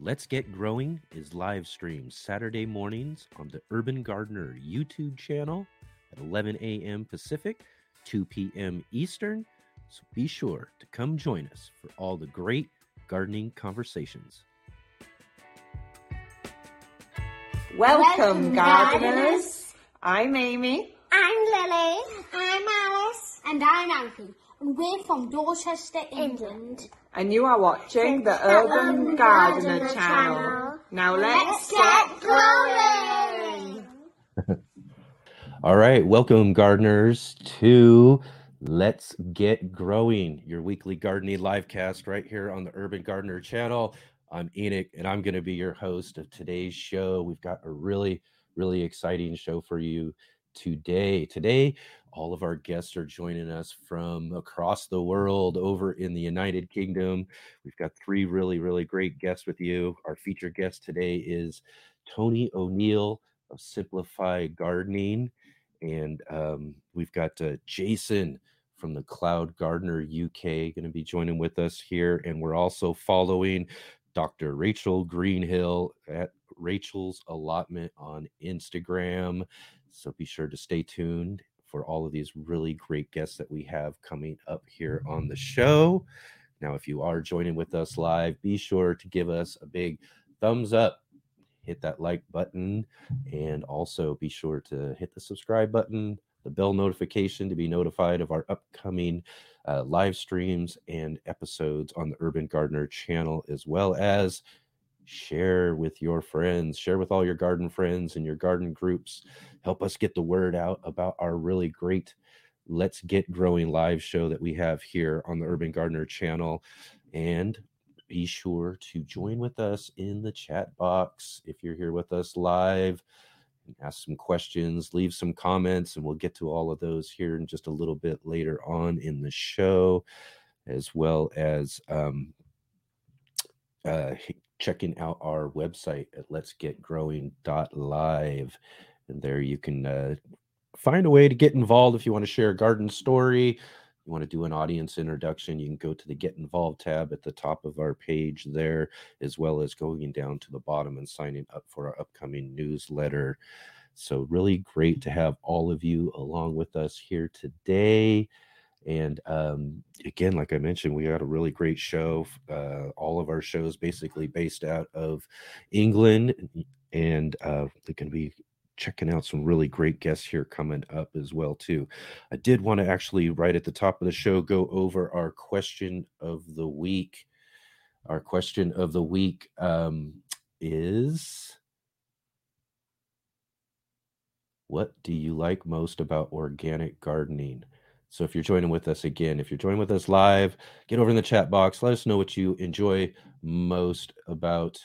Let's Get Growing is live streamed Saturday mornings on the Urban Gardener YouTube channel at 11 a.m. Pacific, 2 p.m. Eastern. So be sure to come join us for all the great gardening conversations. Welcome, Welcome, gardeners. gardeners. I'm Amy. I'm Lily. I'm Alice. And I'm Anthony. And we're from Dorchester, England. and you are watching the Urban Gardener channel. Now let's get growing! All right, welcome, gardeners, to Let's Get Growing, your weekly gardening live cast right here on the Urban Gardener channel. I'm Enoch, and I'm going to be your host of today's show. We've got a really, really exciting show for you today. Today, all of our guests are joining us from across the world over in the United Kingdom. We've got three really, really great guests with you. Our featured guest today is Tony O'Neill of Simplify Gardening. And um, we've got uh, Jason from the Cloud Gardener UK going to be joining with us here. And we're also following Dr. Rachel Greenhill at Rachel's Allotment on Instagram. So be sure to stay tuned for all of these really great guests that we have coming up here on the show. Now, if you are joining with us live, be sure to give us a big thumbs up, hit that like button, and also be sure to hit the subscribe button, the bell notification to be notified of our upcoming uh, live streams and episodes on the Urban Gardener channel, as well as share with your friends, share with all your garden friends and your garden groups. Help us get the word out about our really great Let's Get Growing live show that we have here on the Urban Gardener channel. And be sure to join with us in the chat box if you're here with us live. Ask some questions, leave some comments, and we'll get to all of those here in just a little bit later on in the show, as well as um, uh, checking out our website at let's get growing live, And there you can uh, find a way to get involved if you want to share a garden story. You want to do an audience introduction, you can go to the Get Involved tab at the top of our page there, as well as going down to the bottom and signing up for our upcoming newsletter. So, really great to have all of you along with us here today. And um, again, like I mentioned, we got a really great show. Uh, all of our shows basically based out of England, and uh, going to be checking out some really great guests here coming up as well too. I did want to actually right at the top of the show go over our question of the week. Our question of the week um, is what do you like most about organic gardening? So if you're joining with us again, if you're joining with us live, get over in the chat box. Let us know what you enjoy most about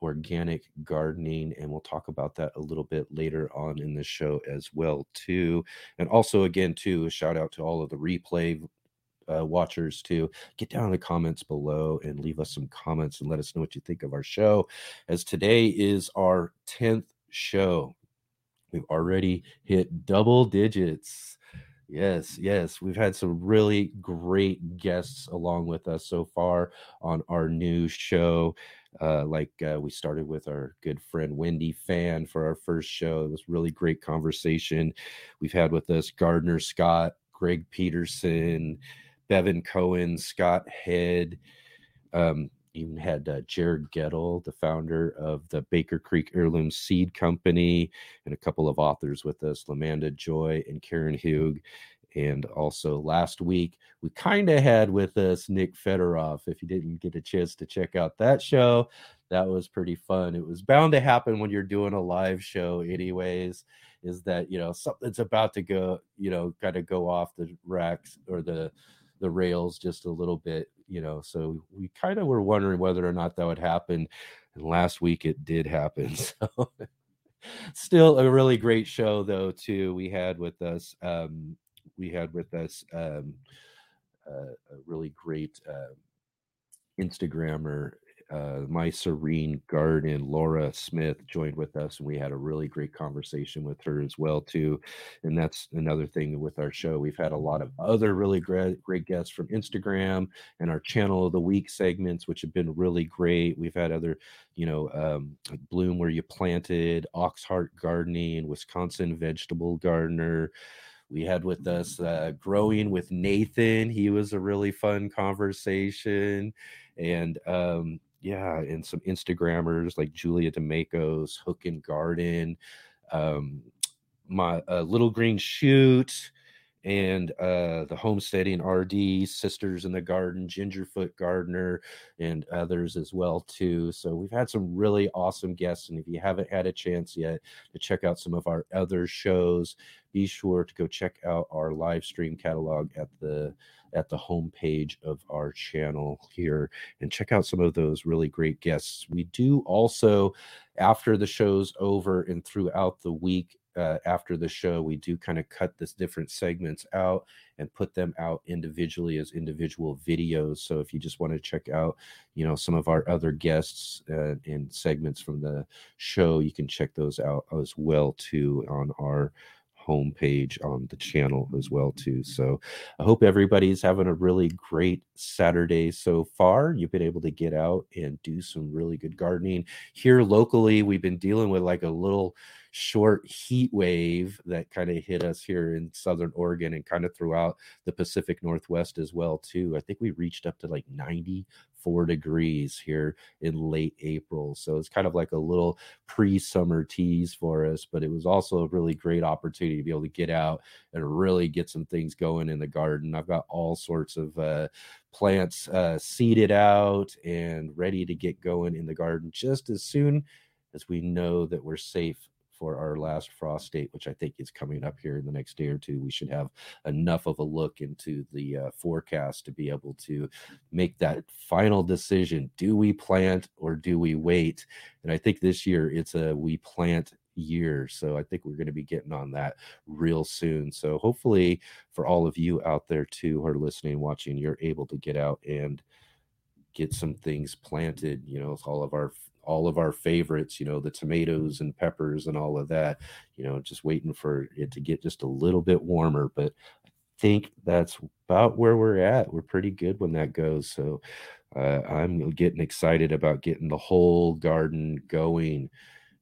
organic gardening and we'll talk about that a little bit later on in the show as well too. And also again too, a shout out to all of the replay uh, watchers to get down in the comments below and leave us some comments and let us know what you think of our show. As today is our 10th show, we've already hit double digits. Yes, yes. We've had some really great guests along with us so far on our new show. Uh, like uh, we started with our good friend Wendy Fan for our first show. It was really great conversation. We've had with us Gardener Scott, Greg Peterson, Bevan Cohen, Scott Head. Um, even had uh, Jared Gettle, the founder of the Baker Creek Heirloom Seed Company, and a couple of authors with us, LaManda Joy and Karen Hugh. And also last week, we kind of had with us Nick Fedorov. If you didn't get a chance to check out that show, that was pretty fun. It was bound to happen when you're doing a live show, anyways, is that, you know, something's about to go, you know, kind of go off the racks or the, the rails just a little bit, you know. So we kind of were wondering whether or not that would happen. And last week it did happen. So still a really great show though, too. We had with us um we had with us um uh, a really great uh, Instagrammer uh, My Serene Garden, Laura Smith joined with us, and we had a really great conversation with her as well too. And that's another thing with our show. We've had a lot of other really great, great guests from Instagram and our Channel of the Week segments, which have been really great. We've had other, you know, um, Bloom Where You Planted, Oxheart Gardening, Wisconsin Vegetable Gardener we had with us uh, growing with nathan he was a really fun conversation and um, yeah, and some Instagrammers like Julia D'Amacos, Hook and Garden, um, my uh, Little Green Shoot, and uh, the Homesteading RD, Sisters in the Garden, Gingerfoot Gardener, and others as well too. So we've had some really awesome guests, and if you haven't had a chance yet to check out some of our other shows, be sure to go check out our live stream catalog at the at the homepage of our channel here and check out some of those really great guests. We do also, after the show's over and throughout the week, uh, after the show, we do kind of cut this different segments out and put them out individually as individual videos. So if you just want to check out, you know, some of our other guests uh, and segments from the show, you can check those out as well too on our homepage on the channel as well too. So I hope everybody's having a really great Saturday so far. You've been able to get out and do some really good gardening here locally. We've been dealing with like a little short heat wave that kind of hit us here in southern Oregon and kind of throughout the Pacific Northwest as well too. I think we reached up to like 94 degrees here in late April. So it's kind of like a little pre-summer tease for us, but it was also a really great opportunity to be able to get out and really get some things going in the garden. I've got all sorts of uh, plants uh, seeded out and ready to get going in the garden just as soon as we know that we're safe for our last frost date, which I think is coming up here in the next day or two. We should have enough of a look into the uh, forecast to be able to make that final decision. Do we plant or do we wait? And I think this year it's a we plant year. So I think we're going to be getting on that real soon. So hopefully for all of you out there too who are listening, watching, you're able to get out and get some things planted. You know, all of our all of our favorites, you know, the tomatoes and peppers and all of that, you know, just waiting for it to get just a little bit warmer. But I think that's about where we're at. We're pretty good when that goes. So uh, I'm getting excited about getting the whole garden going.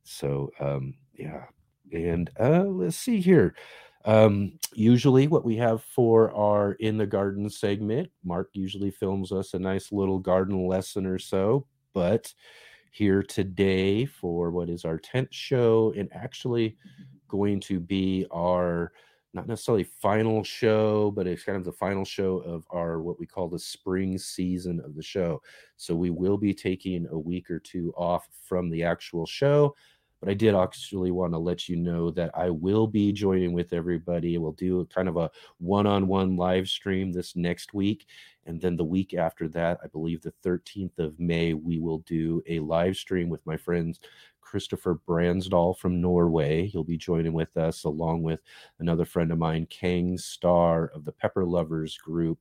So, um, yeah. And uh, let's see here. Um, usually, what we have for our in the garden segment, Mark usually films us a nice little garden lesson or so, but here today for what is our 10th show and actually mm-hmm. going to be our not necessarily final show, but it's kind of the final show of our what we call the spring season of the show. So we will be taking a week or two off from the actual show. But I did actually want to let you know that I will be joining with everybody. We'll do kind of a one on one live stream this next week. And then the week after that, I believe the 13th of May, we will do a live stream with my friends Christopher Bransdal from Norway. He'll be joining with us, along with another friend of mine, Kang Starr of the Pepper Lovers Group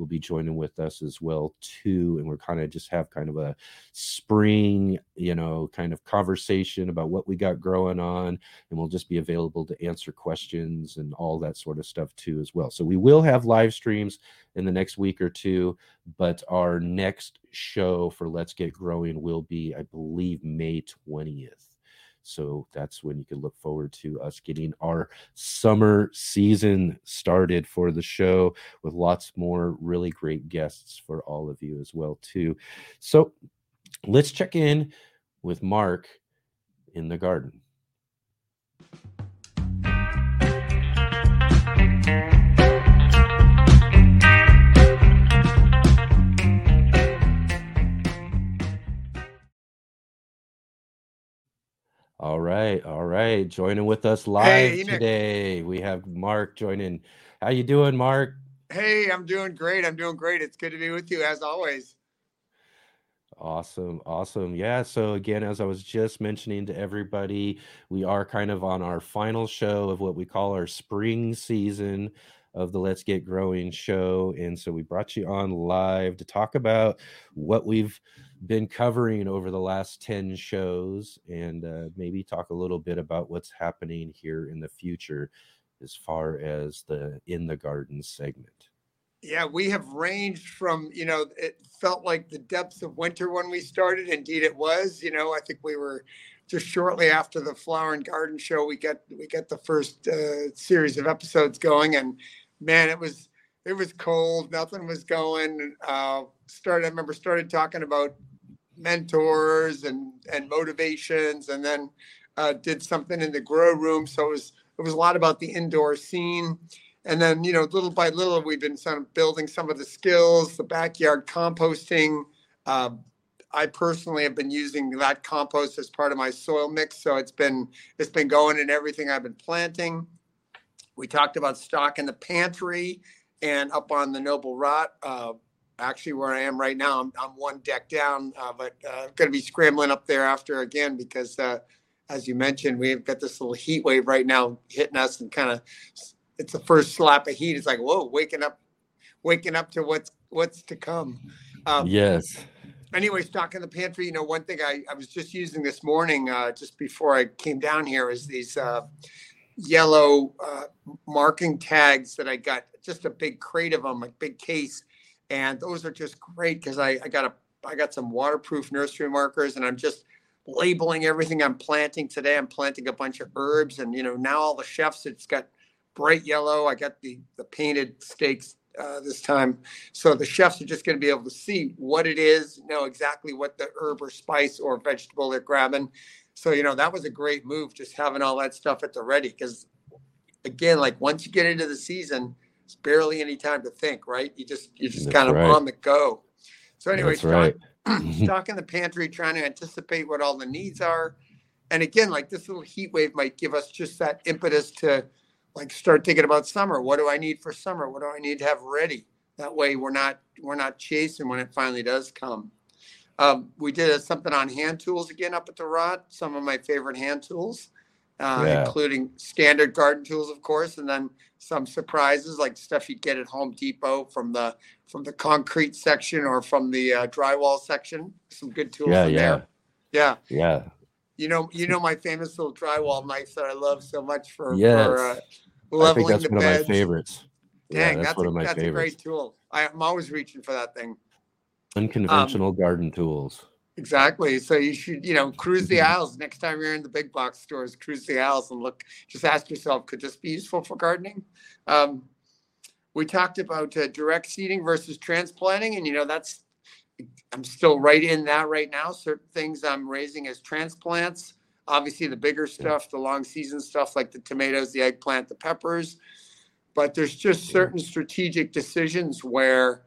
will be joining with us as well too and we're kind of just have kind of a spring you know kind of conversation about what we got growing on and we'll just be available to answer questions and all that sort of stuff too as well. So we will have live streams in the next week or two but our next show for let's get growing will be i believe may 20th so that's when you can look forward to us getting our summer season started for the show with lots more really great guests for all of you as well too. So let's check in with Mark in the garden. All right, all right. Joining with us live hey, today, we have Mark joining. How you doing, Mark? Hey, I'm doing great. I'm doing great. It's good to be with you as always. Awesome, awesome. Yeah. So again, as I was just mentioning to everybody, we are kind of on our final show of what we call our spring season of the Let's Get Growing show. And so we brought you on live to talk about what we've been covering over the last 10 shows and uh, maybe talk a little bit about what's happening here in the future as far as the In the Garden segment. Yeah, we have ranged from, you know, it felt like the depths of winter when we started. Indeed, it was. You know, I think we were just shortly after the flower and garden show. We get we got the first uh, series of episodes going, and man, it was it was cold. Nothing was going. Uh, started. I remember started talking about mentors and and motivations, and then uh, did something in the grow room. So it was it was a lot about the indoor scene and then you know little by little we've been sort of building some of the skills the backyard composting uh, i personally have been using that compost as part of my soil mix so it's been it's been going in everything i've been planting we talked about stock in the pantry and up on the noble rot uh, actually where i am right now i'm, I'm one deck down uh, but i'm going to be scrambling up there after again because uh, as you mentioned we've got this little heat wave right now hitting us and kind of it's the first slap of heat. It's like, whoa, waking up, waking up to what's what's to come. Um, yes. Anyway, stock in the pantry. You know, one thing I, I was just using this morning, uh, just before I came down here, is these uh, yellow uh, marking tags that I got. Just a big crate of them, a big case, and those are just great because I, I got a I got some waterproof nursery markers, and I'm just labeling everything I'm planting today. I'm planting a bunch of herbs, and you know now all the chefs, it's got bright yellow. I got the the painted stakes uh, this time, so the chefs are just going to be able to see what it is, know exactly what the herb or spice or vegetable they're grabbing. So you know that was a great move, just having all that stuff at the ready. Because again, like once you get into the season, it's barely any time to think, right? You just you're just That's kind of right. on the go. So anyway, stock, right. stock in the pantry, trying to anticipate what all the needs are. And again, like this little heat wave might give us just that impetus to like start thinking about summer. What do I need for summer? What do I need to have ready? That way we're not we're not chasing when it finally does come. Um, we did something on hand tools again up at the rot. Some of my favorite hand tools, uh, yeah. including standard garden tools, of course, and then some surprises like stuff you get at Home Depot from the from the concrete section or from the uh, drywall section. Some good tools yeah, in yeah. there. Yeah. Yeah. You know, you know my famous little drywall knife that I love so much for, yes. for uh, leveling I think that's the one beds. of my favorites. Dang, yeah, that's, that's one a, of my that's favorites. a great tool. I, am always reaching for that thing. Unconventional um, garden tools. Exactly. So you should, you know, cruise the mm-hmm. aisles next time you're in the big box stores. Cruise the aisles and look. Just ask yourself, could this be useful for gardening? Um, we talked about uh, direct seeding versus transplanting, and you know that's I'm still right in that right now. Certain things I'm raising as transplants. Obviously, the bigger stuff, the long season stuff like the tomatoes, the eggplant, the peppers. But there's just certain strategic decisions where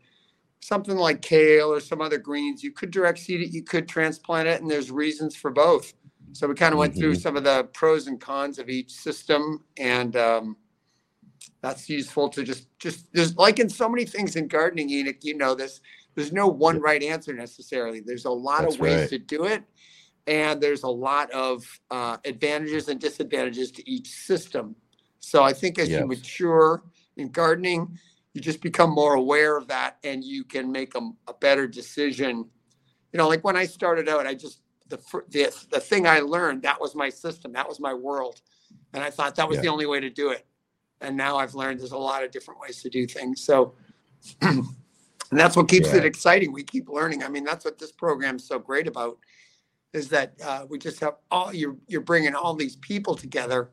something like kale or some other greens, you could direct seed it, you could transplant it, and there's reasons for both. So we kind of went mm-hmm. through some of the pros and cons of each system, and um, that's useful to just just there's like in so many things in gardening, Enoch. You know this there's no one right answer necessarily. There's a lot That's of ways right. to do it, and there's a lot of uh, advantages and disadvantages to each system. So I think as yes. you mature in gardening, you just become more aware of that, and you can make a, a better decision. You know, like when I started out, I just the, the the thing I learned that was my system, that was my world, and I thought that was yeah. the only way to do it. And now I've learned there's a lot of different ways to do things. So. and that's what keeps yeah. it exciting. We keep learning. I mean that's what this program's so great about is that uh, we just have all you're you're bringing all these people together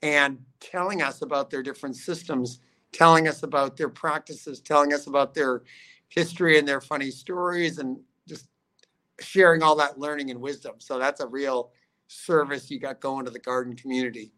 and telling us about their different systems telling us about their practices telling us about their history and their funny stories and just sharing all that learning and wisdom. So that's a real service you got going to the garden community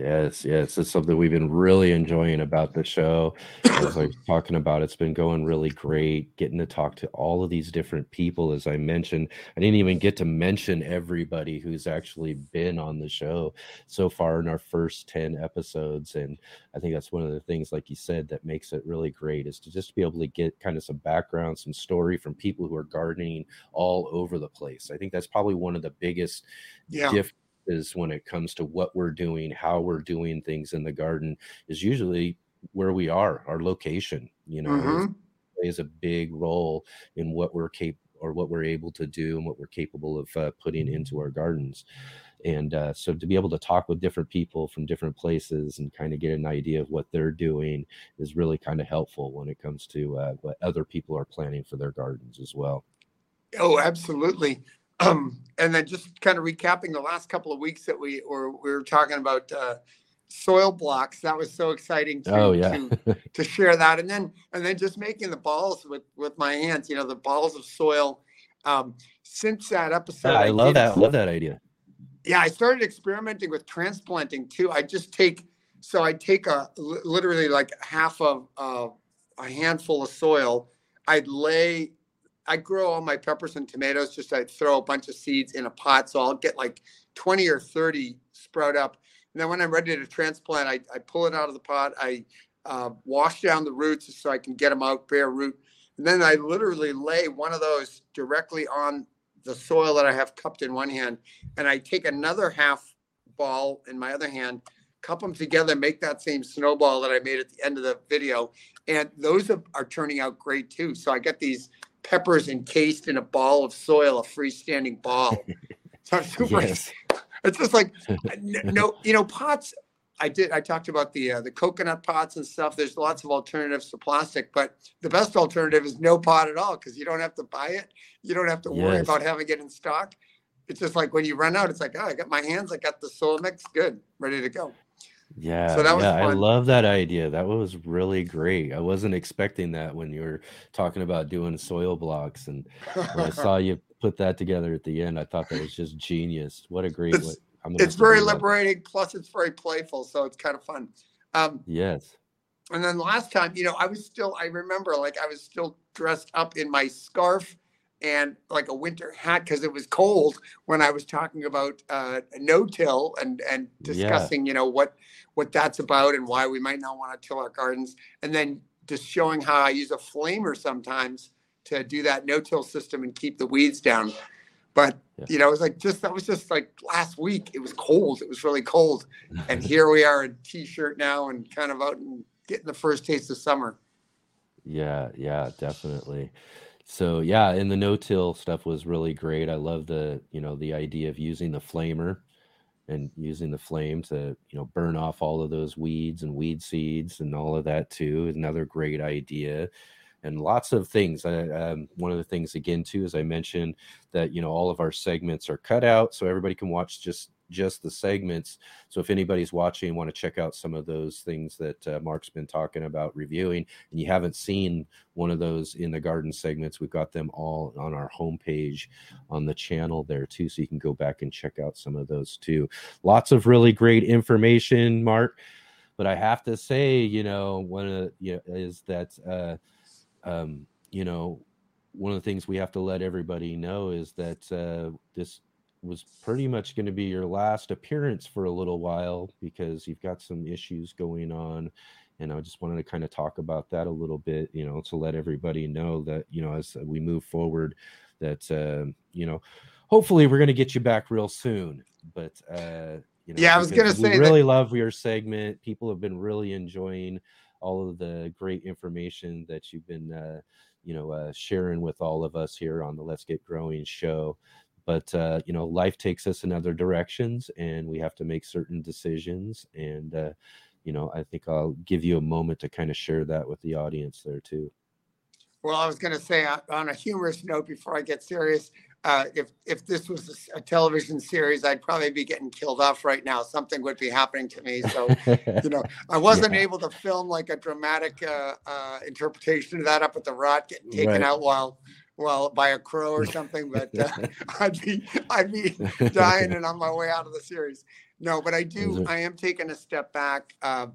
Yes, yes, it's something we've been really enjoying about the show. As I was talking about, it's been going really great. Getting to talk to all of these different people, as I mentioned, I didn't even get to mention everybody who's actually been on the show so far in our first ten episodes, and I think that's one of the things, like you said, that makes it really great is to just be able to get kind of some background, some story from people who are gardening all over the place. I think that's probably one of the biggest yeah is when it comes to what we're doing, how we're doing things in the garden, is usually where we are, our location. You know, Mm-hmm. plays a big role in what we're capable or what we're able to do and what we're capable of uh, putting into our gardens. And uh, so to be able to talk with different people from different places and kind of get an idea of what they're doing is really kind of helpful when it comes to uh, what other people are planning for their gardens as well. Oh, absolutely. Um, and then just kind of recapping the last couple of weeks that we were we were talking about uh, soil blocks. That was so exciting to, Oh yeah, to to share that, and then and then just making the balls with with my hands. You know, the balls of soil. Um, since that episode, Yeah, I love did- that. Love that idea. yeah, I started experimenting with transplanting too. I just take so I take a literally like half of uh, a handful of soil. I'd lay, I grow all my peppers and tomatoes. Just I throw a bunch of seeds in a pot, so I'll get like twenty or thirty sprout up. And then when I'm ready to transplant, I, I pull it out of the pot. I uh, wash down the roots so I can get them out bare root. And then I literally lay one of those directly on the soil that I have cupped in one hand and I take another half ball in my other hand, cup them together, make that same snowball that I made at the end of the video. And those are, are turning out great too. So I get these peppers encased in a ball of soil, a freestanding ball. So I'm super. Yes. It's just like no, you know, pots. I did. I talked about the uh, the coconut pots and stuff. There's lots of alternatives to plastic, but the best alternative is no pot at all because you don't have to buy it. You don't have to worry Yes. about having it in stock. It's just like when you run out, it's like, oh, I got my hands, I got the soil mix, good, ready to go. Yeah, So that was yeah, I love that idea. That was really great. I wasn't expecting that when you were talking about doing soil blocks, and when I saw you put that together at the end, I thought that was just genius. What a great It's- it's very do that. liberating, plus it's very playful, so it's kind of fun. Um, Yes. And then last time, you know, I was still, I remember like I was still dressed up in my scarf and like a winter hat because it was cold when I was talking about uh, no till and, and Yeah. discussing, you know, what, what that's about and why we might not want to till our gardens. And then just showing how I use a flamer sometimes to do that no till system and keep the weeds down. But, Yeah. you know, it was like just, that was just like last week. It was cold. It was really cold and here we are in t-shirt now and kind of out and getting the first taste of summer. Yeah, yeah, definitely. So yeah, and the no-till stuff was really great. I love the, you know, the idea of using the flamer and using the flame to, you know, burn off all of those weeds and weed seeds and all of that too. Another great idea. And lots of things. I, um, one of the things again too, as I mentioned, that you know all of our segments are cut out, so everybody can watch just just the segments. So if anybody's watching, and want to check out some of those things that uh, Mark's been talking about reviewing, and you haven't seen one of those in the garden segments, we've got them all on our homepage on the channel there too. So you can go back and check out some of those too. Lots of really great information, Mark. But I have to say, you know, one of the, you know, is that, uh, um, you know, one of the things we have to let everybody know is that uh, this was pretty much going to be your last appearance for a little while because you've got some issues going on and i just wanted to kind of talk about that a little bit you know to let everybody know that you know as we move forward that uh, you know hopefully we're going to get you back real soon but uh you know Yeah, I was gonna we say that- really love your segment. People have been really enjoying all of the great information that you've been uh you know uh, sharing with all of us here on the let's get growing show but uh, you know life takes us in other directions and we have to make certain decisions and uh, you know i think i'll give you a moment to kind of share that with the audience there too Well, I was going to say uh, on a humorous note before I get serious, uh, if if this was a television series, I'd probably be getting killed off right now. Something would be happening to me. So you know, I wasn't Yeah. able to film like a dramatic uh, uh, interpretation of that up at the rot, getting taken Right. out while well by a crow or something. But uh, I'd be I'd be dying and on my way out of the series. No, but I do. I am taking a step back. Uh,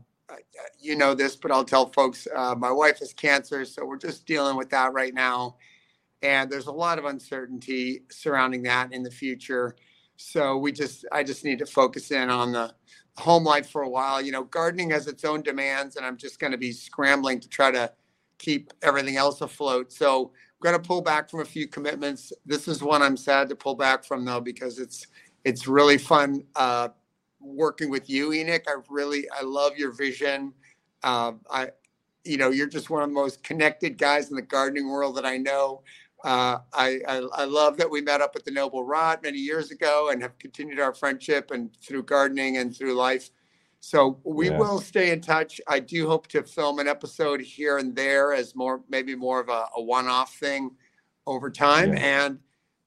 you know this, but I'll tell folks. Uh, my wife has cancer, so we're just dealing with that right now, and there's a lot of uncertainty surrounding that in the future. So we just, I just need to focus in on the home life for a while. You know, gardening has its own demands, and I'm just going to be scrambling to try to keep everything else afloat. So going to pull back from a few commitments. This is one I'm sad to pull back from though because it's it's really fun uh, working with you, Enoch. I really I love your vision. Um, I, you know, you're just one of the most connected guys in the gardening world that I know. Uh, I, I, I love that we met up at the Noble Rot many years ago and have continued our friendship and through gardening and through life. So we Yeah. will stay in touch. I do hope to film an episode here and there as more maybe more of a, a one-off thing over time. Yeah. And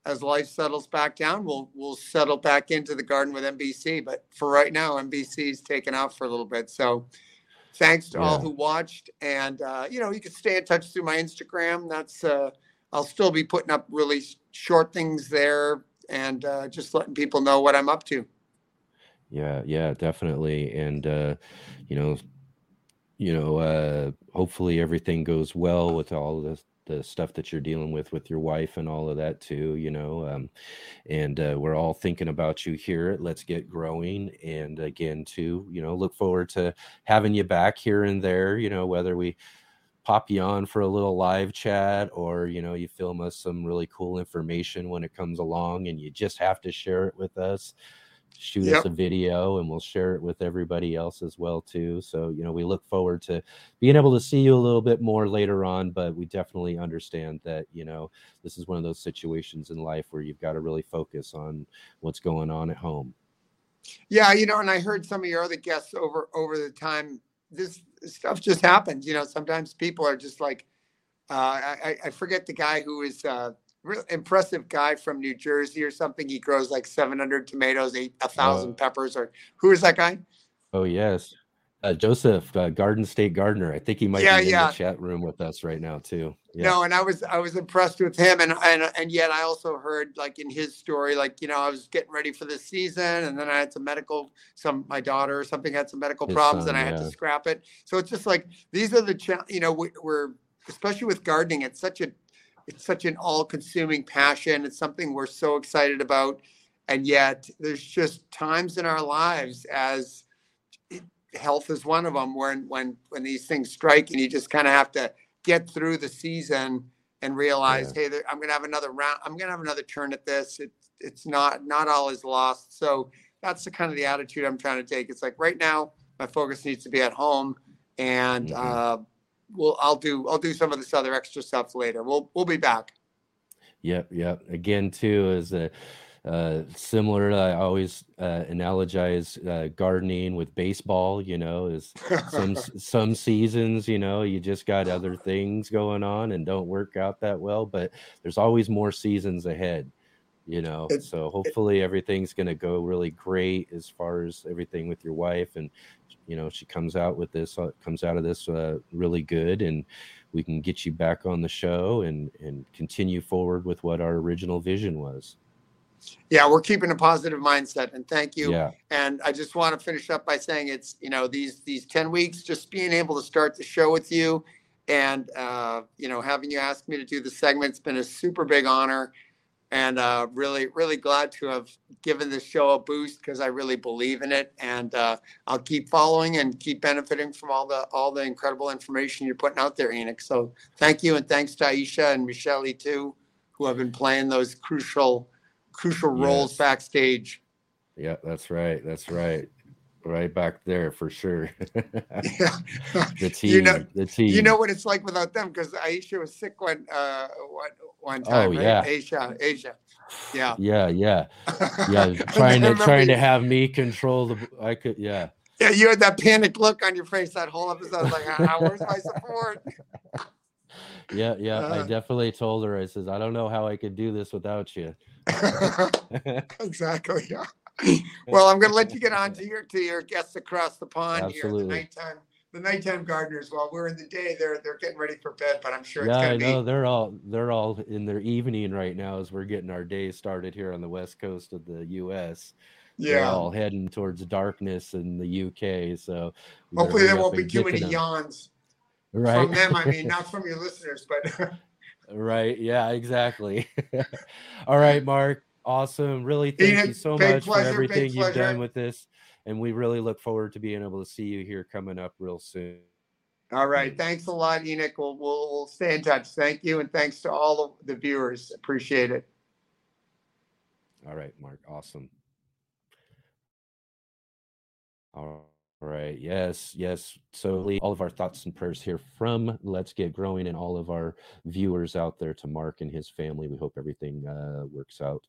as life settles back down, we'll we'll settle back into the garden with NBC. But for right now, NBC's taken out for a little bit. So thanks to all who watched. And uh, you know, you can stay in touch through my Instagram. That's uh, I'll still be putting up really short things there and uh, just letting people know what I'm up to. Yeah, yeah, definitely. And uh, you know, you know, uh hopefully everything goes well with all the the stuff that you're dealing with with your wife and all of that too, you know. Um and uh, we're all thinking about you here Let's Get Growing. And again, too, you know, look forward to having you back here and there, you know, whether we pop you on for a little live chat or you know you film us some really cool information when it comes along and you just have to share it with us shoot us a video and we'll share it with everybody else as well too so you know we look forward to being able to see you a little bit more later on but we definitely understand that you know this is one of those situations in life where you've got to really focus on what's going on at home Yeah, you know, and I heard some of your other guests over over the time. This stuff just happens. You know, sometimes people are just like, uh, I, I- forget the guy who is a real impressive guy from New Jersey or something. He grows like 700 tomatoes, eight a thousand Oh. peppers. Or who is that guy? oh yes uh, joseph uh, garden state gardener i think he might Yeah, be in yeah. the chat room with us right now too yeah No, and I was I was impressed with him, and and and yet I also heard like in his story, like you know I was getting ready for the season, and then I had some medical, some my daughter or something had some medical His problems, son, and I had to scrap it. So it's just like these are the cha- you know we, we're especially with gardening, it's such a it's such an all-consuming passion. It's something we're so excited about, and yet there's just times in our lives as it- health is one of them when when when these things strike and you just kind of have to get through the season and realize hey there, i'm gonna have another round i'm gonna have another turn at this. It, it's not not all is lost. So that's the kind of the attitude i'm trying to take. It's like right now my focus needs to be at home and Mhm. uh we'll i'll do i'll do some of this other extra stuff later we'll we'll be back Yep, yep. Again, too, is a uh, similar. I always uh, analogize uh, gardening with baseball. You know, is some some seasons, you know, you just got other things going on and don't work out that well. But there's always more seasons ahead. You know, It- so hopefully everything's going to go really great as far as everything with your wife, and you know, she comes out with this, uh, comes out of this uh, really good, and we can get you back on the show and and continue forward with what our original vision was. yeah we're keeping a positive mindset and thank you Yeah, And I just want to finish up by saying it's, you know, these these 10 weeks, just being able to start the show with you and uh, you know, having you ask me to do the segment's been a super big honor. And uh, really, really glad to have given this show a boost because I really believe in it. And uh, I'll keep following and keep benefiting from all the all the incredible information you're putting out there, Enoch. So thank you, and thanks to Aisha and Michelle too, who have been playing those crucial, crucial roles Yes. backstage. yeah, that's right. That's right. Right back there for sure. Yeah. the team, You know- the team. You know what it's like without them because Aisha was sick one uh one, one time. Oh, right? yeah. Aisha, Aisha. Yeah. yeah, yeah, yeah. Trying to trying to have me control the. I could, yeah. Yeah, you had that panicked look on your face that whole episode. I was like, "Ah, where's my support? Yeah, yeah. I Uh. definitely told her. I says, I don't know how I could do this without you. exactly. Yeah. Well, I'm gonna let you get on to your to your guests across the pond here. The nighttime the nighttime gardeners. While we're in the day, they're they're getting ready for bed, but I'm sure it's yeah, gonna I know be they're all they're all in their evening right now as we're getting our day started here on the west coast of the U.S. They're yeah. all heading towards darkness in the UK. So Hopefully there won't be too many yawns right from them. I mean, not from your listeners, but right yeah exactly all right mark awesome really thank you so much pleasure, for everything you've done with this and we really look forward to being able to see you here coming up real soon All right. Thanks a lot, Enoch. We'll, we'll, we'll stay in touch. Thank you. And thanks to all of the viewers. Appreciate it. all right mark awesome all All right. Yes. Yes. So, all of our thoughts and prayers here from Let's Get Growing and all of our viewers out there to Mark and his family. We hope everything uh, works out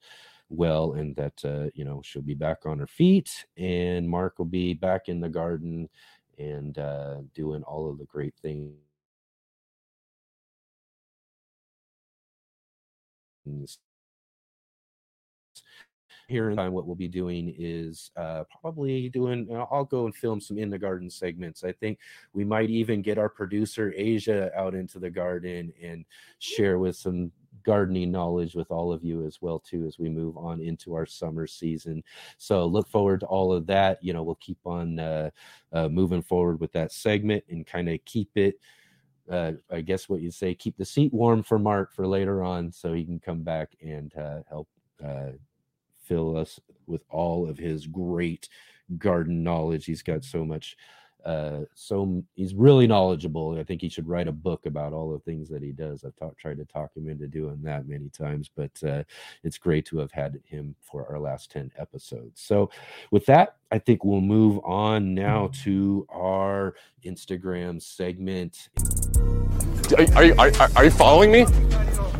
well and that, uh, you know, she'll be back on her feet and Mark will be back in the garden and uh, doing all of the great things here in time what we'll be doing is uh, probably doing uh, i'll go and film some in the garden segments. I think we might even get our producer asia out into the garden and share with some gardening knowledge with all of you as well too as we move on into our summer season. So look forward to all of that. You know we'll keep on uh, uh, moving forward with that segment and kind of keep it uh, I guess what you say, keep the seat warm for Mark for later on, so he can come back and uh, help uh, fill us with all of his great garden knowledge. He's got so much uh so he's really knowledgeable i think he should write a book about all the things that he does. I've talk, tried to talk him into doing that many times but uh it's great to have had him for our last 10 episodes. So with that i think we'll move on now to our instagram segment. Are, are, are, are you following me?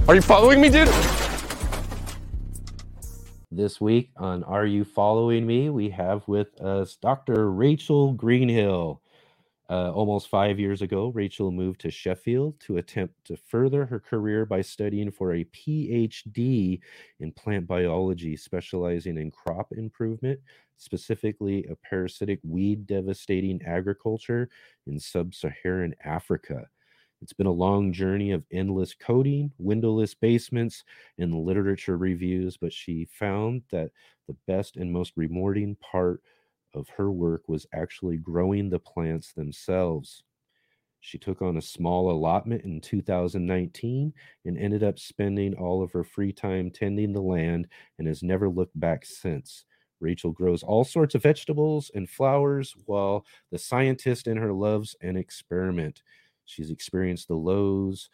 Are you following me dude this week on Are You Following Me? We have with us Dr. Rachel Greenhill. Uh, almost five years ago, Rachel moved to Sheffield to attempt to further her career by studying for a PhD in plant biology, specializing in crop improvement, specifically a parasitic weed devastating agriculture in sub Saharan Africa. It's been a long journey of endless coding, windowless basements, and literature reviews, but she found that the best and most rewarding part of her work was actually growing the plants themselves. She took on a small allotment in 2019 and ended up spending all of her free time tending the land and has never looked back since. Rachel grows all sorts of vegetables and flowers while the scientist in her loves an experiment. She's experienced the lows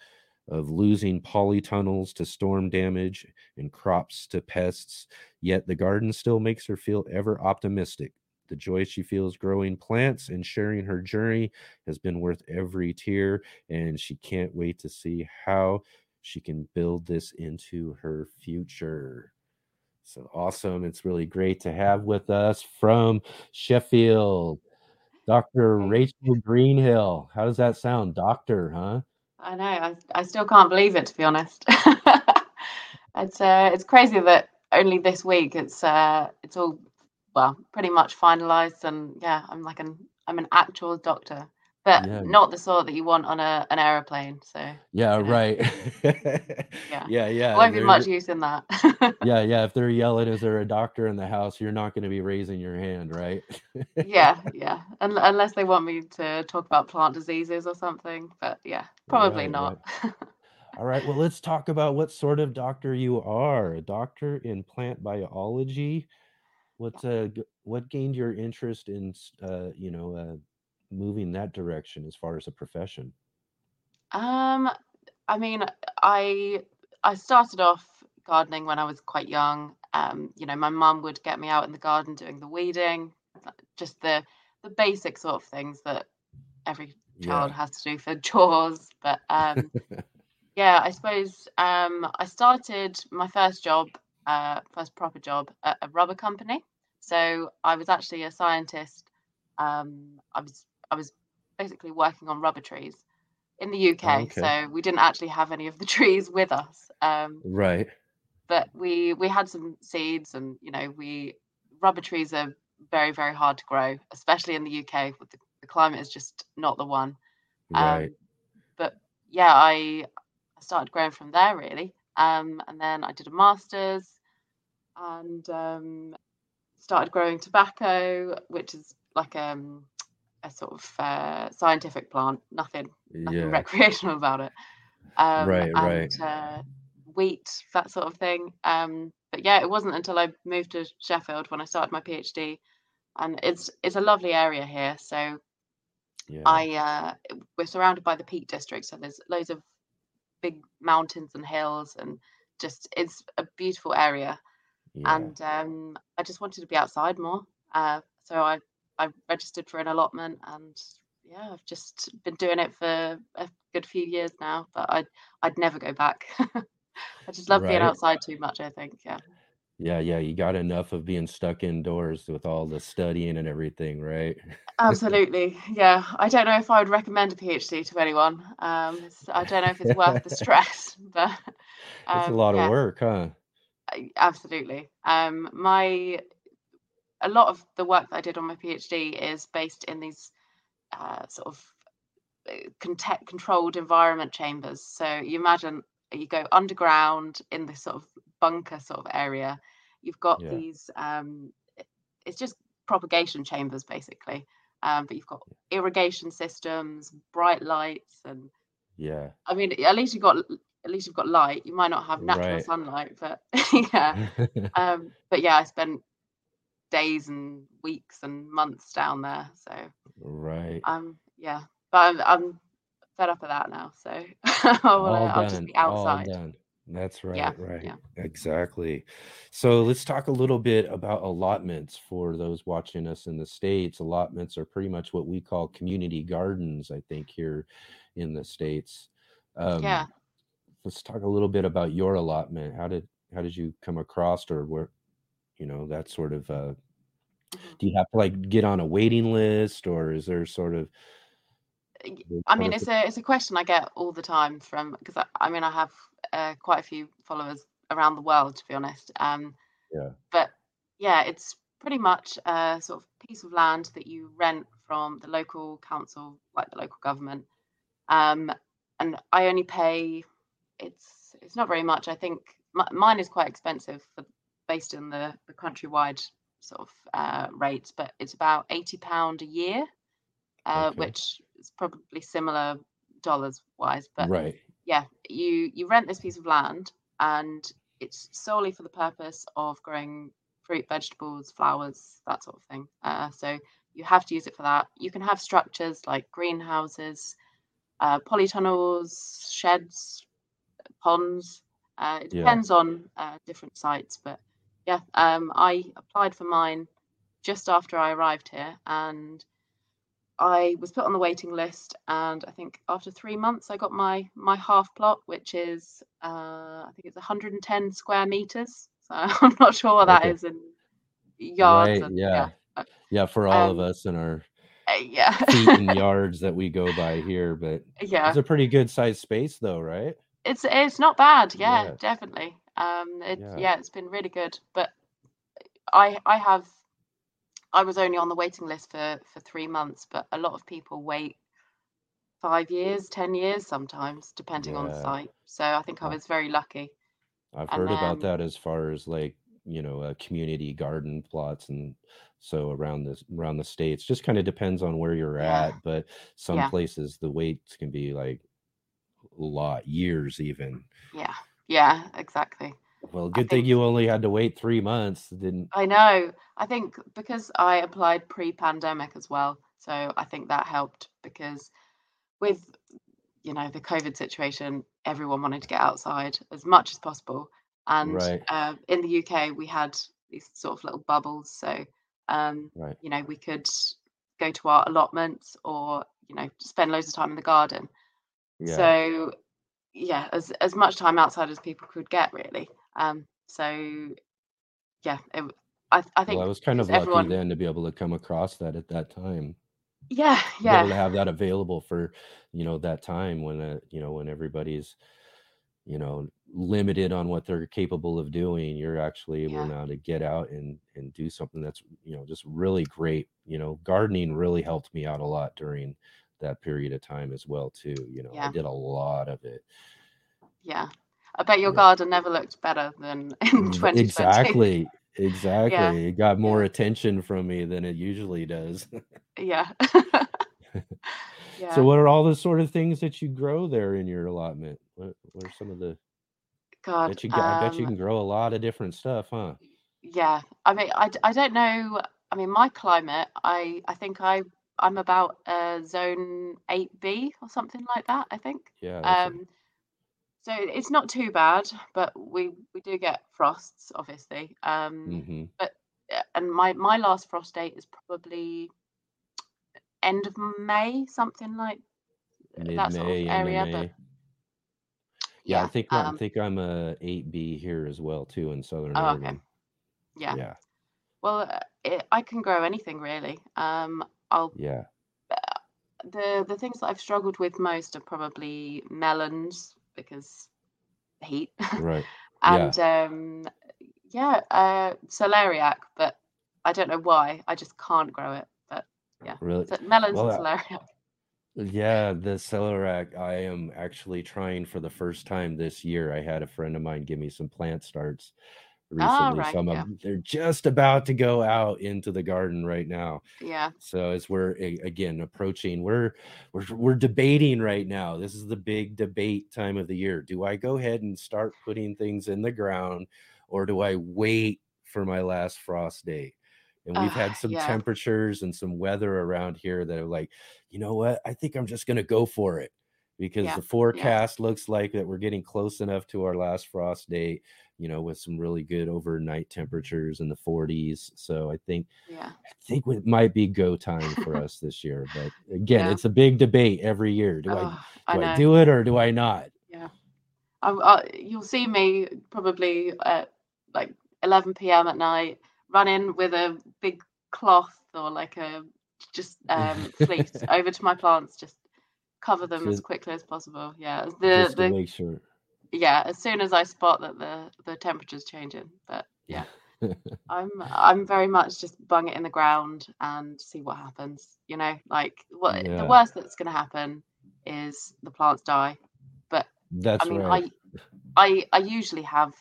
of losing polytunnels to storm damage and crops to pests, yet the garden still makes her feel ever optimistic. The joy she feels growing plants and sharing her journey has been worth every tear, and she can't wait to see how she can build this into her future. So awesome. It's really great to have with us from Sheffield, Dr. Rachel Greenhill. How does that sound? Doctor, huh? I know. I, I still can't believe it, to be honest. it's uh, it's crazy that only this week it's uh, it's all well pretty much finalized, and yeah, I'm like an I'm an actual doctor but yeah. not the sort that you want on a an aeroplane. So yeah, you know. right. yeah, yeah, yeah. Won't be much use in that. yeah, yeah. If they're yelling, "Is there a doctor in the house?" You're not going to be raising your hand, right? yeah, yeah. Un- unless they want me to talk about plant diseases or something, but yeah, probably right, not. Right. All right. Well, let's talk about what sort of doctor you are. A doctor in plant biology. What's uh, what gained your interest in uh, you know uh, moving that direction as far as a profession? Um, I mean, I I started off gardening when I was quite young. Um, you know, my mum would get me out in the garden doing the weeding, just the the basic sort of things that every child yeah. has to do for chores. But um, yeah, I suppose um, I started my first job, uh, first proper job at a rubber company. So I was actually a scientist. Um, I was I was basically working on rubber trees in the UK. Okay. So we didn't actually have any of the trees with us. Um, right. But we we had some seeds, and you know, we rubber trees are very very hard to grow, especially in the UK. With the, the climate is just not the one. Right. Um, but yeah, I I started growing from there really, um, and then I did a masters, and um, started growing tobacco, which is like um a sort of uh, scientific plant, nothing, nothing yeah. recreational about it. Um, right, and, right. Uh, wheat, that sort of thing. Um, but yeah, it wasn't until I moved to Sheffield when I started my PhD, and it's it's a lovely area here. So yeah. I uh, we're surrounded by the Peak District, so there's loads of big mountains and hills, and just it's a beautiful area. Yeah. And um, I just wanted to be outside more, uh, so I I registered for an allotment and yeah, I've just been doing it for a good few years now, but I'd I'd never go back. I just love being outside too much, I think. Yeah. Yeah, yeah, you got enough of being stuck indoors with all the studying and everything, right? Absolutely. Yeah. I don't know if I would recommend a PhD to anyone. Um, I don't know if it's worth the stress, but It's a um, lot of work, huh? Absolutely. Um, my a lot of the work that I did on my PhD is based in these uh, sort of uh, controlled environment chambers. So you imagine you go underground in this sort of bunker sort of area. You've got Yeah. these. Um, it's just propagation chambers basically, um, but you've got irrigation systems, bright lights, and Yeah. I mean at least you've got at least you've got light. You might not have natural Right. sunlight, but yeah. Um, but yeah, I spent days and weeks and months down there. So Right. um, yeah, but I'm I'm fed up of that now. So I wanna, All I'll just be outside. That's right. Yeah, Right. yeah. Exactly. So let's talk a little bit about allotments for those watching us in the States. Allotments are pretty much what we call community gardens, I think, here in the States. Yeah. Um, let's talk a little bit about your allotment. How did how did you come across or where, you know, that sort of uh Mhm. do you have to like get on a waiting list or is there sort of I mean, it's a it's a question I get all the time from because I, I mean I have uh, quite a few followers around the world to be honest. Um, Yeah. but yeah, it's pretty much a sort of piece of land that you rent from the local council, like the local government. Um, and I only pay it's it's not very much. I think m mine is quite expensive for based on the the countrywide sort of uh, rates, but it's about eighty pound a year, uh, Okay. which is probably similar dollars wise. But Right. yeah, you you rent this piece of land, and it's solely for the purpose of growing fruit, vegetables, flowers, that sort of thing. Uh, so you have to use it for that. You can have structures like greenhouses, uh, polytunnels, sheds, ponds. Uh, it Yeah. depends on uh, different sites, but yeah, um, I applied for mine just after I arrived here, and I was put on the waiting list. And I think after three months, I got my my half plot, which is uh, I think it's 110 square meters. So I'm not sure what that Okay. is in yards. Right. and, Yeah. uh, Yeah. For all of um, us in our uh, yeah, feet and yards that we go by here, but yeah. it's a pretty good sized space though, right? It's it's not bad. Yeah, Yeah. definitely. Um, it Yeah. yeah, it's been really good. But I I have I was only on the waiting list for for three months, but a lot of people wait five years, ten years sometimes, depending on the site. So I think I was very lucky. I've And heard about that as far as like, you know, uh, community garden plots and so around this around the states. Just kind of depends on where you're yeah, at, but some yeah, places the waits can be like a lot, years even. yeah, yeah, exactly. Well, I good thing think you only had to wait three months. Didn't I know. I think because I applied pre-pandemic as well, so I think that helped because with you know the COVID situation, everyone wanted to get outside as much as possible, and right, uh, in the UK we had these sort of little bubbles, so um, right. you know we could go to our allotments or you know spend loads of time in the garden. Yeah. So yeah, as as much time outside as people could get really. Um, so yeah, it, I I Well, I think was kind of lucky everyone, then to be able to come across that at that time. yeah, able to yeah, have that available for you know that time when uh, you know when everybody's you know limited on what they're capable of doing you're actually able yeah, now to get out and and do something that's you know just really great you know gardening really helped me out a lot during that period of time as well too you know i did a lot of it yeah. I bet your yeah garden never looked better than in V- 2020. exactly Yeah, exactly it got more yeah, attention from me than it usually does yeah, so what are all the sort of things that you grow there in your allotment what, what are some of the God, Bet you ga I bet you um, can grow a lot of different stuff, huh? yeah. I mean, i, I don't know. I mean, my climate, I I think I I'm about uh, zone 8B or something like that, I think. Yeah, Um, so it's not too bad, but we we do get frosts, obviously. Um, mhm. but uh, and my my last frost date is probably end of May, something like Mid that sort of area. But May. Yeah, I yeah, think I um, think I'm a 8B here as well too in Southern oh, okay, yeah. Yeah, Well, uh, it, I can grow anything really. Um, I'll yeah, the the things that I've struggled with most are probably melons because heat right. Yeah, and um yeah uh celeriac but I don't know why I just can't grow it but yeah really. so melons Well, and uh, celeriac yeah, the Celeriac, I am actually trying for the first time this year. I had a friend of mine give me some plant starts recently, right so I'm yeah they're just about to go out into the garden right now. yeah So as we're again approaching, we're we're we're debating right now. This is the big debate time of the year. Do I go ahead and start putting things in the ground, or do I wait for my last frost date? And we've uh, had some yeah temperatures and some weather around here that are like, you know what? I think I'm just gonna go for it because yeah the yeah forecast looks like that we're getting close enough to our last frost date. You know, with some really good overnight temperatures in the 40s. So I think yeah I think it might be go time for us this year. But again, yeah it's a big debate every year. Do I oh I do I know do it or do I not? yeah I, I, you'll see me probably at like 11 p.m. at night running with a big cloth or like a just um fleece over to my plants just cover them as quickly as possible yeah the just to the make sure. yeah as soon as I spot that the the temperature's changing but yeah I'm I'm very much just bung it in the ground and see what happens you know like what the worst that's going to happen is the plants die but that's I mean right. I I I usually have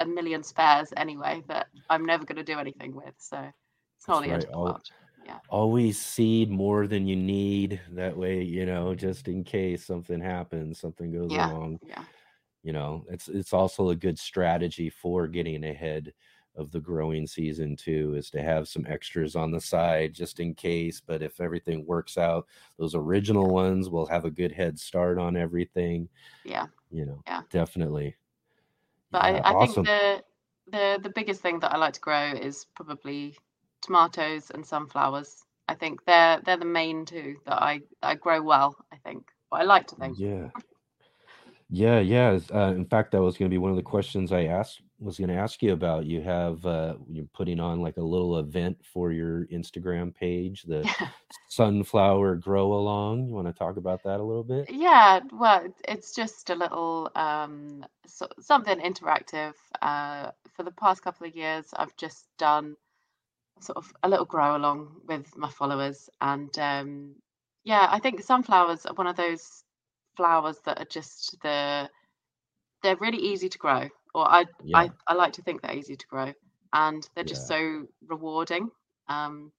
a million spares anyway that I'm never going to do anything with. So it's not That's the end of the world. Yeah. Always seed more than you need. That way, you know, just in case something happens, something goes Yeah. wrong. Yeah. You know, it's it's also a good strategy for getting ahead of the growing season too, is to have some extras on the side just in case. But if everything works out, those original ones will have a good head start on everything. Yeah. You know, Yeah. definitely. But Yeah, I, I think the the the biggest thing that I like to grow is probably tomatoes and sunflowers. I think they're they're the main two that I I grow well. I think. But I like to think. Yeah. Yeah, yeah. Uh, in fact, that was going to be one of the questions I asked was going to ask you about. You have uh, you're putting on like a little event for your Instagram page, the Sunflower Grow Along. You want to talk about that a little bit? Yeah, well, it's just a little um, so, something interactive. Uh, for the past couple of years, I've just done sort of a little grow along with my followers, and um, yeah, I think sunflowers are one of those flowers that are just the they're really easy to grow, or I Yeah, I, I like to think they're easy to grow, and they're just yeah, so rewarding. Um,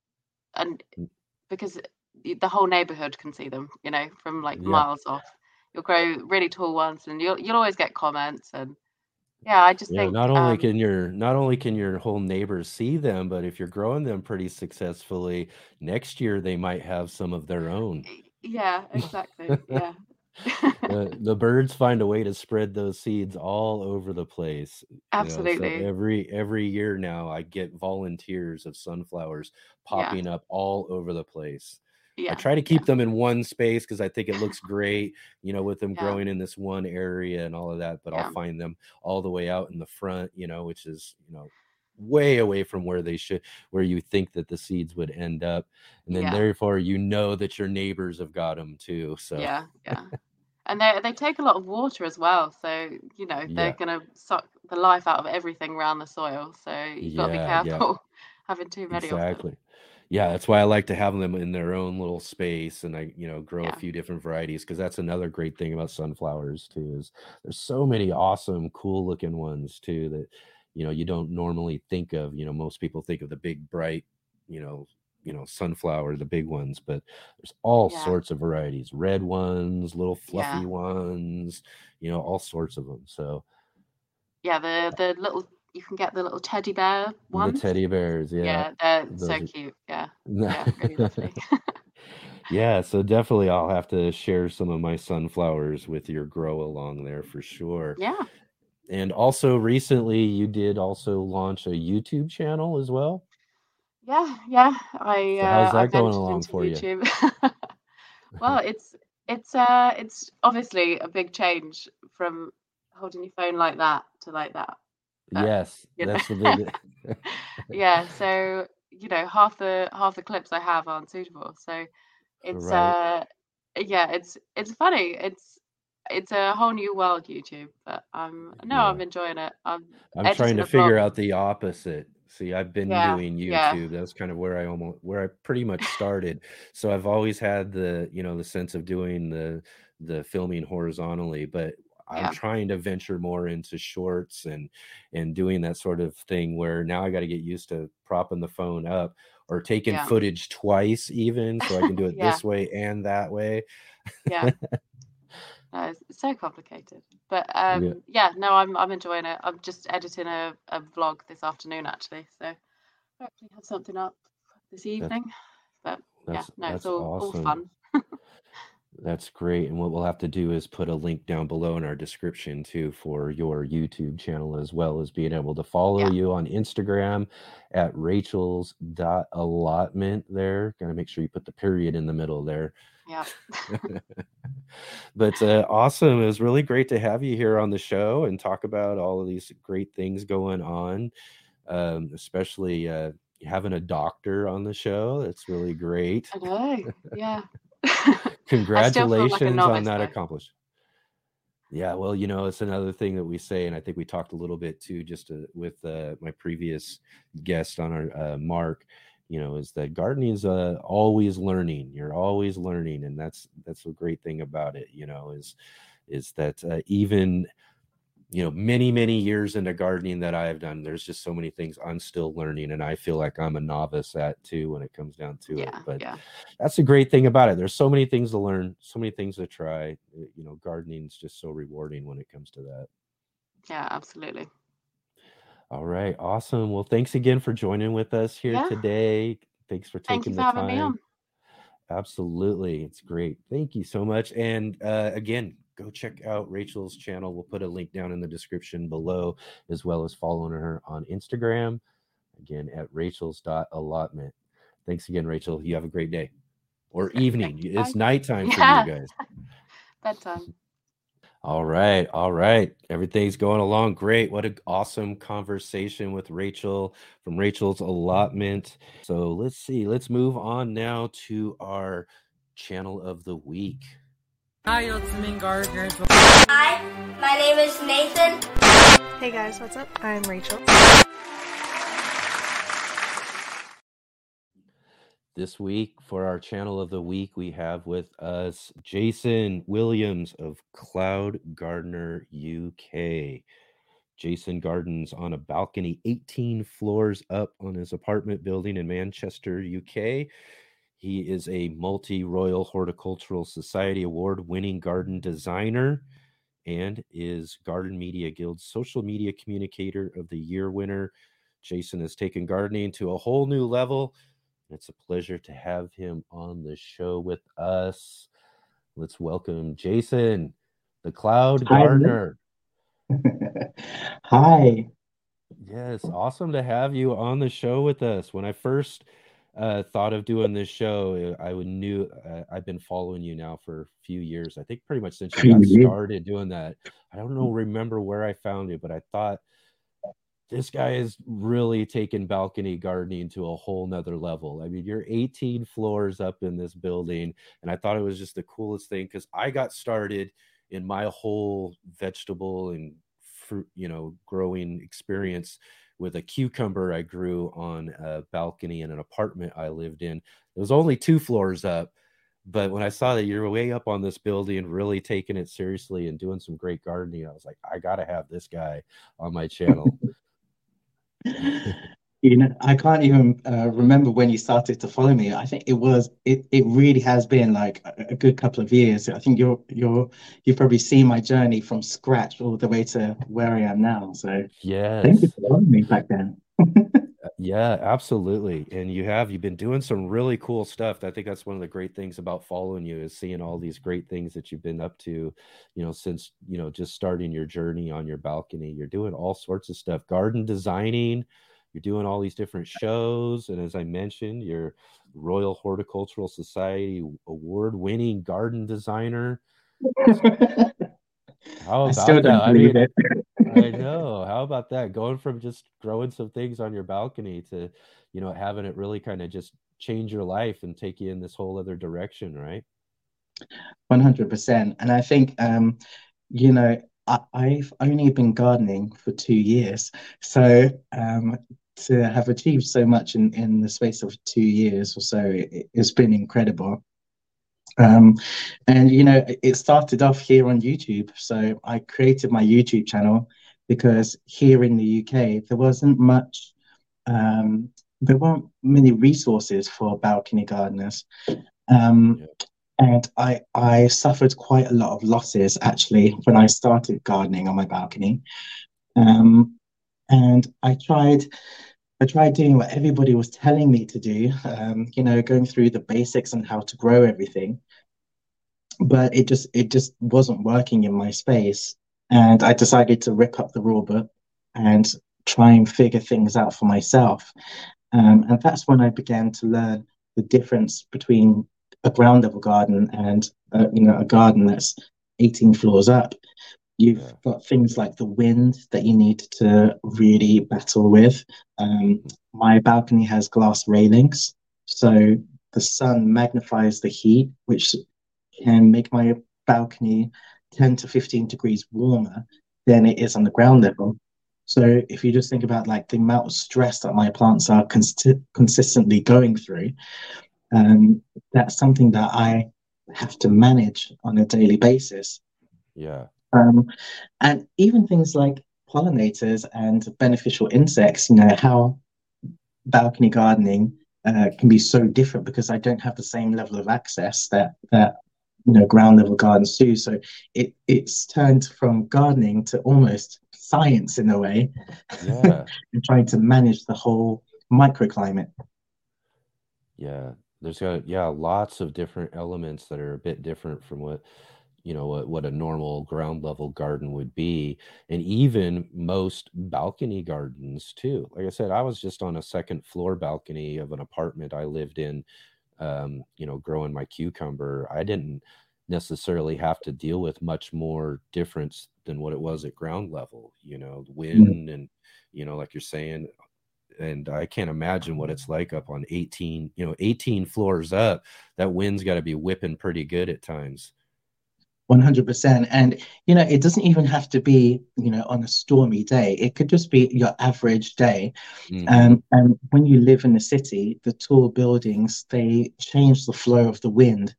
and mm, because the the whole neighborhood can see them, you know, from like yeah, miles off. You'll grow really tall ones, and you'll you'll always get comments. And yeah, I just yeah. think, Not only um, can your not only can your whole neighbors see them, but if you're growing them pretty successfully, next year they might have some of their own. yeah, exactly, yeah, the the birds find a way to spread those seeds all over the place you know so absolutely, every every year now i get volunteers of sunflowers yeah, popping up all over the place i try to yeah, keep them in one space because i think it looks great you know with them yeah, growing in this one area and all of that but i'll find them all the way out in the front you know which is you know way away from where they should where you think that the seeds would end up and then yeah, therefore you know that your neighbors have got them too so yeah, yeah. And they they take a lot of water as well, so you know they're yeah gonna suck the life out of everything around the soil. So you've got to be Yeah, yeah, careful having too many of them. exactly. Yeah, that's why I like to have them in their own little space and I, you know, grow a few different varieties because that's another great thing about sunflowers too is there's so many awesome, cool looking ones too that, you know, you don't normally think of. You know, most people think of the big, bright, you know, you know, sunflower, the big ones, but there's all yeah, sorts of varieties, red ones, little yeah. fluffy ones, you know, all sorts of them. So Yeah, the the little you can get the little teddy bear one. the teddy bears, yeah, Yeah, they're those so are cute. Yeah, yeah, really. Yeah, so definitely I'll have to share some of my sunflowers with your grow along there for sure. Yeah, And also recently you did also launch a YouTube channel as well. Yeah, yeah. I So how's uh, that I've going along for you? YouTube. well, it's it's uh it's obviously a big change from holding your phone like that to like that. But Yes, know, that's the big. yeah. So you know, half the half the clips I have aren't suitable. So it's Right. uh yeah, it's it's funny. It's it's a whole new world, YouTube. But um no, I'm enjoying it. I'm I'm trying to figure out the opposite. See, I've been Yeah, doing yeah, YouTube. That's kind of where I almost where I pretty much started. So I've always had the, you know, the sense of doing the the filming horizontally, but I'm trying to venture more into shorts and and doing that sort of thing where now I got to get used to propping the phone up or taking yeah, footage twice even so I can do it yeah, this way and that way. yeah. No, it's so complicated. But Yeah. um yeah, no, I'm I'm enjoying it. I'm just editing a, a vlog this afternoon actually. So hopefully have something up this evening. But yeah, no, it's all all fun. That's great. And what we'll have to do is put a link down below in our description too for your YouTube channel, as well as being able to follow Yeah. you on Instagram at Rachel's dot allotment there. Gotta make sure you put the period in the middle there. Yeah. but uh, awesome. It was really great to have you here on the show and talk about all of these great things going on. Um, especially uh, having a doctor on the show. That's really great. I know. Yeah. Feel like Congratulations on that accomplishment. Yeah, well, you know, it's another thing that we say, and I think we talked a little bit too, just uh, with uh, my previous guest on our uh, Mark. You know, is that gardening is uh, always learning. You're always learning, and that's that's a great thing about it. You know, is is that uh, even you know many many years into gardening that I've done, there's just so many things I'm still learning, and I feel like I'm a novice at too when it comes down to it. But yeah. that's the great thing about it. There's so many things to learn, so many things to try. Uh, You know, gardening is just so rewarding when it comes to that. Yeah, absolutely. All right, awesome. Well, thanks again for joining with us here Yeah. today. Thanks for Thank you taking for the having me time. on. Absolutely. It's great. Thank you so much. And uh, again, go check out Rachel's channel. We'll put a link down in the description below, as well as following her on Instagram, again, at rachel's.allotment. Thanks again, Rachel. You have a great day or evening. It's nighttime for Yeah. you guys. Bedtime. All right, all right. Everything's going along great. What an awesome conversation with Rachel from Rachel's allotment. So let's see. Let's move on now to our channel of the week. Hi, Ultimate Gardeners. Hi, my name is Nathan. Hey guys, what's up? I'm Rachel. This week, for our channel of the week, we have with us Jason Williams of Cloud Gardener UK. Jason gardens on a balcony 18 floors up on his apartment building in Manchester, UK. He is a multi Royal Horticultural Society award winning garden designer and is Garden Media Guild's social media communicator of the year winner. Jason has taken gardening to a whole new level. It's a pleasure to have him on the show with us. Let's welcome Jason, the Cloud Hi. Gardener. Hi. Yes, awesome to have you on the show with us. When I first uh, thought of doing this show, uh, I would knew uh, I've been following you now for a few years. I think pretty much since you got started doing that. I don't know, remember where I found you, but I thought this guy is really taking balcony gardening to a whole nother level. I mean, you're 18 floors up in this building, and I thought it was just the coolest thing because I got started in my whole vegetable and fruit, you know, growing experience with a cucumber I grew on a balcony in an apartment I lived in. It was only two floors up, but when I saw that you're way up on this building, really taking it seriously and doing some great gardening, I was like, I gotta have this guy on my channel. You know, I can't even uh, remember when you started to follow me. I think it was it. It really has been like a, a good couple of years. I think you're you're you've probably seen my journey from scratch all the way to where I am now. So yeah thank you for following me back then. Yeah, absolutely. And you have you've been doing some really cool stuff. I think that's one of the great things about following you is seeing all these great things that you've been up to, you know, since, you know, just starting your journey on your balcony. You're doing all sorts of stuff, garden designing, you're doing all these different shows, and as I mentioned, you're Royal Horticultural Society award-winning garden designer. How I about still that? don't I believe mean, it. I know. How about that? Going from just growing some things on your balcony to, you know, having it really kind of just change your life and take you in this whole other direction, right? One hundred percent. And I think, um, you know, I, I've only been gardening for two years, so um, to have achieved so much in in the space of two years or so, it, it's been incredible. Um, and you know, it started off here on YouTube. So I created my YouTube channel because here in the UK there wasn't much, um, there weren't many resources for balcony gardeners. Um, Yeah. and I I suffered quite a lot of losses actually when I started gardening on my balcony. Um, and I tried I tried doing what everybody was telling me to do, um, you know, going through the basics and how to grow everything. But it just it just wasn't working in my space. And I decided to rip up the rule book and try and figure things out for myself. Um, and that's when I began to learn the difference between a ground level garden and uh, you know a garden that's 18 floors up. You've Yeah. got things like the wind that you need to really battle with. Um, my balcony has glass railings, so the sun magnifies the heat, which can make my balcony 10 to 15 degrees warmer than it is on the ground level. So if you just think about like the amount of stress that my plants are consi- consistently going through, um, that's something that I have to manage on a daily basis. Yeah. Um, and even things like pollinators and beneficial insects, you know, how balcony gardening uh, can be so different because I don't have the same level of access that that you know ground level gardens do. So it it's turned from gardening to almost science in a way, Yeah. and trying to manage the whole microclimate. Yeah. There's got yeah, lots of different elements that are a bit different from what you know what, what a normal ground level garden would be and even most balcony gardens too. Like i said i was just on a second floor balcony of an apartment i lived in um, you know growing my cucumber. I didn't necessarily have to deal with much more difference than what it was at ground level you know wind and you know like you're saying and i can't imagine what it's like up on 18 you know 18 floors up that wind's got to be whipping pretty good at times 100% and you know it doesn't even have to be you know on a stormy day. It could just be your average day. Mhm. um, and when you live in the city the tall buildings they change the flow of the wind.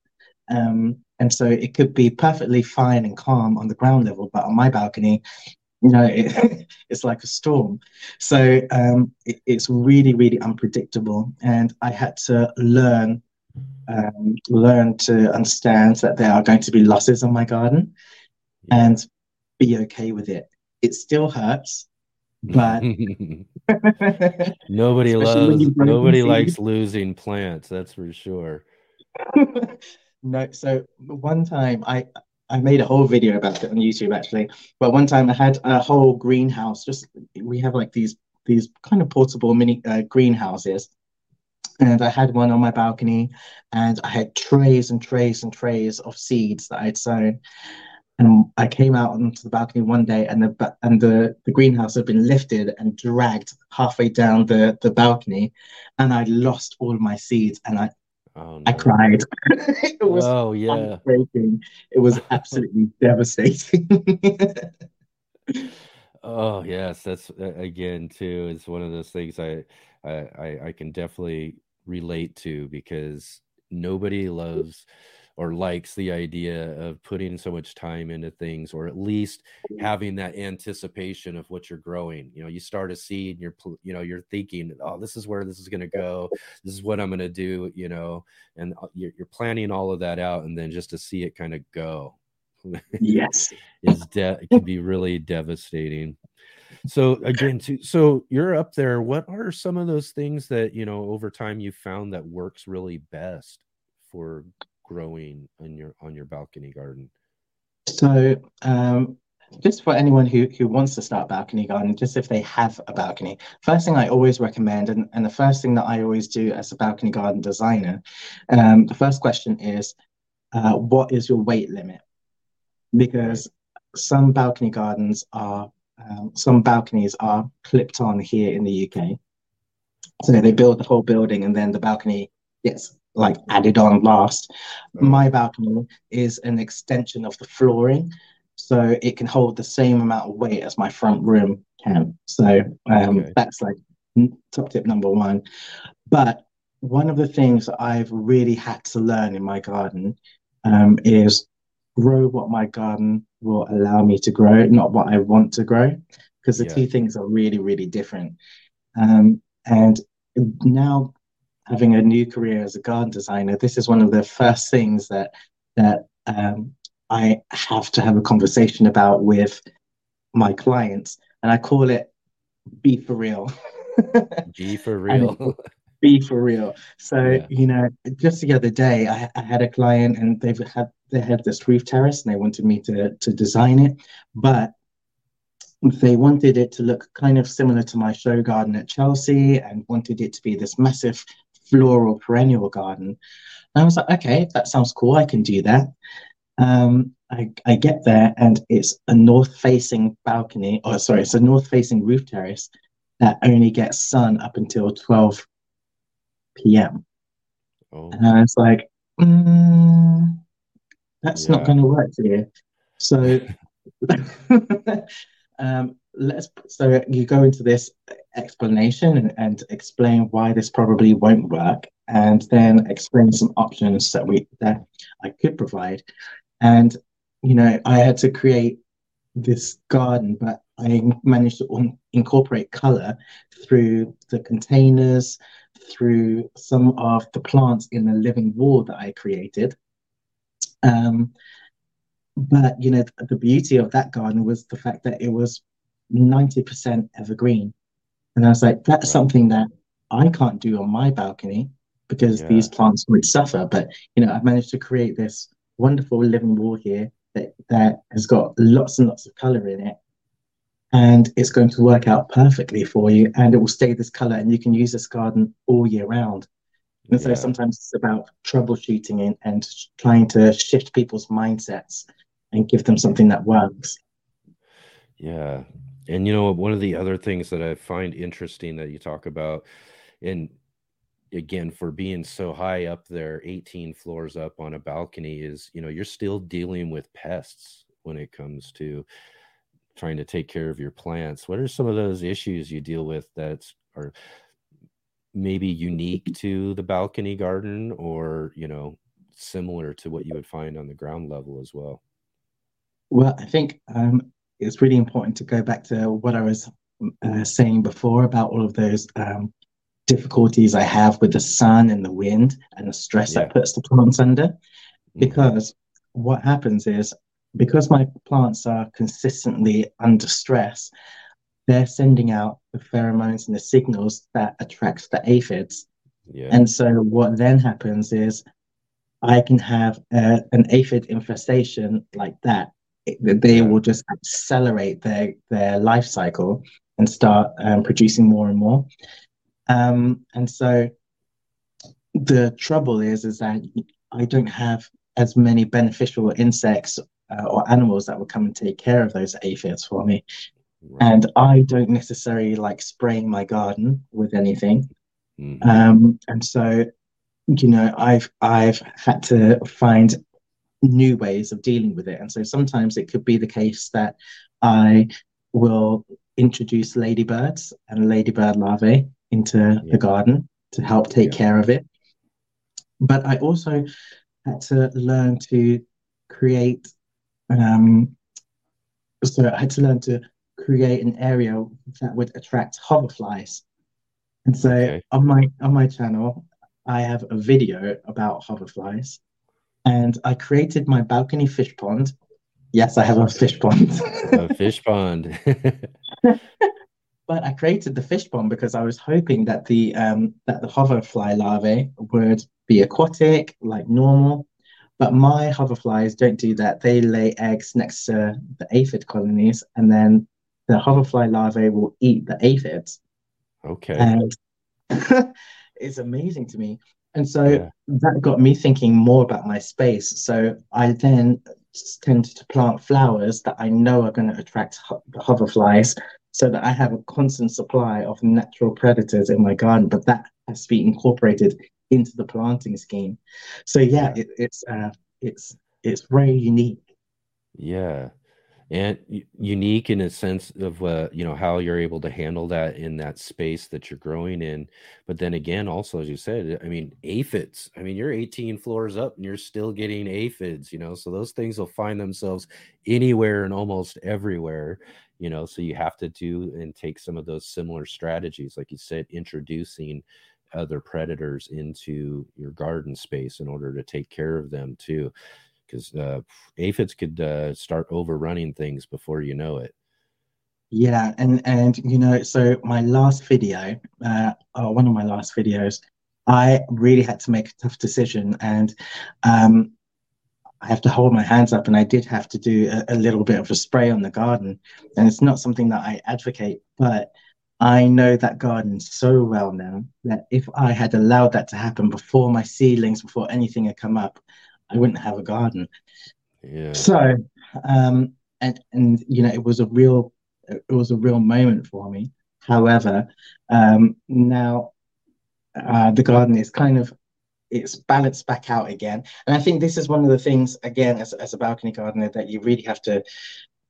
Um, and so it could be perfectly fine and calm on the ground level but on my balcony you know it, it's like a storm. So um, it, it's really really unpredictable. And i had to learn um, learn to understand that there are going to be losses on my garden Yeah. and be okay with it. It still hurts, but nobody loves nobody likes losing plants that's for sure no. So one time I I made a whole video about it on YouTube actually, but one time I had a whole greenhouse. Just we have like these these kind of portable mini uh, greenhouses. And I had one on my balcony, and I had trays and trays and trays of seeds that I'd sown. And I came out onto the balcony one day, and the and the, the greenhouse had been lifted and dragged halfway down the, the balcony, and I lost all of my seeds, and I, oh I no cried. it was oh yeah heartbreaking. It was absolutely devastating. Oh yes, that's again too. It's one of those things I, I I I can definitely relate to because nobody loves or likes the idea of putting so much time into things, or at least having that anticipation of what you're growing. You know, you start a seed, and you're you know you're thinking, oh, this is where this is going to go. This is what I'm going to do. You know, and uh, you're, you're planning all of that out, and then just to see it kind of go. yes. is de- it can be really devastating. So again, to, so you're up there. What are some of those things that you know over time you found that works really best for growing on your on your balcony garden? So, um, just for anyone who who wants to start balcony garden, just if they have a balcony, first thing I always recommend, and, and the first thing that I always do as a balcony garden designer, um, the first question is, uh, what is your weight limit? Because some balcony gardens are, um, some balconies are clipped on here in the UK. So they build the whole building and then the balcony gets like added on last. My balcony is an extension of the flooring so it can hold the same amount of weight as my front room can. So um, okay. that's like top tip number one. But one of the things that I've really had to learn in my garden um, is grow what my garden will allow me to grow, not what I want to grow, because the yeah. two things are really, really different. Um, and now having a new career as a garden designer, this is one of the first things that that um, I have to have a conversation about with my clients, and I call it "be for real." be for real. be for real. So yeah. you know, just the other day, I, I had a client, and they've had they had this roof terrace, and they wanted me to to design it, but they wanted it to look kind of similar to my show garden at Chelsea, and wanted it to be this massive floral perennial garden. And I was like, okay, that sounds cool. I can do that. Um, I, I get there and it's a north facing balcony, or sorry, it's a north facing roof terrace that only gets sun up until 12 p.m. Oh. And I was like, mm, that's yeah. not going to work for you. So, um, let's so you go into this explanation and, and explain why this probably won't work, and then explain some options that we that I could provide. And, you know, I had to create this garden, but I managed to un- incorporate color through the containers, through some of the plants in the living wall that I created. Um, but you know, the beauty of that garden was the fact that it was 90% evergreen. And I was like, that's something that I can't do on my balcony because yeah. these plants would suffer. But you know, I've managed to create this wonderful living wall here that, that has got lots and lots of color in it. And it's going to work out perfectly for you and it will stay this color and you can use this garden all year round. And so sometimes it's about troubleshooting and, and trying to shift people's mindsets and give them something that works. Yeah. And you know, one of the other things that I find interesting that you talk about, and again for being so high up there 18 floors up on a balcony is you know you're still dealing with pests when it comes to trying to take care of your plants what are some of those issues you deal with that are maybe unique to the balcony garden or you know similar to what you would find on the ground level as well well i think um, it's really important to go back to what i was uh, saying before about all of those um, difficulties I have with the sun and the wind and the stress yeah. that puts the plants under. Mm-hmm. Because mm-hmm. what happens is because my plants are consistently under stress, they're sending out the pheromones and the signals that attracts the aphids. Yeah. And so what then happens is I can have uh, an aphid infestation like that. It, they yeah. will just accelerate their their life cycle and start um, producing more and more. Um, and so the trouble is, is that I don't have as many beneficial insects uh, or animals that will come and take care of those aphids for me. Right. And I don't necessarily like spraying my garden with anything. Mm-hmm. Um, and so, you know, I've I've had to find new ways of dealing with it. And so sometimes it could be the case that I will introduce ladybirds and ladybird larvae into yeah. the garden to help take yeah. care of it. But I also had to learn to create. And um, so I had to learn to create an area that would attract hoverflies. And so okay. on my on my channel, I have a video about hoverflies, and I created my balcony fish pond. Yes, I have a fish pond. a fish pond. But I created the fish pond because I was hoping that the um, that the hoverfly larvae would be aquatic like normal. But my hoverflies don't do that. They lay eggs next to the aphid colonies, and then the hoverfly larvae will eat the aphids. Okay. And it's amazing to me. And so Yeah. that got me thinking more about my space. So I then tend to plant flowers that I know are going to attract ho- hoverflies so that I have a constant supply of natural predators in my garden, but that has to be incorporated into the planting scheme. So yeah, it, it's uh, it's it's very unique. Yeah. And unique in a sense of uh, you know how you're able to handle that in that space that you're growing in. But then again, also as you said, I mean aphids. I mean you're 18 floors up and you're still getting aphids, you know. So those things will find themselves anywhere and almost everywhere, you know. So you have to do and take some of those similar strategies, like you said, introducing other predators into your garden space in order to take care of them too because uh, aphids could uh, start overrunning things before you know it. Yeah, and and you know, so my last video, uh, uh, one of my last videos, I really had to make a tough decision, and um, I have to hold my hands up, and I did have to do a, a little bit of a spray on the garden, and it's not something that I advocate, but I know that garden so well now that if I had allowed that to happen before my seedlings, before anything had come up, I wouldn't have a garden. Yeah. So, um, and and you know, it was a real, it was a real moment for me. However, um, now uh, the garden is kind of it's balanced back out again, and I think this is one of the things again as as a balcony gardener that you really have to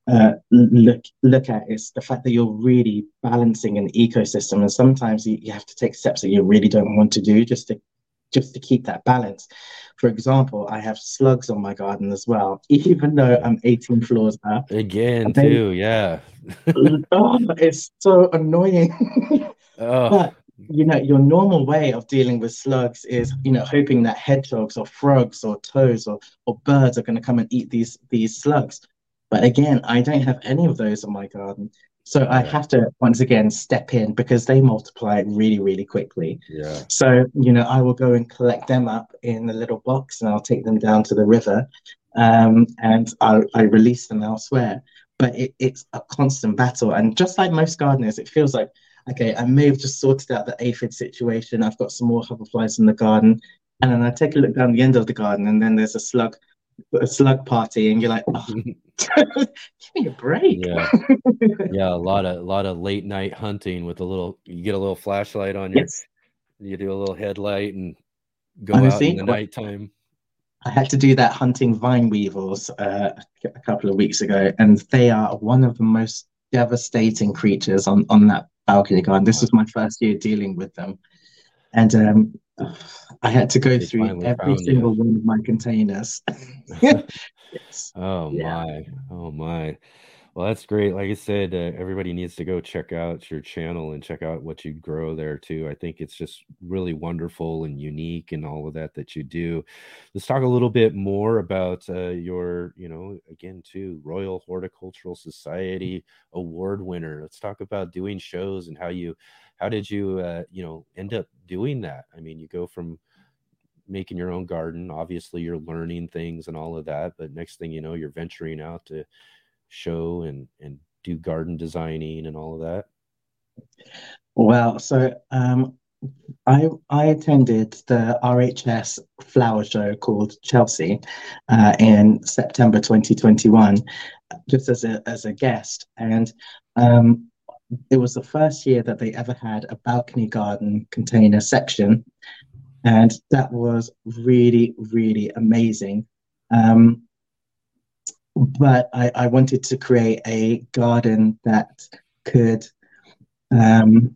uh, look look at is the fact that you're really balancing an ecosystem, and sometimes you, you have to take steps that you really don't want to do just to just to keep that balance. For example, I have slugs on my garden as well, even though I'm 18 floors up. Again, They- too. Yeah. oh, it's so annoying. Oh, But you know, your normal way of dealing with slugs is, you know, hoping that hedgehogs or frogs or toads or, or birds are going to come and eat these these slugs. But again, I don't have any of those in my garden. So I Yeah. have to once again step in because they multiply really, really quickly. yeah. So, you know, I will go and collect them up in a little box and I'll take them down to the river um, and I, I release them elsewhere. But it, it's a constant battle. And just like most gardeners, it feels like, okay, I may have just sorted out the aphid situation. I've got some more hoverflies in the garden. And then I take a look down the end of the garden and then there's a slug, a slug party. And you're like, oh, give me a break. Yeah. Yeah. A lot of a lot of late night hunting with a little you get a little flashlight on your Yes. you do a little headlight and go out Honestly, in the nighttime. I had to do that hunting vine weevils uh, a couple of weeks ago, and they are one of the most devastating creatures on, on that balcony garden. This was my first year dealing with them, and um, I had to go They through every found you. single one of my containers. yes. Oh Yeah. my. Oh my. Well, that's great. Like I said, uh, everybody needs to go check out your channel and check out what you grow there too. I think it's just really wonderful and unique and all of that that you do. Let's talk a little bit more about uh, your, you know, again, too, Royal Horticultural Society award winner. Let's talk about doing shows and how you, how did you, uh, you know, end up doing that? I mean, you go from making your own garden. Obviously, you're learning things and all of that. But next thing you know, you're venturing out to show and and do garden designing and all of that. Well, so um, I I attended the RHS flower show called Chelsea uh, in September 2021, just as a as a guest, and um, it was the first year that they ever had a balcony garden container section, and that was really really amazing. Um, but I, I wanted to create a garden that could um,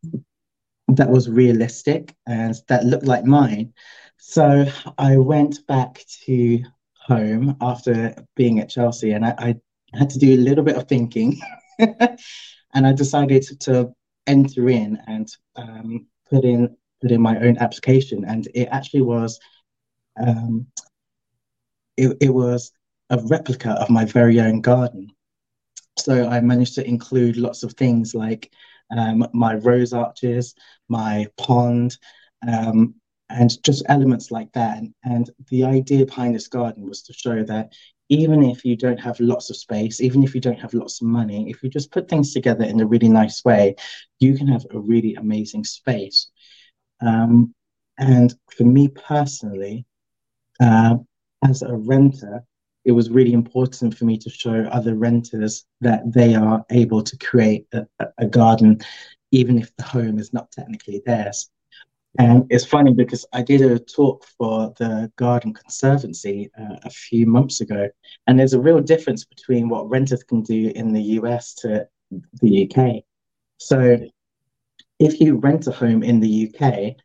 that was realistic and that looked like mine. So I went back to home after being at Chelsea and I, I had to do a little bit of thinking. and I decided to enter in and um, put in put in my own application. And it actually was um, it, it was a replica of my very own garden. So I managed to include lots of things like um, my rose arches, my pond, um, and just elements like that. And, and the idea behind this garden was to show that even if you don't have lots of space, even if you don't have lots of money, if you just put things together in a really nice way, you can have a really amazing space. Um, and for me personally, uh, as a renter, it was really important for me to show other renters that they are able to create a, a garden, even if the home is not technically theirs. And it's funny because I did a talk for the Garden Conservancy uh, a few months ago, and there's a real difference between what renters can do in the US to the UK. So, if you rent a home in the UK,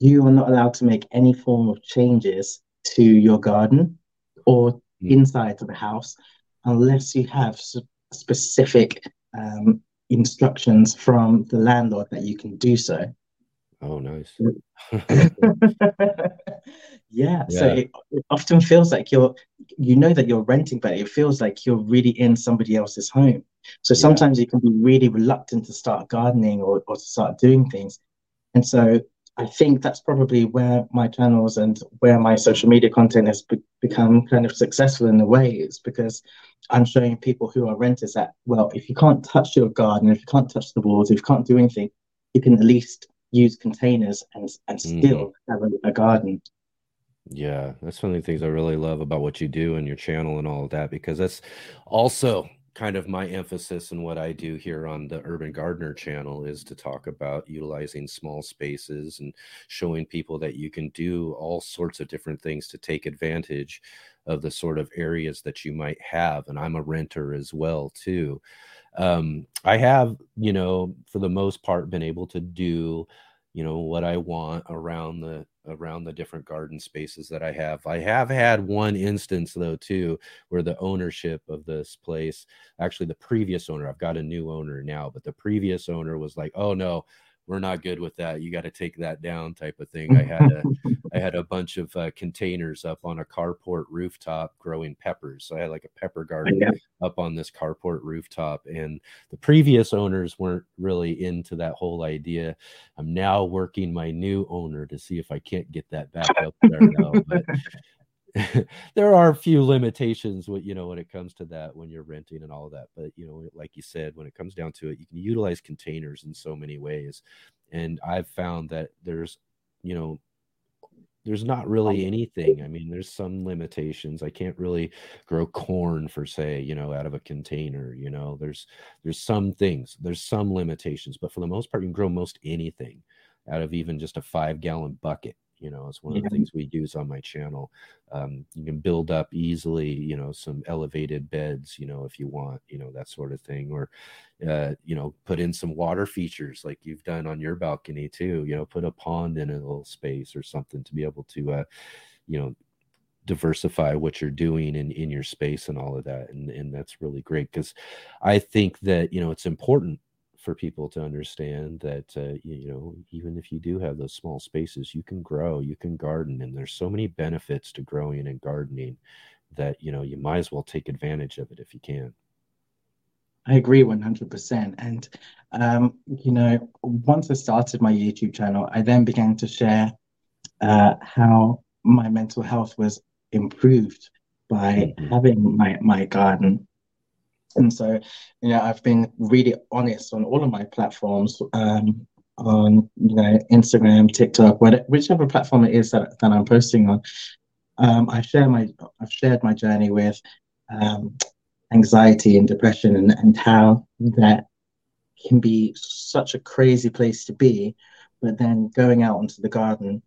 you are not allowed to make any form of changes to your garden or mm. inside of the house unless you have specific um, instructions from the landlord that you can do so. Oh, nice. yeah, mm. yeah. So it, it, often feels like you're, you know, that you're renting, but it feels like you're really in somebody else's home. So sometimes yeah. you can be really reluctant to start gardening or, or to start doing things. And so I think that's probably where my channels and where my social media content has be- become kind of successful in a way is because I'm showing people who are renters that, well, if you can't touch your garden, if you can't touch the walls, if you can't do anything, you can at least use containers and and mm-hmm. still mm. have a, a, garden. Yeah, that's one of the things I really love about what you do and your channel and all of that because that's also kind of my emphasis and what I do here on the Urban Gardener channel is to talk about utilizing small spaces and showing people that you can do all sorts of different things to take advantage of the sort of areas that you might have. And I'm a renter as well too um, I have, you know, for the most part, been able to do, you know, what I want around the around the different garden spaces that I have. I have had one instance though too, where the ownership of this place, actually the previous owner, I've got a new owner now, but the previous owner was like, "Oh no, we're not good with that. You got to take that down, type of thing. I had a, I had a bunch of uh, containers up on a carport rooftop growing peppers. So I had like a pepper garden up on this carport rooftop, and the previous owners weren't really into that whole idea. I'm now working my new owner to see if I can't get that back up there now. But there are a few limitations you know when it comes to that when you're renting and all of that but you know like you said when it comes down to it you can utilize containers in so many ways and i've found that there's you know there's not really anything. I mean there's some limitations. I can't really grow corn for say you know out of a container you know there's there's some things there's some limitations but for the most part you can grow most anything out of even just a five gallon bucket you know it's one of the things we use on my channel. Um, you can build up easily you know some elevated beds you know if you want you know that sort of thing or uh, you know put in some water features like you've done on your balcony too you know put a pond in a little space or something to be able to uh, you know diversify what you're doing in in your space and all of that and and that's really great because i think that you know it's important for people to understand that uh, you, you, know even if you do have those small spaces you can grow you can garden and there's so many benefits to growing and gardening that you know you might as well take advantage of it if you can i agree 100% and um, you know once i started my youtube channel i then began to share uh, how my mental health was improved by mm-hmm. having my, my garden and so, you know, I've been really honest on all of my platforms, um, on you know Instagram, TikTok, whatever, whichever platform it is that, that I'm posting on. Um, I share my I've shared my journey with um, anxiety and depression, and and how that can be such a crazy place to be, but then going out into the garden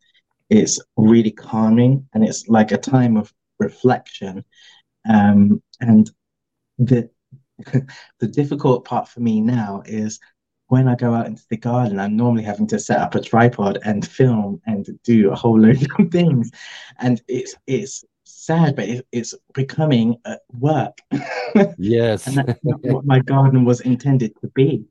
is really calming, and it's like a time of reflection, um, and the the difficult part for me now is when I go out into the garden, I'm normally having to set up a tripod and film and do a whole load of things, and it's it's sad, but it, it's becoming work. Yes, and that's not what my garden was intended to be.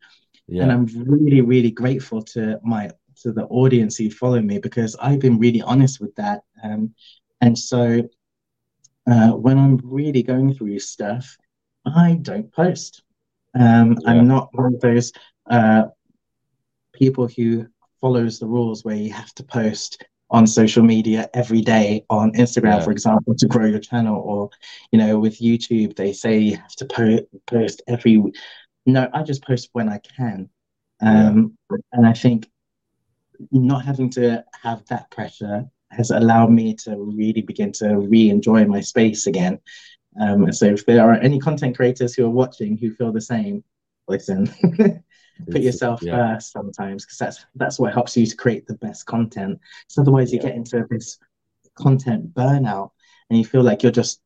Yeah. And I'm really, really grateful to my to the audience who follow me because I've been really honest with that. Um, and so uh, when I'm really going through stuff, I don't post. Um, yeah. I'm not one of those uh, people who follows the rules where you have to post on social media every day on Instagram, Yeah. for example, to grow your channel, or you know, with YouTube, they say you have to po- post every. No, I just post when I can, Yeah. um, and I think not having to have that pressure has allowed me to really begin to re-enjoy my space again. Um, so if there are any content creators who are watching who feel the same, listen, put yourself yeah. first sometimes because that's that's what helps you to create the best content. So otherwise you get into this content burnout and you feel like you're just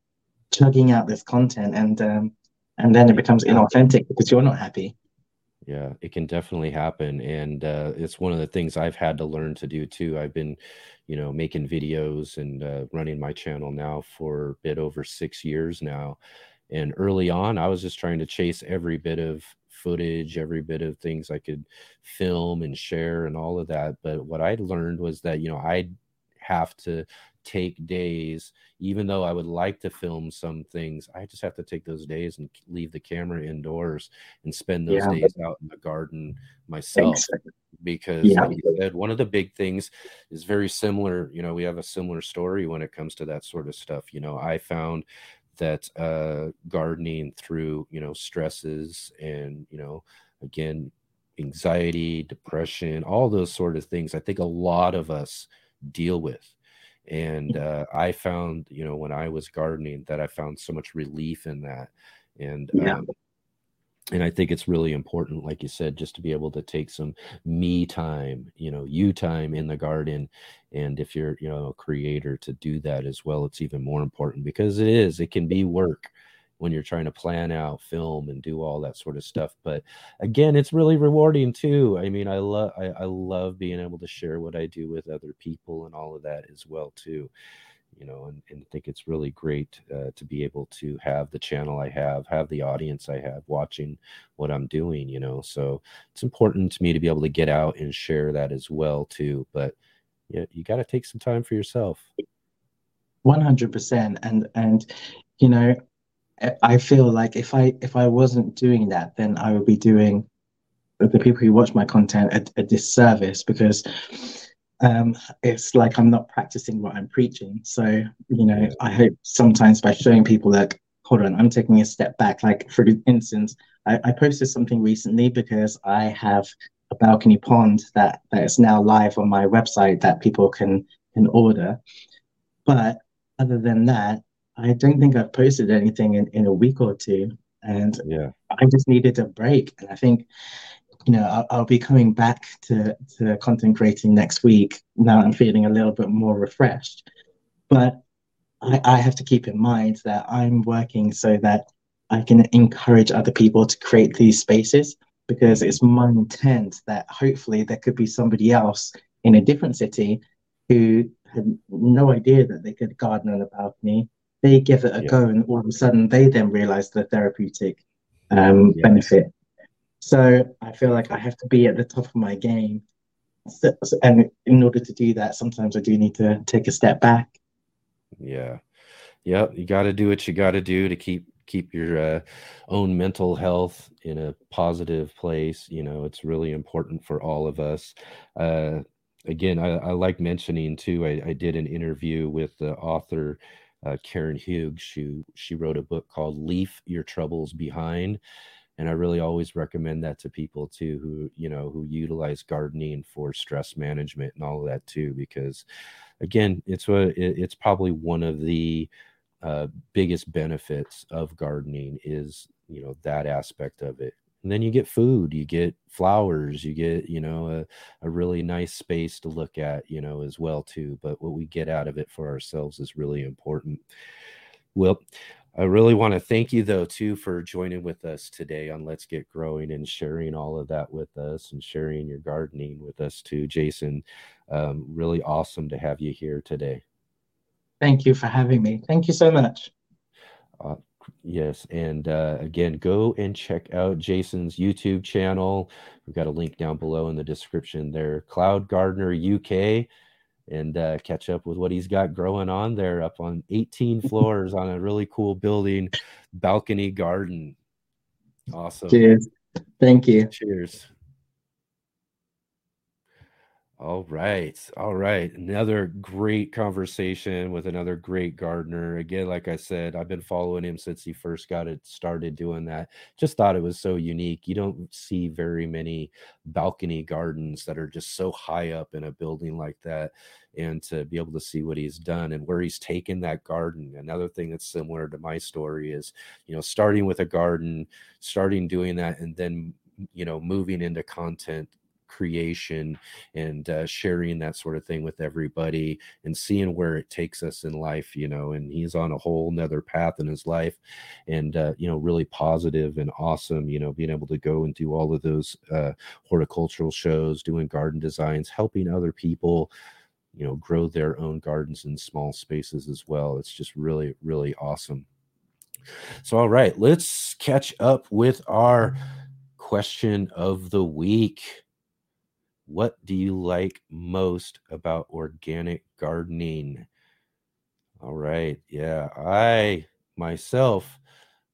chugging out this content and um, and then it becomes inauthentic because you're not happy. Yeah, it can definitely happen. And uh, it's one of the things I've had to learn to do too. I've been, you know, making videos and uh, running my channel now for a bit over six years now. And early on, I was just trying to chase every bit of footage, every bit of things I could film and share and all of that. But what I learned was that, you know, I'd have to take days, even though I would like to film some things, I just have to take those days and leave the camera indoors and spend those Yeah. days out in the garden myself. Exactly. Because, Yeah. like you said, one of the big things is very similar. You know, we have a similar story when it comes to that sort of stuff. You know, I found that uh, gardening through, you know, stresses and, you know, again, anxiety, depression, all those sort of things, I think a lot of us deal with. And uh, I found, you know, when I was gardening, that I found so much relief in that. And Yeah. um, and I think it's really important, like you said, just to be able to take some me time, you know, you time in the garden. And if you're, you know, a creator to do that as well, it's even more important because it is, it can be work when you're trying to plan out film and do all that sort of stuff. But again, it's really rewarding too. I mean, I love, I, I love being able to share what I do with other people and all of that as well too you know and, and think it's really great uh, to be able to have the channel i have have the audience i have watching what i'm doing you know so it's important to me to be able to get out and share that as well too but yeah you got to take some time for yourself 100% and and you know I- feel like if I if I wasn't doing that then I would be doing the people who watch my content a, a disservice because um it's like I'm not practicing what I'm preaching. So you know I hope sometimes by showing people that hold on I'm taking a step back. Like for instance I, I posted something recently because I have a balcony pond that that is now live on my website that people can can order. But other than that, I don't think I've posted anything in, in a week or two. And yeah I just needed a break. And I think, you know, I'll, I'll be coming back to, to content creating next week. Now I'm feeling a little bit more refreshed. But I, I have to keep in mind that I'm working so that I can encourage other people to create these spaces because it's my intent that hopefully there could be somebody else in a different city who had no idea that they could garden on a balcony. They give it a Yeah. go, and all of a sudden, they then realize the therapeutic um, Yeah. benefit. So I feel like I have to be at the top of my game. So- so- and in order to do that, sometimes I do need to take a step back. yeah yep you got to do what you got to do to keep keep your uh, own mental health in a positive place you know it's really important for all of us uh, again I, I like mentioning too I, I did an interview with the author uh, karen hughes she she wrote a book called leave your troubles behind and i really always recommend that to people too who you know who utilize gardening for stress management and all of that too because again it's what it, it's probably one of the uh, biggest benefits of gardening is you know that aspect of it and then you get food you get flowers you get you know a, a really nice space to look at you know as well too but what we get out of it for ourselves is really important well i really want to thank you though too for joining with us today on let's get growing and sharing all of that with us and sharing your gardening with us too jason um, really awesome to have you here today Thank you for having me. Thank you so much. Uh, yes, and uh, again, go and check out Jason's YouTube channel. We've got a link down below in the description there, Cloud Gardener UK, and uh, catch up with what he's got growing on there up on 18 floors on a really cool building, balcony garden. Awesome. Cheers. Thank you. Cheers. All right. All right. Another great conversation with another great gardener. Again, like I said, I've been following him since he first got it started doing that. Just thought it was so unique. You don't see very many balcony gardens that are just so high up in a building like that. And to be able to see what he's done and where he's taken that garden. Another thing that's similar to my story is, you know, starting with a garden, starting doing that, and then you know moving into content creation and uh, sharing that sort of thing with everybody and seeing where it takes us in life you know and he's on a whole nother path in his life and uh, you know really positive and awesome you know being able to go and do all of those uh, horticultural shows doing garden designs helping other people you know grow their own gardens in small spaces as well. It's just really really awesome. So all right let's catch up with our question of the week what do you like most about organic gardening? All right. Yeah. I myself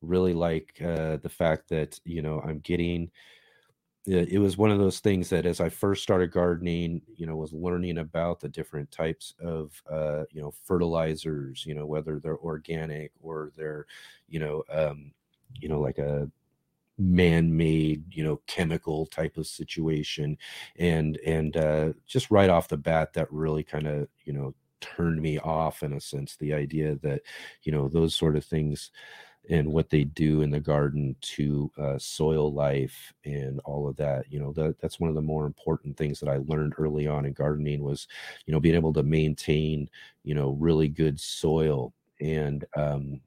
really like uh, the fact that, you know, I'm getting it was one of those things that as I first started gardening, you know, was learning about the different types of, uh, you know, fertilizers, you know, whether they're organic or they're, you know, um, you know, like a man-made you know chemical type of situation and and uh just right off the bat that really kind of you know turned me off in a sense the idea that you know those sort of things and what they do in the garden to uh, soil life and all of that you know that that's one of the more important things that i learned early on in gardening was you know being able to maintain you know really good soil and um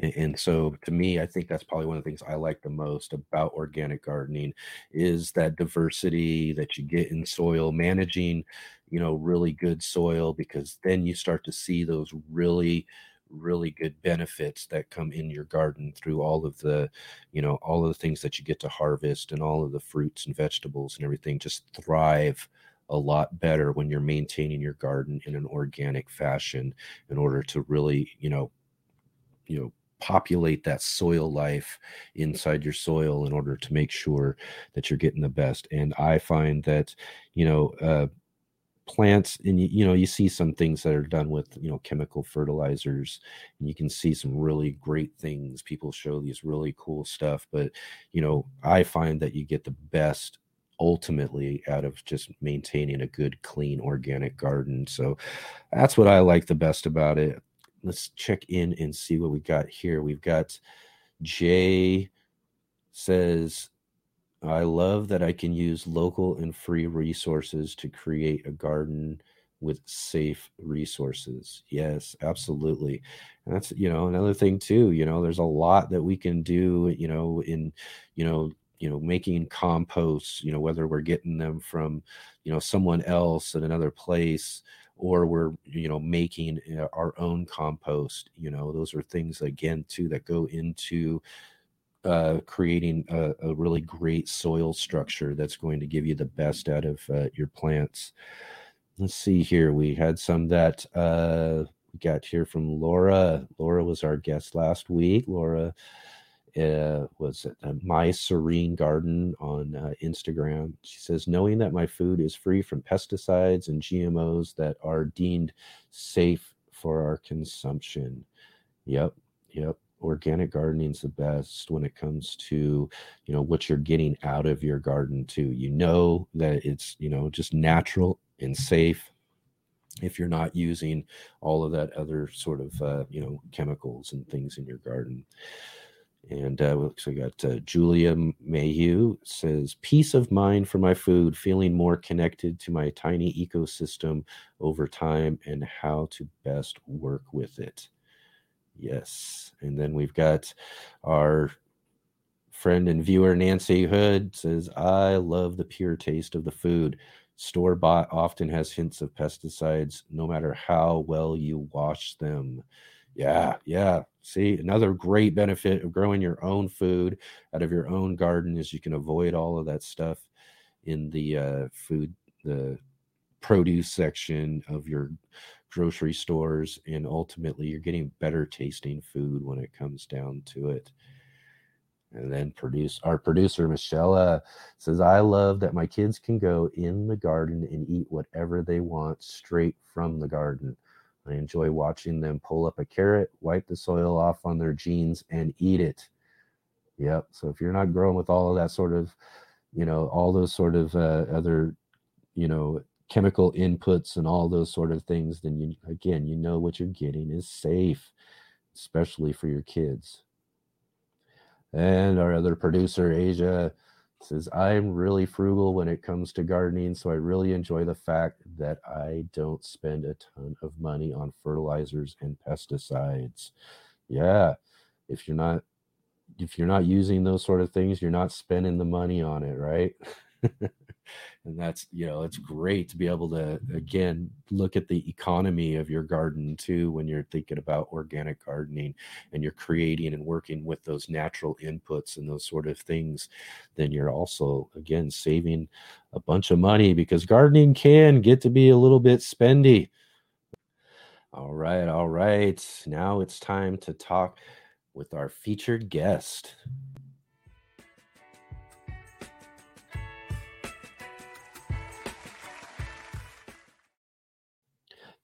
and, so to me i think that's probably one of the things i like the most about organic gardening is that diversity that you get in soil managing you know really good soil because then you start to see those really really good benefits that come in your garden through all of the you know all of the things that you get to harvest and all of the fruits and vegetables and everything just thrive a lot better when you're maintaining your garden in an organic fashion in order to really you know you know populate that soil life inside your soil in order to make sure that you're getting the best and i find that you know uh, plants and you, you know you see some things that are done with you know chemical fertilizers and you can see some really great things. People show these really cool stuff but you know i find that you get the best ultimately out of just maintaining a good clean organic garden so that's what i like the best about it let's check in and see what we got here. We've got Jay says, I love that I can use local and free resources to create a garden with safe resources. Yes, absolutely. And that's, you know, another thing too, you know, there's a lot that we can do, you know, in, you know, you know making composts you know whether we're getting them from you know someone else at another place or we're you know making uh, our own compost you know those are things again too that go into uh, creating a, a, really great soil structure that's going to give you the best out of uh, your plants. Let's see here we had some that uh, we got here from laura. Laura was our guest last week. Laura uh, was uh, my serene garden on uh, instagram. She says knowing that my food is free from pesticides and gmos that are deemed safe for our consumption. Yep yep. Organic gardening is the best when it comes to you know what you're getting out of your garden too. You know that it's you know just natural and safe if you're not using all of that other sort of uh, you know chemicals and things in your garden and uh, so we got uh, Julia Mayhew says, Peace of mind for my food, feeling more connected to my tiny ecosystem over time and how to best work with it. Yes. And then we've got our friend and viewer Nancy Hood says, I love the pure taste of the food. Store bought often has hints of pesticides, no matter how well you wash them. Yeah, yeah. See, another great benefit of growing your own food out of your own garden is you can avoid all of that stuff in the uh, food, the produce section of your grocery stores, and ultimately you're getting better tasting food when it comes down to it. And then produce our producer Michelle uh, says, "I love that my kids can go in the garden and eat whatever they want straight from the garden. I enjoy watching them pull up a carrot, wipe the soil off on their jeans, and eat it." Yep. So if you're not growing with all of that sort of, you know, all those sort of uh, other, you know, chemical inputs and all those sort of things, then you again, you know what you're getting is safe, especially for your kids. And our other producer, Asia, says, I'm really frugal when it comes to gardening, so I really enjoy the fact that I don't spend a ton of money on fertilizers and pesticides. Yeah, if you're not if you're not using those sort of things, you're not spending the money on it, right? and that's you know it's great to be able to again look at the economy of your garden too when you're thinking about organic gardening and you're creating and working with those natural inputs and those sort of things then you're also again saving a bunch of money because gardening can get to be a little bit spendy. All right all right. Now it's time to talk with our featured guest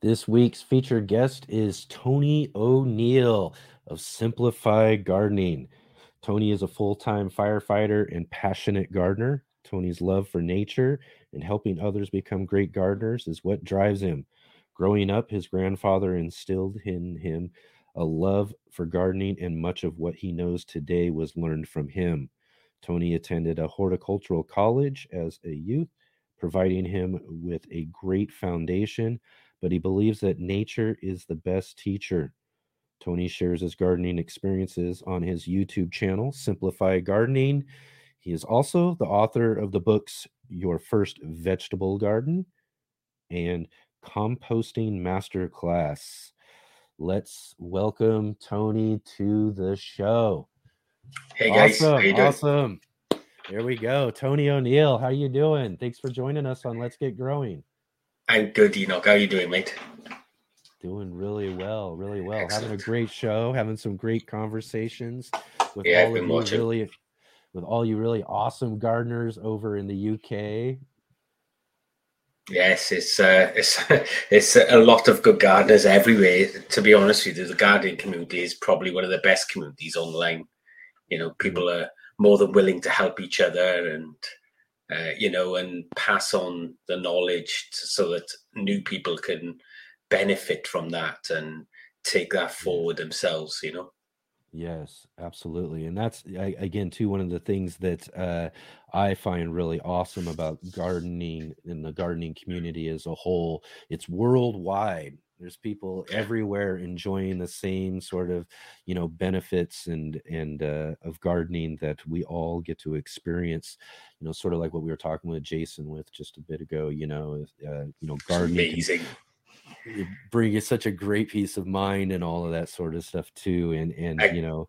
This week's featured guest is Tony O'Neill of Simplify Gardening. Tony is a full time firefighter and passionate gardener. Tony's love for nature and helping others become great gardeners is what drives him. Growing up, his grandfather instilled in him a love for gardening, and much of what he knows today was learned from him. Tony attended a horticultural college as a youth, providing him with a great foundation but he believes that nature is the best teacher. Tony shares his gardening experiences on his YouTube channel, Simplify Gardening. He is also the author of the books Your First Vegetable Garden and Composting Masterclass. Let's welcome Tony to the show. Hey guys, awesome, awesome. There we go. Tony O'Neill, how you doing? Thanks for joining us on Let's Get Growing. I'm good, Enoch. How are you doing, mate? Doing really well, really well. Excellent. Having a great show, having some great conversations with yeah, all of you watching. really with all you really awesome gardeners over in the UK. Yes, it's uh, it's it's a lot of good gardeners everywhere. To be honest with you, the gardening community is probably one of the best communities online. You know, people are more than willing to help each other and uh, you know, and pass on the knowledge to, so that new people can benefit from that and take that forward themselves, you know. Yes, absolutely. And that's again too one of the things that uh, I find really awesome about gardening in the gardening community as a whole. It's worldwide. There's people everywhere enjoying the same sort of, you know, benefits and and uh, of gardening that we all get to experience. You know, sort of like what we were talking with Jason with just a bit ago. You know, uh, you know, gardening. Amazing. Can bring you such a great peace of mind and all of that sort of stuff too. And and I, you know,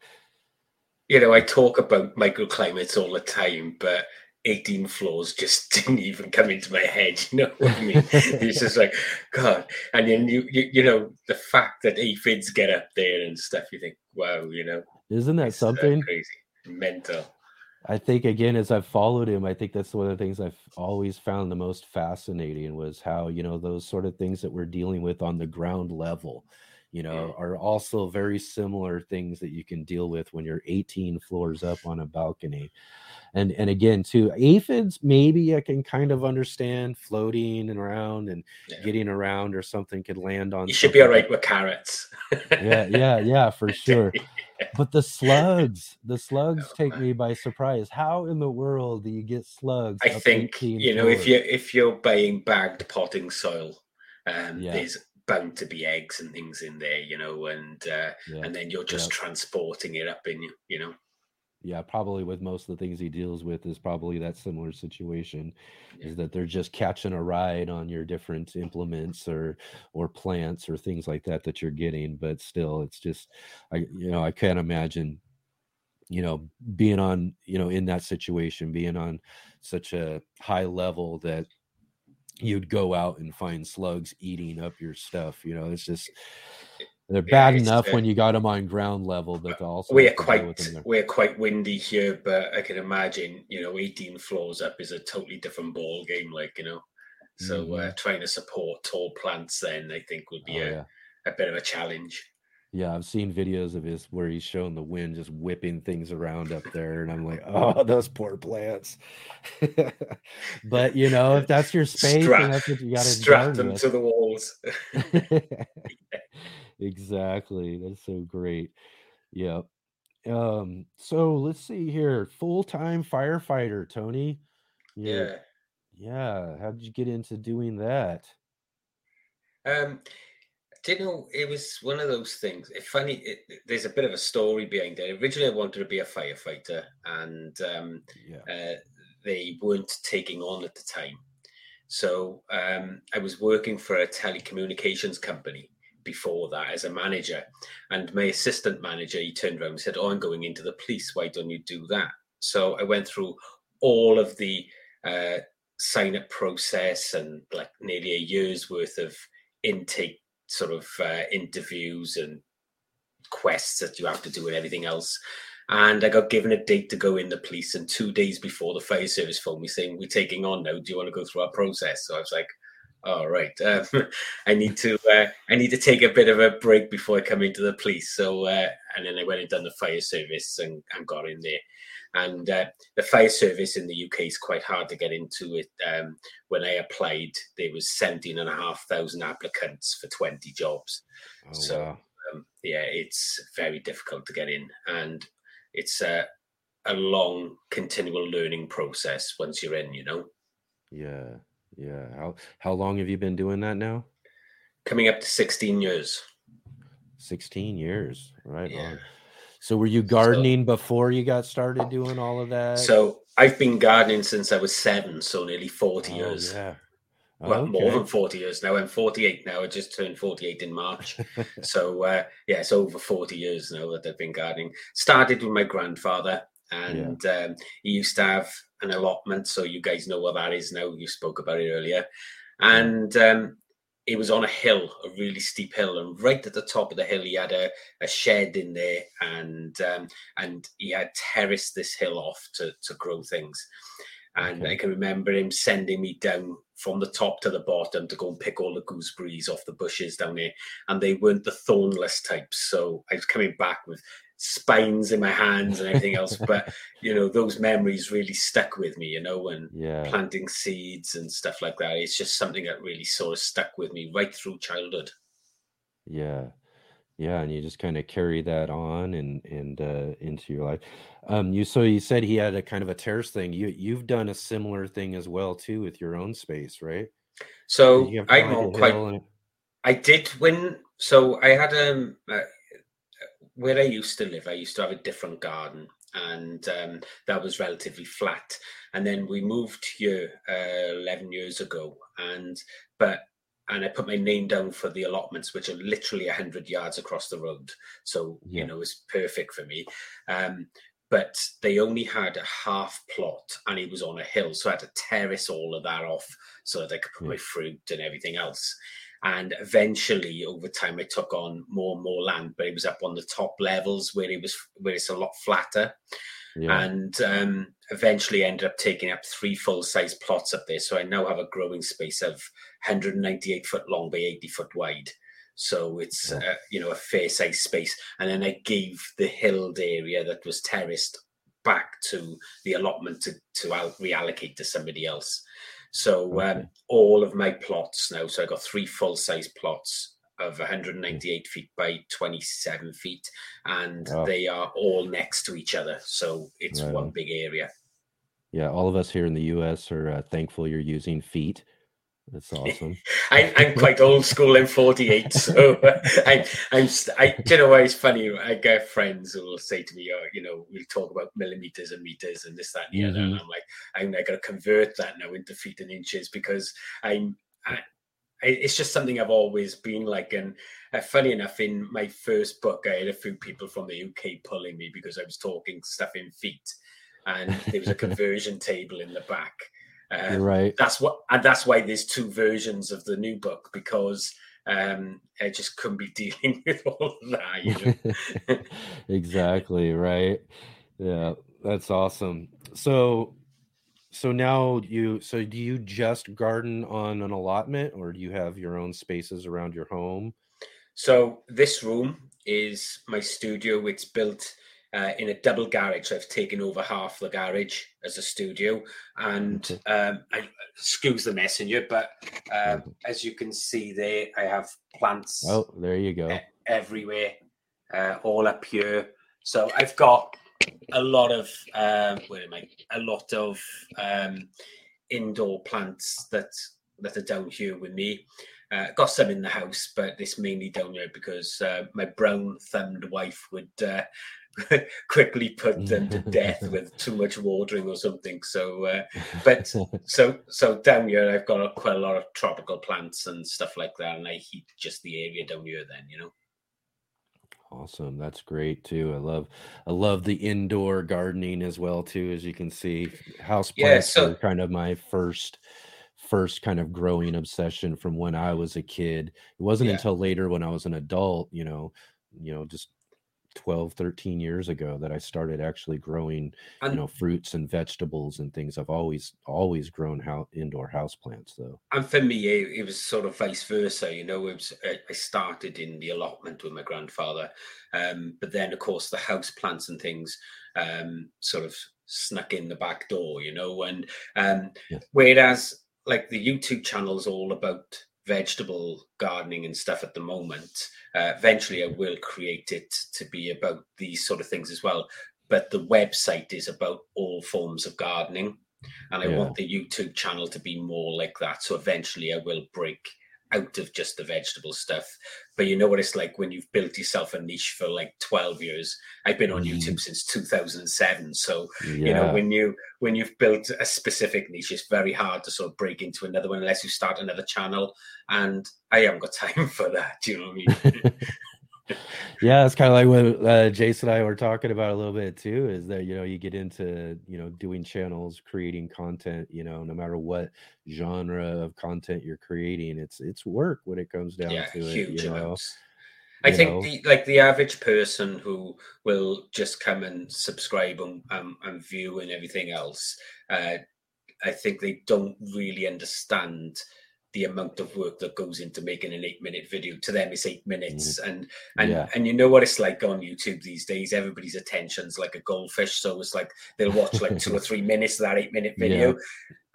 you know, I talk about microclimates all the time, but 18 floors just didn't even come into my head. You know what I mean? it's just like, God. And then you, you, you know, the fact that aphids get up there and stuff, you think, wow, you know. Isn't that uh, something? Uh, crazy. Mental. I think again, as I've followed him, I think that's one of the things I've always found the most fascinating was how, you know, those sort of things that we're dealing with on the ground level, you know, are also very similar things that you can deal with when you're 18 floors up on a balcony and and again too aphids maybe i can kind of understand floating and around and yeah. getting around or something could land on you should be all right with carrots yeah yeah yeah for sure but the slugs the slugs oh, take man. me by surprise how in the world do you get slugs i think you know if you if you're buying bagged potting soil um yeah. there's bound to be eggs and things in there you know and uh, yeah. and then you're just transporting it up in you you know yeah, probably with most of the things he deals with is probably that similar situation yeah. is that they're just catching a ride on your different implements or or plants or things like that that you're getting but still it's just I you know I can't imagine you know being on you know in that situation being on such a high level that you'd go out and find slugs eating up your stuff you know it's just They're bad it's, enough uh, when you got them on ground level, but also we're have to deal with quite we're quite windy here, but I can imagine you know 18 floors up is a totally different ball game, like you know. So uh, trying to support tall plants then I think would be Mm-hmm. Oh, a, yeah. a bit of a challenge. Yeah, I've seen videos of his where he's showing the wind just whipping things around up there, and I'm like, oh, those poor plants. but you know, if that's your space, Strap- and that's what you got to strap them to the walls. exactly. That's so great. Yep. Um, so let's see here. Full-time firefighter, Tony. You're- Yeah. Yeah. How did you get into doing that? Um, you know it was one of those things? It's funny. It, it- there's a bit of a story behind it. Originally, I wanted to be a firefighter, and um, uh, they weren't taking on at the time. So um, I was working for a telecommunications company before that as a manager, and my assistant manager he turned around and said, "Oh, I'm going into the police. Why don't you do that?" So I went through all of the uh, sign up process and like nearly a year's worth of intake sort of uh, interviews and quests that you have to do and everything else. And I got given a date to go in the police, and two days before the fire service phoned me saying, "We're taking on now. Do you want to go through our process?" So I was like, "All right, um, I need to. Uh, I need to take a bit of a break before I come into the police." So, uh, and then I went and done the fire service and, and got in there. And uh, the fire service in the UK is quite hard to get into. It um, when I applied, there was seventeen and a half thousand applicants for twenty jobs. Oh, so wow. um, yeah, it's very difficult to get in, and it's a a long continual learning process once you're in. You know, Yeah. Yeah. How how long have you been doing that now? coming up to sixteen years. 16 years. Right Yeah. So were you gardening before you got started doing all of that? So I've been gardening since I was seven, so nearly forty Oh, years. yeah. Well, more than 40 years now. I'm 48 now. I just turned 48 in March. so, uh, yeah, it's over 40 years now that I've been gardening. Started with my grandfather, and um, he used to have an allotment. So, you guys know what that is now. You spoke about it earlier. And um, it was on a hill, a really steep hill. And right at the top of the hill, he had a, a shed in there, and um, and he had terraced this hill off to, to grow things. And I can remember him sending me down from the top to the bottom to go and pick all the gooseberries off the bushes down there. And they weren't the thornless types. So I was coming back with spines in my hands and everything else. But, you know, those memories really stuck with me, you know, and Yeah. planting seeds and stuff like that. It's just something that really sort of stuck with me right through childhood. Yeah. Yeah, and you just kind of carry that on and and uh into your life. Um you so you said he had a kind of a terrace thing. You you've done a similar thing as well too with your own space, right? So I'm on quite. and- I did when. So I had um uh, where I used to live. I used to have a different garden, and um, that was relatively flat. And then we moved here uh, eleven years ago, and but and I put my name down for the allotments, which are literally hundred yards across the road. So Yeah. you know it's perfect for me. Um, but they only had a half plot and it was on a hill. So I had to terrace all of that off so that I could put my fruit and everything else. And eventually, over time, I took on more and more land, but it was up on the top levels where it was where it's a lot flatter. Yeah. And um, eventually ended up taking up three full size plots up there. So I now have a growing space of 198 foot long by 80 foot wide. So it's Yeah. uh, you know a fair size space, and then I gave the hilled area that was terraced back to the allotment to to reallocate to somebody else. So um, all of my plots now, so I got three full size plots of 198 feet by 27 feet, and Wow. they are all next to each other. So it's Right one big area. Yeah, all of us here in the US are uh, thankful you're using feet. That's awesome. I, I'm quite old school. I'm 48, so I, I'm. I, do you know why it's funny? I get friends who will say to me, "Oh, you know, we'll talk about millimeters and meters and this, that, and the other." And Mhm. I'm like, I'm not going to convert that now into feet and inches because I'm. I, it's just something I've always been like. And uh, funny enough, in my first book, I had a few people from the UK pulling me because I was talking stuff in feet, and there was a conversion table in the back. Um, right. That's what, and that's why there's two versions of the new book because um, I just couldn't be dealing with all of that. You know? exactly right. Yeah, that's awesome. So, so now you so do you just garden on an allotment, or do you have your own spaces around your home? So this room is my studio. It's built uh, in a double garage. So I've taken over half the garage as a studio, and um, I, excuse the messenger, but um, as you can see there, I have plants. Oh, there you go. everywhere, uh, all up here. So I've got a lot of um, where am I? A lot of um, indoor plants that that are down here with me. Uh, got some in the house, but it's mainly down here because uh, my brown thumbed wife would uh, quickly put them to death with too much watering or something. So, uh, but so so down here I've got quite a lot of tropical plants and stuff like that, and I heat just the area down here. Then you know. Awesome. That's great too. I love I love the indoor gardening as well too as you can see. House Yeah, plants so- are kind of my first first kind of growing obsession from when I was a kid. It wasn't Yeah. until later when I was an adult, you know, you know, just 12, 13 years ago that I started actually growing, you know, fruits and vegetables and things. I've always always grown how indoor house plants though. And for me, it, it was sort of vice versa. You know, it was I started in the allotment with my grandfather, um, but then of course the house plants and things um, sort of snuck in the back door. You know, and um, whereas like the YouTube channel is all about vegetable gardening and stuff at the moment. Uh, eventually, I will create it to be about these sort of things as well. But the website is about all forms of gardening and I Yeah. want the YouTube channel to be more like that. So eventually, I will break out of just the vegetable stuff. But you know what it's like when you've built yourself a niche for like 12 years. I've been on mm-hmm. YouTube since 2007. So you know when you when you've built a specific niche, it's very hard to sort of break into another one unless you start another channel. And I haven't got time for that. Do you know what I mean? yeah, it's kind of like what uh, Jason and I were talking about a little bit too. Is that you know you get into you know doing channels, creating content. You know, no matter what genre of content you're creating, it's it's work when it comes down yeah, to it. huge You know, amounts. I You think know? the like the average person who will just come and subscribe and um, and view and everything else, uh, I think they don't really understand the amount of work that goes into making an eight minute video. To them, it's eight minutes, and and Yeah. and you know what it's like on YouTube these days. Everybody's attention's like a goldfish, so it's like they'll watch like two or three minutes of that eight minute video, Yeah.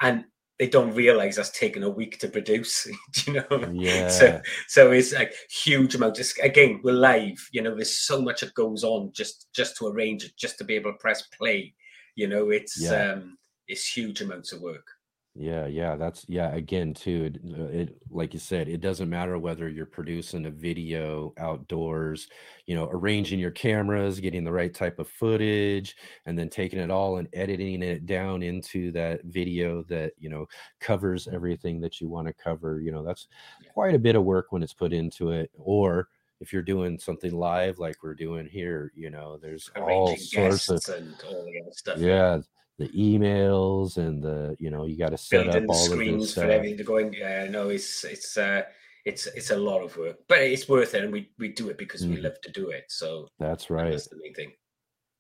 and they don't realize that's taken a week to produce. You know? Yeah. So so it's a huge amount. Just again, we're live. You know, there's so much that goes on just just to arrange it, just to be able to press play. You know, it's Yeah. um it's huge amounts of work. Yeah, yeah, that's yeah. Again, too, it, uh, it like you said, it doesn't matter whether you're producing a video outdoors, you know, arranging your cameras, getting the right type of footage, and then taking it all and editing it down into that video that you know covers everything that you want to cover. You know, that's quite a bit of work when it's put into it. Or if you're doing something live like we're doing here, you know, there's all Arranging sorts of and all the other stuff. yeah the emails and the you know you got to set building up the all screens stuff for everything to go in. Yeah, no, it's it's uh it's it's a lot of work, but it's worth it, and we we do it because we Mhm. love to do it. So that's right that's the main thing.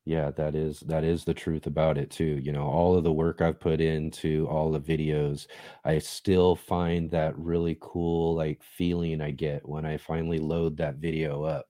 yeah that is that is the truth about it too you know all of the work i've put into all the videos i still find that really cool like feeling i get when i finally load that video up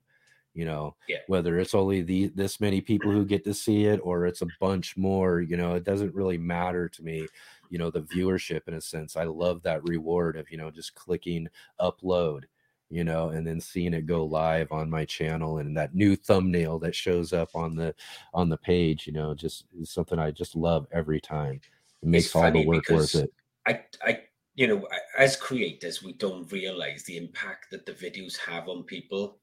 you know Yeah. whether it's only the this many people who get to see it or it's a bunch more you know it doesn't really matter to me you know the viewership in a sense i love that reward of you know just clicking upload you know and then seeing it go live on my channel and that new thumbnail that shows up on the on the page you know just is something i just love every time it makes It's all the work worth it I, I, you know, as creators, we don't realize the impact that the videos have on people.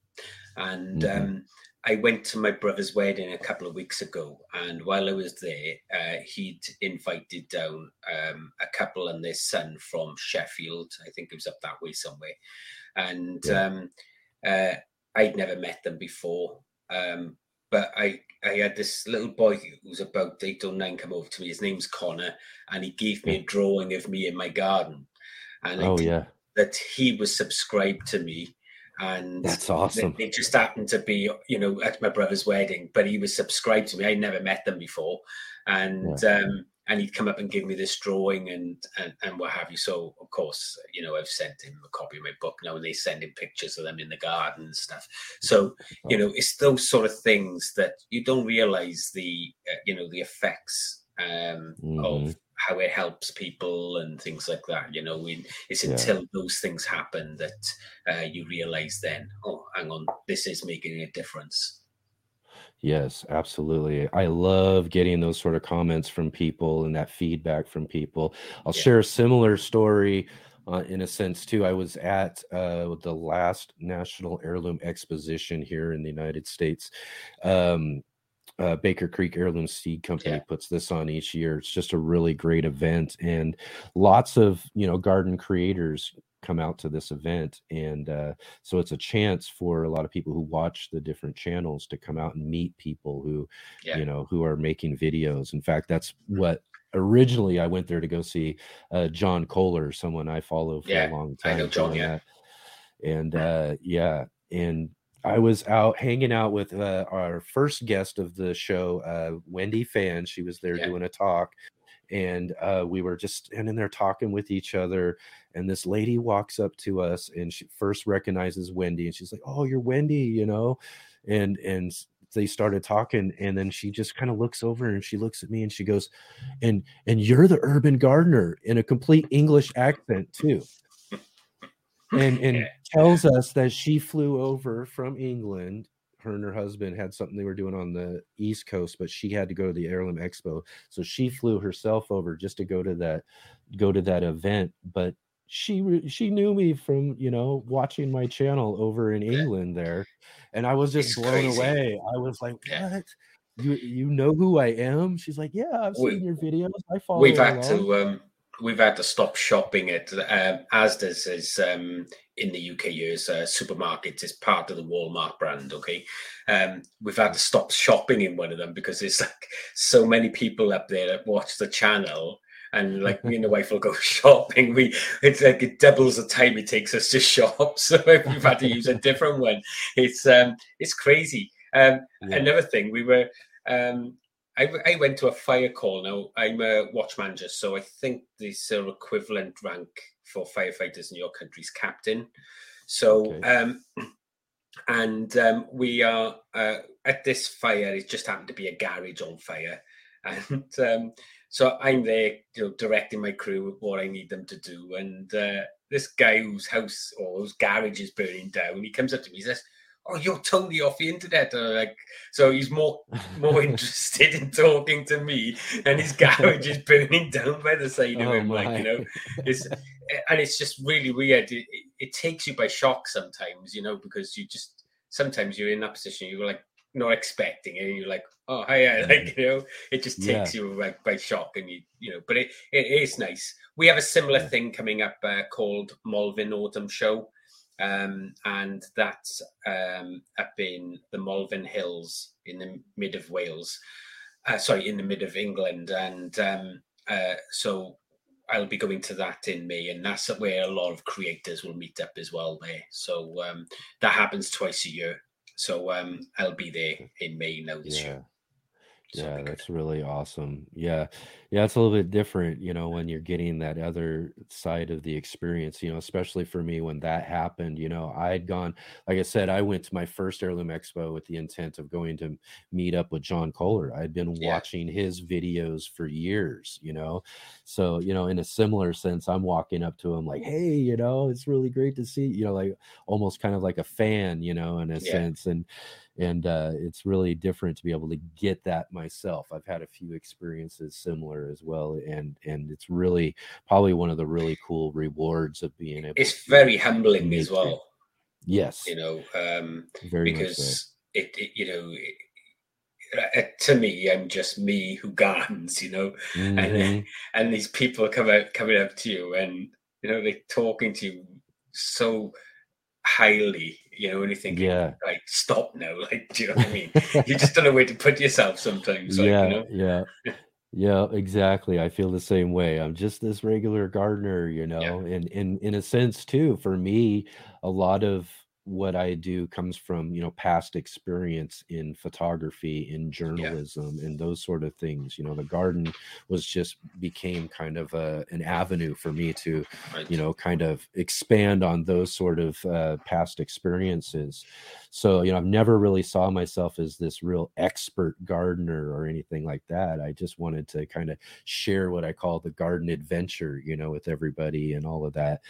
And Mhm. um, I went to my brother's wedding a couple of weeks ago, and while I was there, uh, he'd invited down um, a couple and their son from Sheffield. I think it was up that way somewhere, and Yeah. um, uh, I'd never met them before. Um, but I, I had this little boy who's about eight or nine come over to me. His name's Connor, and he gave me a drawing of me in my garden. And oh yeah that he was subscribed to me and That's awesome. They, they just happened to be, you know, at my brother's wedding, but he was subscribed to me. I'd never met them before, and um, and he'd come up and give me this drawing and, and and what have you. So of course, you know, I've sent him a copy of my book now, and they send him pictures of them in the garden and stuff. So you know, it's those sort of things that you don't realize the uh, you know the effects um, Mhm. of how it helps people and things like that. You know, we, it's Yeah. until those things happen that uh, you realize then, oh, hang on, this is making a difference. Yes, absolutely. I love getting those sort of comments from people and that feedback from people. I'll Yeah. share a similar story uh, in a sense too. I was at uh, the last National Heirloom Exposition here in the United States. Um, uh, Baker Creek Heirloom Seed Company Yeah. puts this on each year. It's just a really great event, and lots of you know garden creators come out to this event, and uh, so it's a chance for a lot of people who watch the different channels to come out and meet people who Yeah. you know who are making videos. In fact, that's what originally I went there to go see uh, John Kohler, someone I follow for Yeah, a long time. I know John, yeah. that. And uh, yeah, and I was out hanging out with uh, our first guest of the show, uh, Wendy Fan. She was there Yeah. doing a talk, and uh, we were just standing there talking with each other. And this lady walks up to us, and she first recognizes Wendy, and she's like, "Oh, you're Wendy," you know, and and they started talking, and then she just kind of looks over and she looks at me and she goes, "And and you're the urban gardener in a complete English accent too." And and Yeah. tells us that she flew over from England. Her and her husband had something they were doing on the East Coast, but she had to go to the Heirloom Expo, so she flew herself over just to go to that go to that event. But she she knew me from you know watching my channel over in England there, and I was just It's blown crazy. away. I was like, Yeah. "What? You you know who I am?" She's like, "Yeah, I've We- seen your videos. I follow." We've had along." to um, we've had to stop shopping at um, Asda's is um, in the UK years uh, supermarkets is part of the Walmart brand. Okay, um, we've had to stop shopping in one of them because there's like so many people up there that watch the channel. And like me and the wife will go shopping. We it's like it doubles the time it takes us to shop. So we've had to use a different one. It's um it's crazy. Um, Yeah. Another thing, we were um, I, went to a fire call. Now I'm a watch manager, so I think the sort equivalent rank for firefighters in your country is captain. So Okay. um, and um, we are uh, at this fire. It just happened to be a garage on fire, and um, so I'm there, you know, directing my crew what I need them to do. And uh, this guy whose house or whose garage is burning down, he comes up to me. He says, "Oh, you're totally off the internet." I'm like, so he's more more interested in talking to me, and his garage is burning down by the side of Oh, him. Like you know, it's and it's just really weird. It, it, it takes you by shock sometimes, you know, because you just sometimes you're in that position, you're like not expecting it, and you're like, oh, hi, like you know, it just takes you like by shock, and you you know, but it it is nice. We have a similar Yeah. thing coming up uh, called Malvern Autumn Show. Um, and that's um, up in the Malvern Hills in the mid of Wales, uh, sorry, in the mid of England. And um, uh, so I'll be going to that in May, and that's where a lot of creators will meet up as well there. So um, that happens twice a year. So um, I'll be there in May now this yeah year. Yeah it'll be good. that's really awesome yeah yeah it's a little bit different you know when you're getting that other side of the experience you know especially for me when that happened you know i had gone like i said i went to my first heirloom expo with the intent of going to meet up with john kohler i'd been Yeah. watching his videos for years you know so you know in a similar sense i'm walking up to him like hey you know it's really great to see you know like almost kind of like a fan you know in a Yeah. sense and and uh, it's really different to be able to get that myself. I've had a few experiences similar as well and and it's really probably one of the really cool rewards of being able It's very humbling as well, yes. you know, um, very much so. because it, it, you know, it, uh, to me, I'm just me who gardens, you know, and Mhm. and these people come out coming up to you and you know they're talking to you so highly you know and you're thinking yeah like stop now like do you know what i mean you just don't know where to put yourself sometimes like yeah you know yeah Yeah, exactly. I feel the same way. I'm just this regular gardener, you Yeah. know, and in in a sense too, for me, a lot of what I do comes from, you know, past experience in photography, in Yeah. journalism, and those sort of things. You know, the garden was just became kind of a, an avenue for me to, Right. you know, kind of expand on those sort of uh, past experiences. So, you know, I've never really saw myself as this real expert gardener or anything like that. I just wanted to kind of share what I call the garden adventure, you know, with everybody and all of that.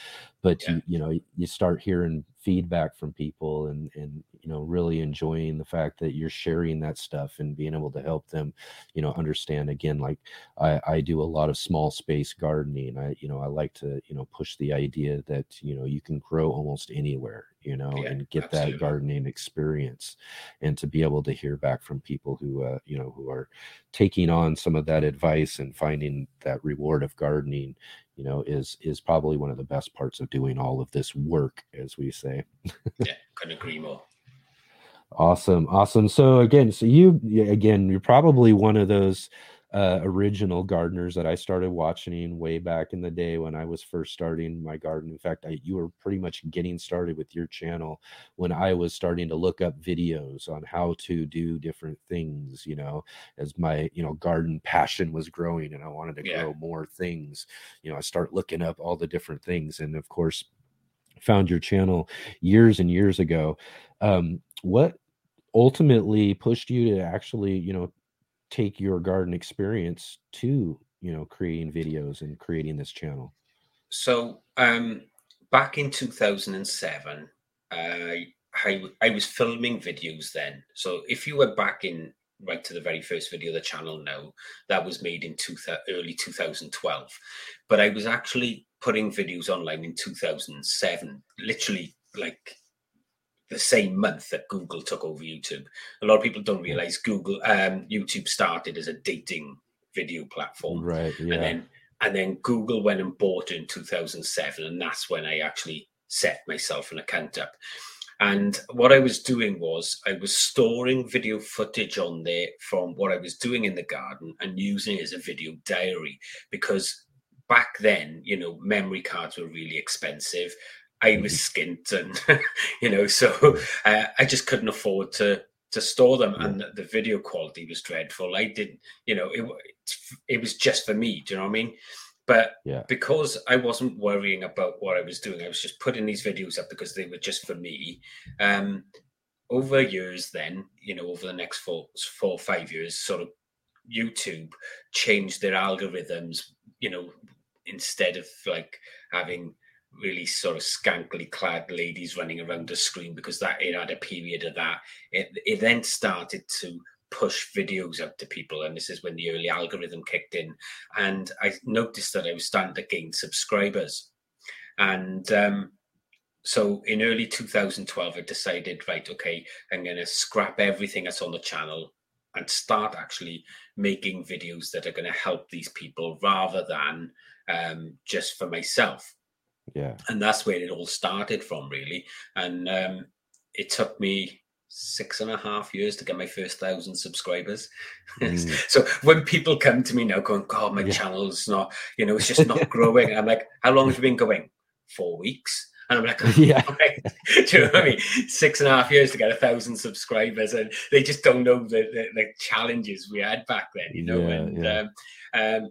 But Yeah. you, you know, you start hearing feedback from people and and you know really enjoying the fact that you're sharing that stuff and being able to help them you know understand again like i i do a lot of small space gardening. I you know i like to you know push the idea that you know you can grow almost anywhere you know Yeah, and get that gardening experience and to be able to hear back from people who uh you know who are taking on some of that advice and finding that reward of gardening you know is is probably one of the best parts of doing all of this work as we say Yeah, couldn't agree more. awesome awesome so again so you again you're probably one of those uh original gardeners that i started watching way back in the day when i was first starting my garden in fact I, you were pretty much getting started with your channel when i was starting to look up videos on how to do different things you know as my you know garden passion was growing and i wanted to Yeah. grow more things you know i start looking up all the different things and of course found your channel years and years ago um what ultimately pushed you to actually you know take your garden experience to you know creating videos and creating this channel So um, back in 2007, uh, I, I was filming videos then. So if you were back in right to the very first video of the channel now, that was made in two, early 2012. But I was actually putting videos online in 2007, literally like the same month that Google took over YouTube. A lot of people don't realize Google, um, YouTube started as a dating video platform right yeah and then and then Google went and bought it in 2007, and that's when I actually set myself an account up. And what I was doing was I was storing video footage on there from what I was doing in the garden and using it as a video diary because back then, you know, memory cards were really expensive. I was skint, and you know, so uh, I just couldn't afford to to store them, and the video quality was dreadful. I didn't, you know, it it was just for me. Do you know what I mean? But yeah because I wasn't worrying about what I was doing, I was just putting these videos up because they were just for me. Um, over years, then you know, over the next four, four five years, sort of YouTube changed their algorithms. You know, instead of like having really sort of scantily clad ladies running around the screen because that it had a period of that. It, it then started to push videos out to people, and this is when the early algorithm kicked in. And I noticed that I was starting to gain subscribers, and um, so in early 2012, I decided, right, okay, I'm going to scrap everything that's on the channel and start actually making videos that are going to help these people rather than um, just for myself yeah and that's where it all started from really and um, it took me six and a half years to get my first thousand subscribers Mm. so when people come to me now going god my Yeah. channel's not you know it's just not growing i'm like how long have you been going four weeks and i'm like Yeah. right. do you know what i mean six and a half years to get a thousand subscribers and they just don't know the, the, the challenges we had back then you know Yeah, and yeah. um, um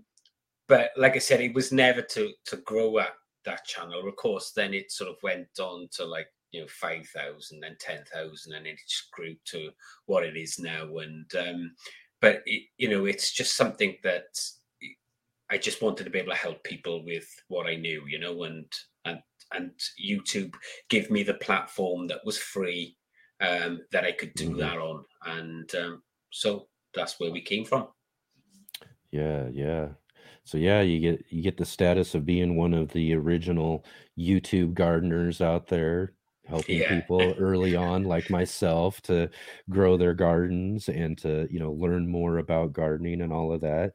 but like i said it was never to to grow at that channel of course then it sort of went on to like you know 5000 then 10000 and it just grew to what it is now and um but it, you know it's just something that i just wanted to be able to help people with what i knew you know and and and youtube give me the platform that was free um that i could do Mhm. that on and um so that's where we came from Yeah, yeah. So yeah, you get you get the status of being one of the original YouTube gardeners out there, helping Yeah. people early on, like myself, to grow their gardens and to, you know, learn more about gardening and all of that.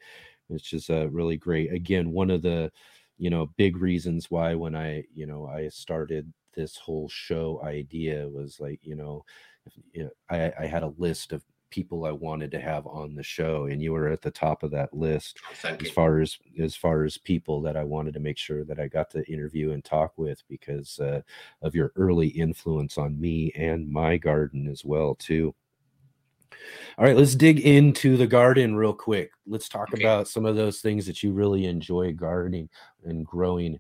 It's just uh, really great. Again, one of the, you know, big reasons why when I, you know, I started this whole show idea was like, you know, if, you know, I, I had a list of people I wanted to have on the show, and you were at the top of that list Thank as you. far as as far as people that I wanted to make sure that I got to interview and talk with because uh, of your early influence on me and my garden as well too. All right, let's dig into the garden real quick. Let's talk Okay. about some of those things that you really enjoy gardening and growing.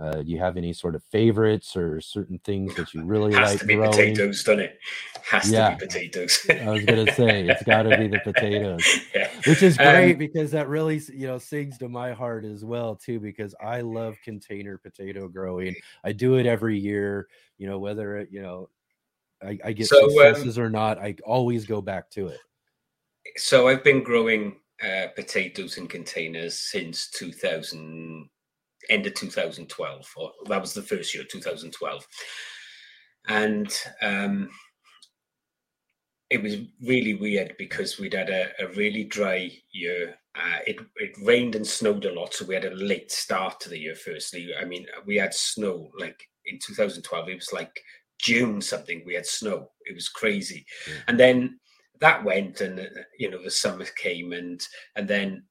Uh, do you have any sort of favorites or certain things that you really Has like to be growing? potatoes, doesn't it? Has Yeah. to be potatoes. I was gonna say it's got to be the potatoes, Yeah. which is great Um, because that really you know sings to my heart as well too. Because I love container potato growing. I do it every year. You know whether it you know I, I get So, um, successes or not, I always go back to it. So I've been growing uh, potatoes in containers since 2000, end of 2012, or that was the first year, 2012. And um, it was really weird because we'd had a, a really dry year. Uh, it, it rained and snowed a lot, so we had a late start to the year, firstly. I mean, we had snow like in 2012, it was like June something, we had snow. It was crazy. And then that went and uh, you know the summer came and and then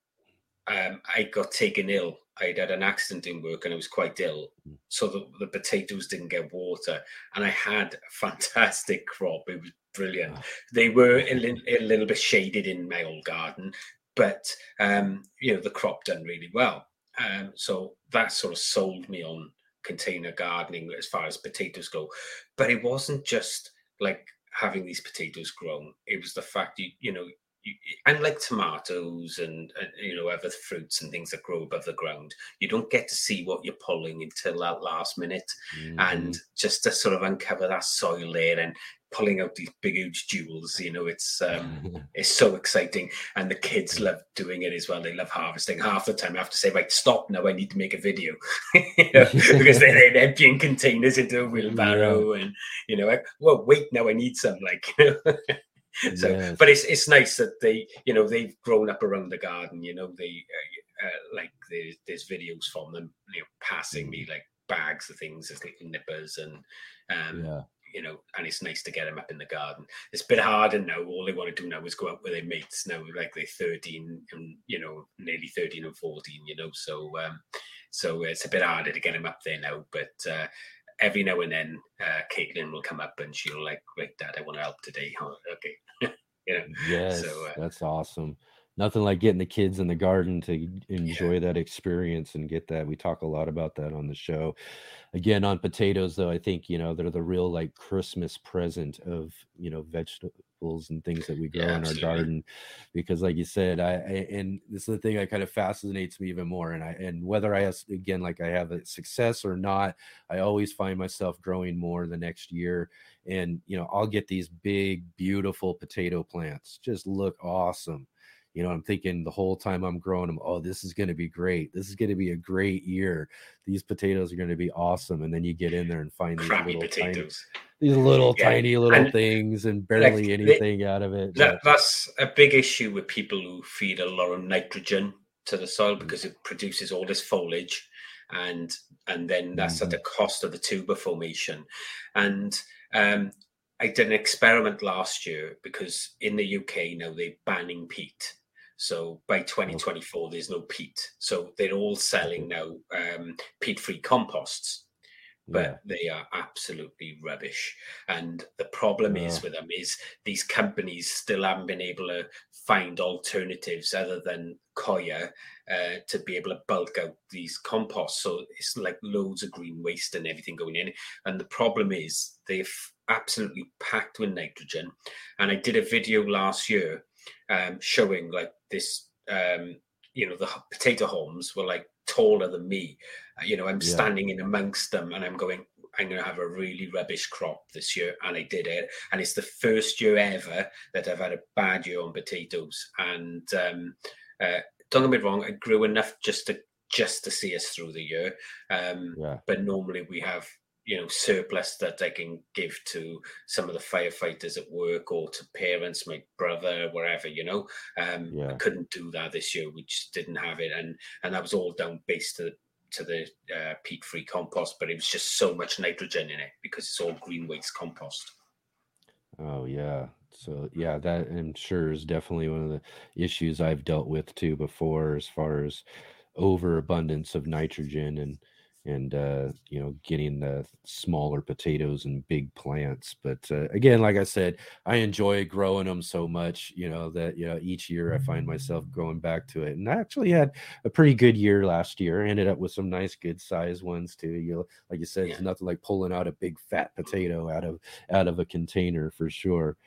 um, I got taken ill. I'd had an accident in work and I was quite ill, so the, the potatoes didn't get water, and I had a fantastic crop. It was brilliant. They were a, li- a little bit shaded in my old garden, but um, you know the crop done really well. Um, so that sort of sold me on container gardening as far as potatoes go. But it wasn't just like having these potatoes grown. It was the fact you you know you, and like tomatoes and, and you know other fruits and things that grow above the ground, you don't get to see what you're pulling until that last minute, and just to sort of uncover that soil layer and pulling out these big huge jewels, you know, it's um, it's so exciting, and the kids love doing it as well. They love harvesting. Half the time, I have to say, right, stop now. I need to make a video, you know, because they're, they're emptying containers into a wheelbarrow, and you know, like, well, wait, now I need some, like. You know? so Yes. but it's it's nice that they you know they've grown up around the garden you know they uh, uh, like there's, there's videos from them you know passing me like bags of things as little nippers and um Yeah. you know and it's nice to get them up in the garden it's a bit harder now all they want to do now is go out with their mates now like they're 13 and you know nearly 13 and 14 you know so um so it's a bit harder to get them up there now but uh every now and then uh caitlin will come up and she'll like right dad i want to help today huh? okay you know Yes, so uh, that's awesome. Nothing like getting the kids in the garden to enjoy that experience and get that. We talk a lot about that on the show. Again, on potatoes, though, I think you know they're the real like Christmas present of you know vegetables and things that we grow Yeah, in our garden. Because, like you said, I, I and this is the thing that kind of fascinates me even more. And I and whether I have again like I have a success or not, I always find myself growing more the next year and you know i'll get these big beautiful potato plants just look awesome you know i'm thinking the whole time i'm growing them oh this is going to be great. This is going to be a great year. These potatoes are going to be awesome. And then you get in there and find these little tiny potatoes. these little Yeah, tiny little and, things and like, barely they- anything out of it that, that's a big issue with people who feed a lot of nitrogen to the Mm. soil because it produces all this foliage and and then that's at the Mm-hmm. cost of the tuber formation. And um i did an experiment last year because in the uk now they're banning peat so by 2024 there's no peat so they're all selling now um peat free composts but they are absolutely rubbish. And the problem is with them is these companies still haven't been able to find alternatives other than coir uh, to be able to bulk out these composts. So it's like loads of green waste and everything going in. And the problem is they've absolutely packed with nitrogen. And I did a video last year um, showing like this, um, you know, the potato haulms were like taller than me. Uh, You know, I'm Yeah. standing in amongst them and I'm going, I'm going to have a really rubbish crop this year. And I did it. And it's the first year ever that I've had a bad year on potatoes. And um, uh, don't get me wrong, I grew enough just to just to see us through the year. Um, yeah but normally we have you know surplus that I can give to some of the firefighters at work or to parents, my brother, wherever. You know, um, I couldn't do that this year. We just didn't have it, and and that was all down based to to the uh, peat-free compost. But it was just so much nitrogen in it because it's all green waste compost. Oh yeah. So yeah, that I'm sure is definitely one of the issues I've dealt with too before, as far as overabundance of nitrogen and and uh, you know getting the smaller potatoes and big plants. But uh, again, like I said, I enjoy growing them so much, you know that you know each year I find myself going back to it. And I actually had a pretty good year last year. I ended up with some nice, good size ones too. You know, like you said, it's nothing like pulling out a big fat potato out of out of a container for sure.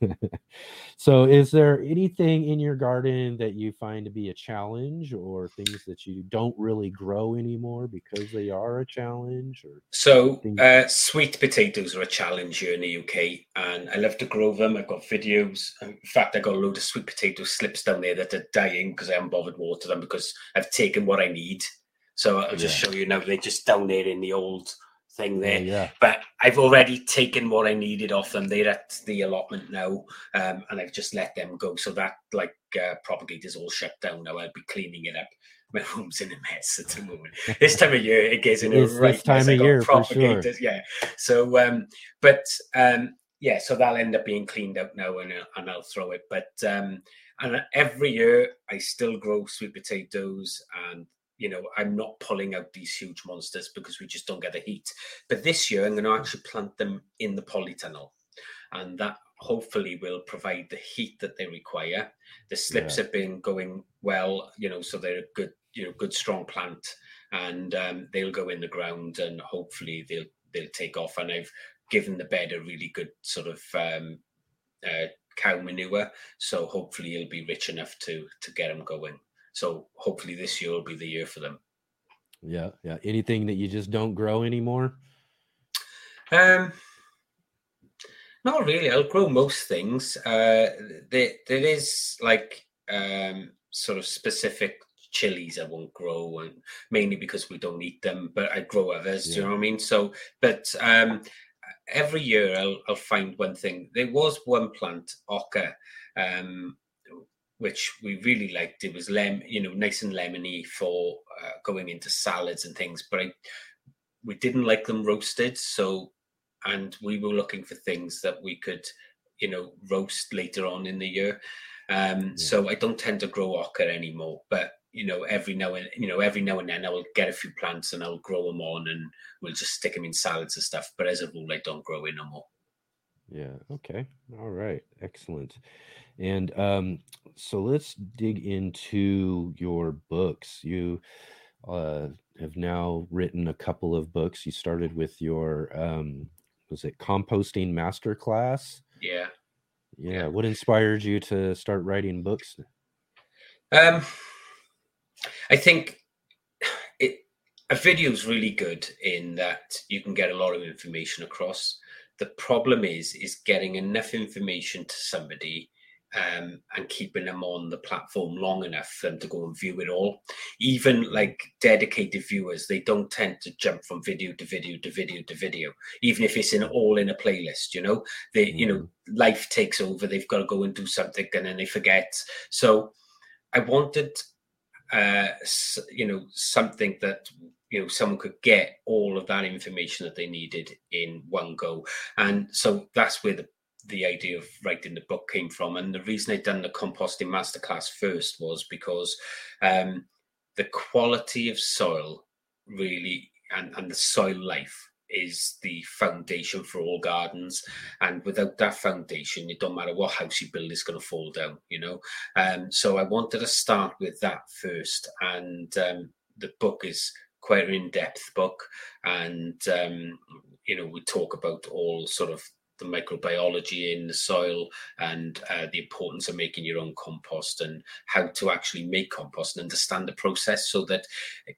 so is there anything in your garden that you find to be a challenge or things that you don't really grow anymore because they are a challenge or so uh, sweet potatoes are a challenge here in the uk and i love to grow them. I've got videos. In fact i got a load of sweet potato slips down there that are dying because i haven't bothered water them because i've taken what i need. So i'll just yeah. show you now. They're just down there in the old thing there. yeah. But I've already taken what I needed off them. They're at the allotment now, um, and I've just let them go. So that like uh, propagator's all shut down now. I'll be cleaning it up. My room's in a mess at the moment. this time of year, it gets in a right time of year for sure. Yeah. So, um, but um, yeah, so that'll end up being cleaned out now, and I'll, and I'll throw it. But um, and every year I still grow sweet potatoes and you know, I'm not pulling out these huge monsters because we just don't get the heat. But this year, I'm going to actually plant them in the polytunnel, and that hopefully will provide the heat that they require. The slips yeah. have been going well, you know, so they're a good, you know, good strong plant, and um, they'll go in the ground, and hopefully they'll they'll take off. And I've given the bed a really good sort of um, uh, cow manure, so hopefully it'll be rich enough to to get them going. So hopefully this year will be the year for them. Yeah, yeah. Anything that you just don't grow anymore? Um, not really. I'll grow most things. Uh, there, there is like um, sort of specific chilies I won't grow, and mainly because we don't eat them. But I grow others. Yeah. Do you know what I mean? So, but um, every year I'll, I'll find one thing. There was one plant, oca, um, which we really liked. It was lem, you know, nice and lemony for uh, going into salads and things. But I, we didn't like them roasted, so and we were looking for things that we could, you know, roast later on in the year. Um, yeah. So I don't tend to grow oca anymore, but you know, every now and you know, every now and then I will get a few plants and I'll grow them on, and we'll just stick them in salads and stuff. But as a rule, I don't grow in no more. Yeah. Okay. All right. Excellent. And um, so let's dig into your books. You uh, have now written a couple of books. You started with your um, was it composting masterclass? Yeah. Yeah. What inspired you to start writing books? Um, I think it a video is really good in that you can get a lot of information across. The problem is is getting enough information to somebody um, and keeping them on the platform long enough for them to go and view it all. Even like dedicated viewers, they don't tend to jump from video to video to video to video, even if it's in all in a playlist. You know, they mm. you know mm. life takes over. They've got to go and do something, and then they forget. So I wanted, uh, you know, something that you know someone could get all of that information that they needed in one go and so that's where the the idea of writing the book came from. And the reason I'd done the composting masterclass first was because um, the quality of soil really and, and the soil life is the foundation for all gardens. And without that foundation, it don't matter what house you build, it's going to fall down, you know. Um, so I wanted to start with that first. And um, the book is quite an in-depth book. And, um, you know, we talk about all sort of the microbiology in the soil and uh, the importance of making your own compost and how to actually make compost and understand the process so that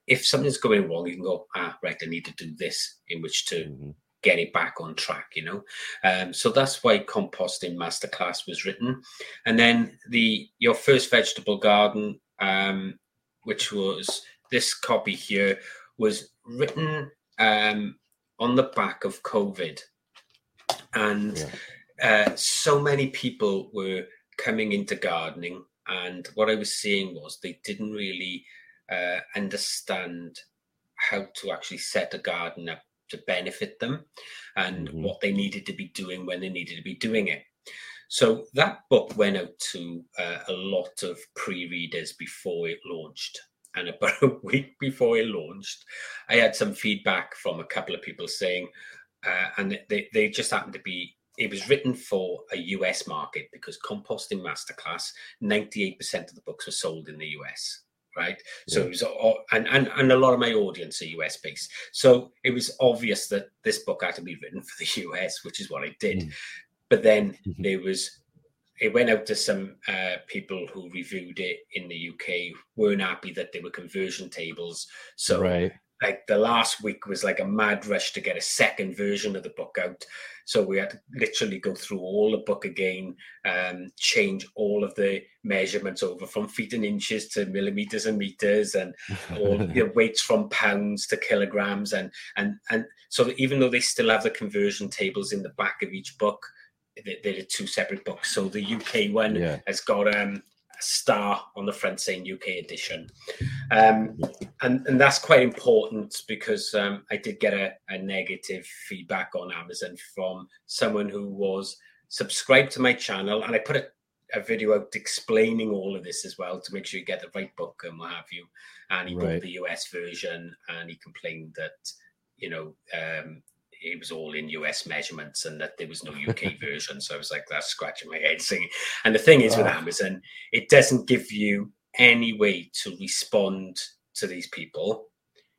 if something's going wrong, you can go, ah, right, I need to do this in which to mm-hmm. get it back on track, you know? Um, so that's why composting masterclass was written. And then the your first vegetable garden, um, which was this copy here, was written um, on the back of COVID and yeah. uh, so many people were coming into gardening and what i was seeing was they didn't really uh, understand how to actually set a garden up to benefit them and Mhm. what they needed to be doing when they needed to be doing it. So that book went out to uh, a lot of pre-readers before it launched. And about a week before it launched, I had some feedback from a couple of people saying, uh, and they, they just happened to be, it was written for a US market because Composting Masterclass, 98% of the books were sold in the US right? So it was, all- and, and and a lot of my audience are US based. So it was obvious that this book had to be written for the US, which is what I did. Mm. But then there was, it went out to some uh, people who reviewed it in the UK, weren't happy that there were conversion tables. So right. like the last week was like a mad rush to get a second version of the book out. So we had to literally go through all the book again, um, change all of the measurements over from feet and inches to millimeters and meters, and all your weights from pounds to kilograms, and and and so even though they still have the conversion tables in the back of each book, they- they're two separate books. So the UK one Yeah. has got um, a star on the front saying UK edition. Um, and and that's quite important because um, I did get a, a negative feedback on Amazon from someone who was subscribed to my channel, and I put a, a video out explaining all of this as well to make sure you get the right book and what have you. And he Right. bought the US version, and he complained that you know um, it was all in US measurements and that there was no UK version. So I was like, that's scratching my head saying. And the thing is with Ah. Amazon, it doesn't give you any way to respond to these people,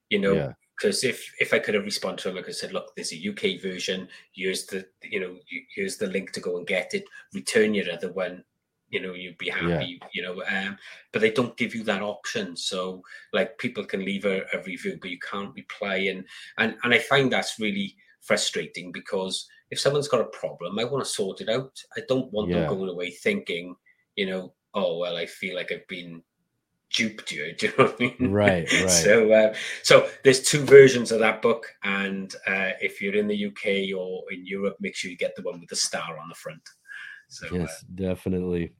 you know. Yeah. Because if if I could have responded to them, like I said, "Look, there's a UK version. Here's the you know here's the link to go and get it. Return your other one. You know you'd be happy. You know, um, but they don't give you that option. So like people can leave a, a review, but you can't reply. And and and I find that's really frustrating because if someone's got a problem, I want to sort it out. I don't want Yeah. them going away thinking, you know, oh well, I feel like I've been duped you. Do you know what I mean? Right, right. So, uh, so there's two versions of that book, and uh, if you're in the UK or in Europe, make sure you get the one with the star on the front. So, uh, Yes, definitely.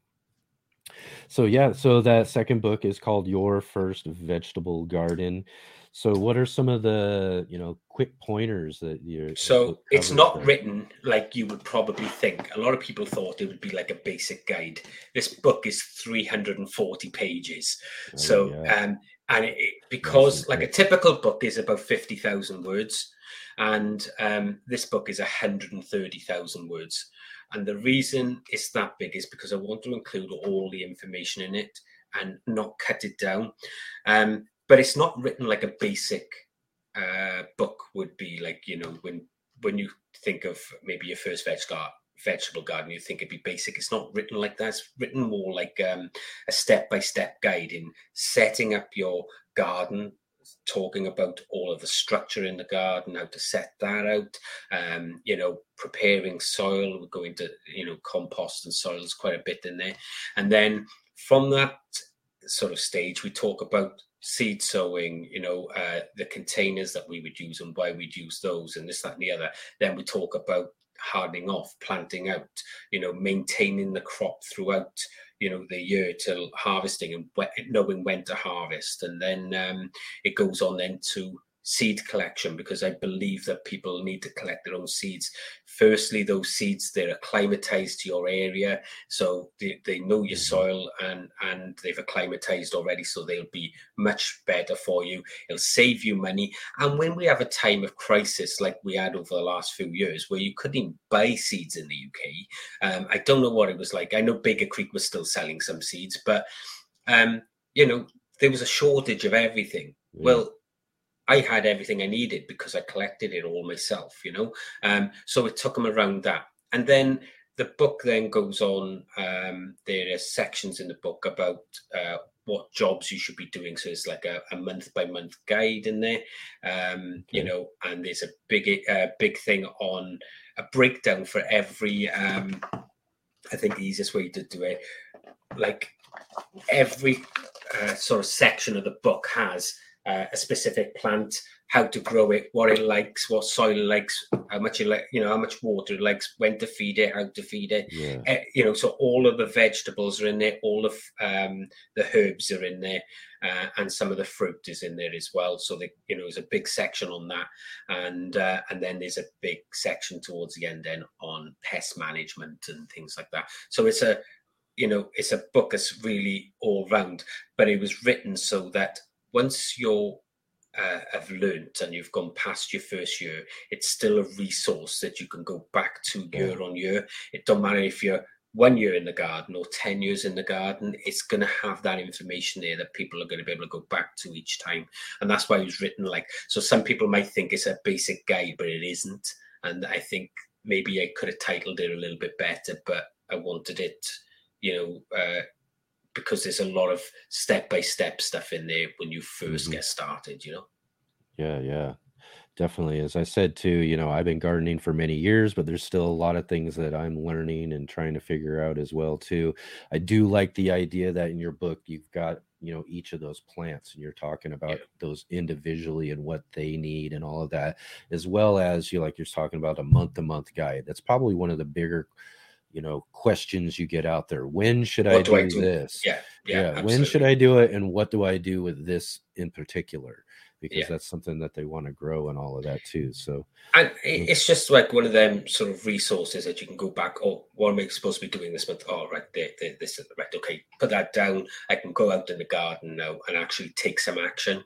So yeah, so that second book is called Your First Vegetable Garden. So what are some of the, you know, quick pointers that you're So it's not written like you would probably think. A lot of people thought it would be like a basic guide. This book is 340 pages. so, Oh, yeah. um, and it- because like a typical book is about 50,000 words, and um, this book is 130,000 words. And the reason it's that big is because I want to include all the information in it and not cut it down. Um, but it's not written like a basic uh, book would be like you know when when you think of maybe your first veg gar- vegetable garden you think it'd be basic. It's not written like that. It's written more like um, a step-by-step guide in setting up your garden talking about all of the structure in the garden how to set that out um, you know preparing soil. We're going to you know compost and soils quite a bit in there. And then from that sort of stage we talk about seed sowing you know uh, the containers that we would use and why we'd use those and this that and the other. Then we talk about hardening off planting out you know maintaining the crop throughout you know the year till harvesting and knowing when to harvest. And then um, it goes on then to seed collection because i believe that people need to collect their own seeds. Firstly those seeds they're acclimatized to your area so they, they know your soil and and they've acclimatized already so they'll be much better for you. It'll save you money. And when we have a time of crisis like we had over the last few years where you couldn't even buy seeds in the uk um, i don't know what it was like. I know baker creek was still selling some seeds but um, you know there was a shortage of everything. Well I had everything I needed because I collected it all myself, you know. Um, so it took them around that, and then the book then goes on. Um, there are sections in the book about uh, what jobs you should be doing. So it's like a, a month by month guide in there, um, you know. And there's a big, uh, big thing on a breakdown for every. Um, I think the easiest way to do it, like every uh, sort of section of the book has uh, a specific plant, how to grow it, what it likes, what soil it likes, how much it like, you know, how much water it likes, when to feed it, how to feed it. Yeah. Uh, you know, so all of the vegetables are in there, all of um, the herbs are in there, uh, and some of the fruit is in there as well. So they, you know, there's a big section on that, and uh, and then there's a big section towards the end then on pest management and things like that. So it's a you know it's a book that's really all round, but it was written so that once you're uh, have learnt and you've gone past your first year, it's still a resource that you can go back to year on year. It don't matter if you're one year in the garden or 10 years in the garden, it's going to have that information there that people are going to be able to go back to each time. And that's why it was written like, so some people might think it's a basic guide, but it isn't. And I think maybe I could have titled it a little bit better, but I wanted it, you know, uh, because there's a lot of step by step stuff in there when you 1st mm-hmm. get started, you know? Yeah, yeah definitely as i said too you know i've been gardening for many years but there's still a lot of things that i'm learning and trying to figure out as well too i do like the idea that in your book you've got you know each of those plants and you're talking about yeah. those individually and what they need and all of that as well as you like you're talking about a month to month guide that's probably one of the bigger you know questions you get out there. When should I do, I do, this? Yeah yeah, yeah when should i do it? And what do i do with this in particular because yeah. that's something that they want to grow and all of that too. So, and it's just like one of them sort of resources that you can go back. Oh, what am I supposed to be doing this month? Oh, right, there, there, this, right, okay, put that down. I can go out in the garden now and actually take some action.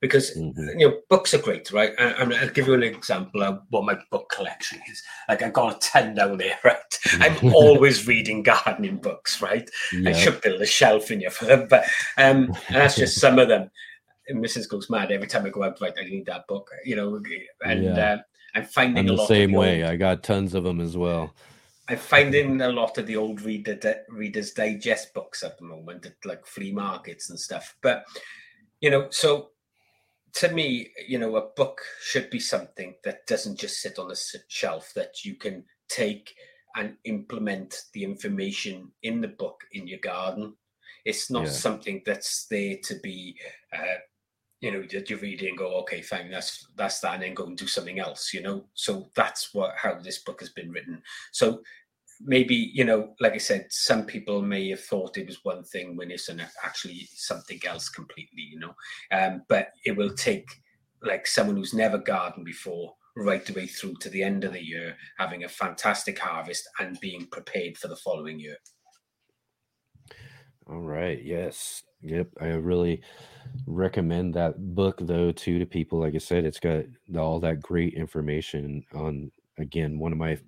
Because mm-hmm. you know books are great, right? I, will give you an example of what my book collection is. Like I've got a ten down there, right? I'm always reading gardening books, right? Yep. I should build a shelf in you for them, but um, and that's just some of them. Mrs. goes mad every time I go out. I need that book, you know. And yeah. uh, I'm finding I'm the same way. Old, I got tons of them as well. I'm finding a lot of the old reader Reader's Digest books at the moment at like flea markets and stuff. But you know, so to me, you know, a book should be something that doesn't just sit on a shelf that you can take and implement the information in the book in your garden. It's not yeah. something that's there to be uh, you know that you read it and go okay fine that's that's that and then go and do something else you know? So that's what how this book has been written. So maybe you know like i said some people may have thought it was one thing when it's an, actually something else completely you know? Um, but it will take like someone who's never gardened before right the way through to the end of the year having a fantastic harvest and being prepared for the following year. All right yes Yep, I really recommend that book though too to people. Like I said, it's got all that great information on again one of my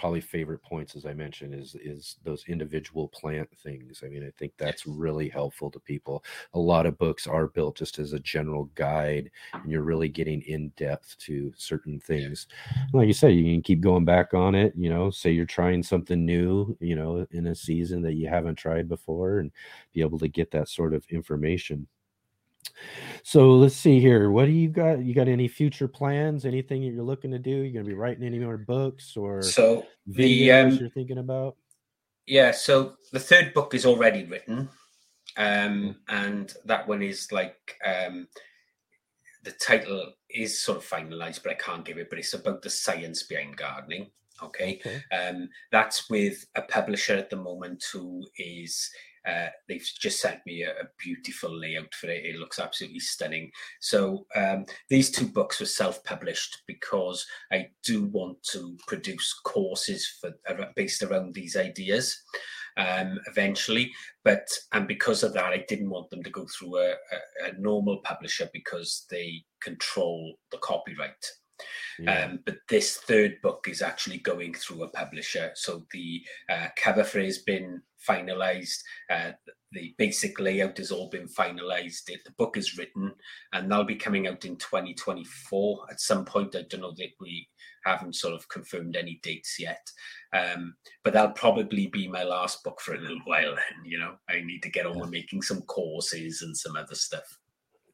probably favorite points as i mentioned is is those individual plant things. I mean i think that's really helpful to people. A lot of books are built just as a general guide and you're really getting in depth to certain things. Like you said you can keep going back on it you know say you're trying something new you know in a season that you haven't tried before and be able to get that sort of information so let's see here. What do you got? You got any future plans? Anything that you're looking to do? You're gonna be writing any more books or so the um, you're thinking about? Yeah, so the third book is already written. Um, and that one is like um the title is sort of finalized, but I can't give it, but it's about the science behind gardening. Okay. okay. Um, that's with a publisher at the moment who is uh, they've just sent me a, a, beautiful layout for it. It looks absolutely stunning. So um, these two books were self-published because I do want to produce courses for based around these ideas um, eventually. But and because of that, I didn't want them to go through a, a, a normal publisher because they control the copyright. Yeah. Um, but this third book is actually going through a publisher. So the uh, cover has been finalized. Uh, the basic layout has all been finalized. The book is written and that'll be coming out in 2024 at some point. I don't know that we haven't sort of confirmed any dates yet. Um, but that'll probably be my last book for a little while. And, you know, I need to get on with making some courses and some other stuff.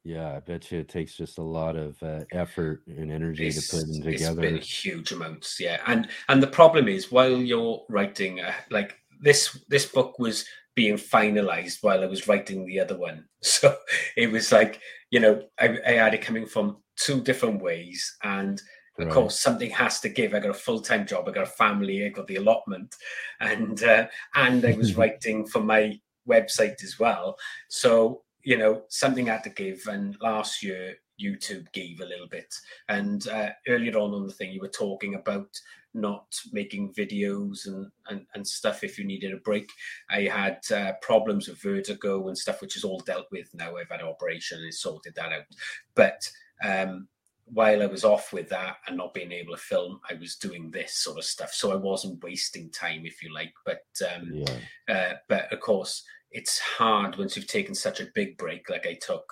Yeah, I bet you it takes just a lot of uh, effort and energy it's, to put them together. It's been huge amounts, yeah. And and the problem is, while you're writing, uh, like this this book was being finalized while I was writing the other one, so it was like you know I, I had it coming from two different ways, and of right. course something has to give. I got a full time job, I got a family, I got the allotment, and uh, and I was writing for my website as well. So you know, something had to give. And last year, YouTube gave a little bit. And uh, earlier on on the thing, you were talking about not making videos and, and, and stuff if you needed a break. I had uh, problems with vertigo and stuff, which is all dealt with now. I've had an operation and sorted that out. But um, while I was off with that and not being able to film, I was doing this sort of stuff. So I wasn't wasting time, if you like. But um, Yeah. uh, but of course, it's hard once you've taken such a big break like I took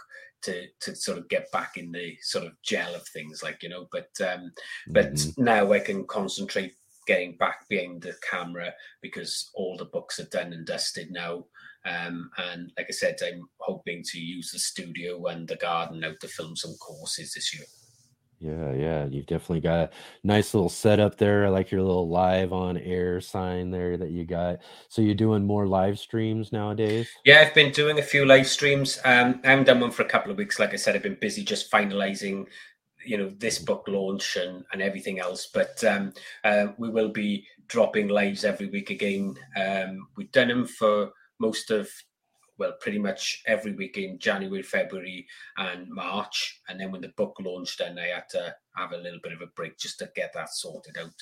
to to sort of get back in the sort of gel of things, like you know. But um, but Mhm. now I can concentrate getting back behind the camera because all the books are done and dusted now. Um, and like I said, I'm hoping to use the studio and the garden now to film some courses this year. Yeah, yeah, you've definitely got a nice little setup there. I like your little live on air sign there that you got. So you're doing more live streams nowadays? Yeah, I've been doing a few live streams. Um, I haven't done one for a couple of weeks. Like I said, I've been busy just finalizing, you know, this book launch and, and everything else. But um, uh, we will be dropping lives every week again. Um, we've done them for most of, well, pretty much every week in January, February, and March. And then when the book launched, then I had to have a little bit of a break just to get that sorted out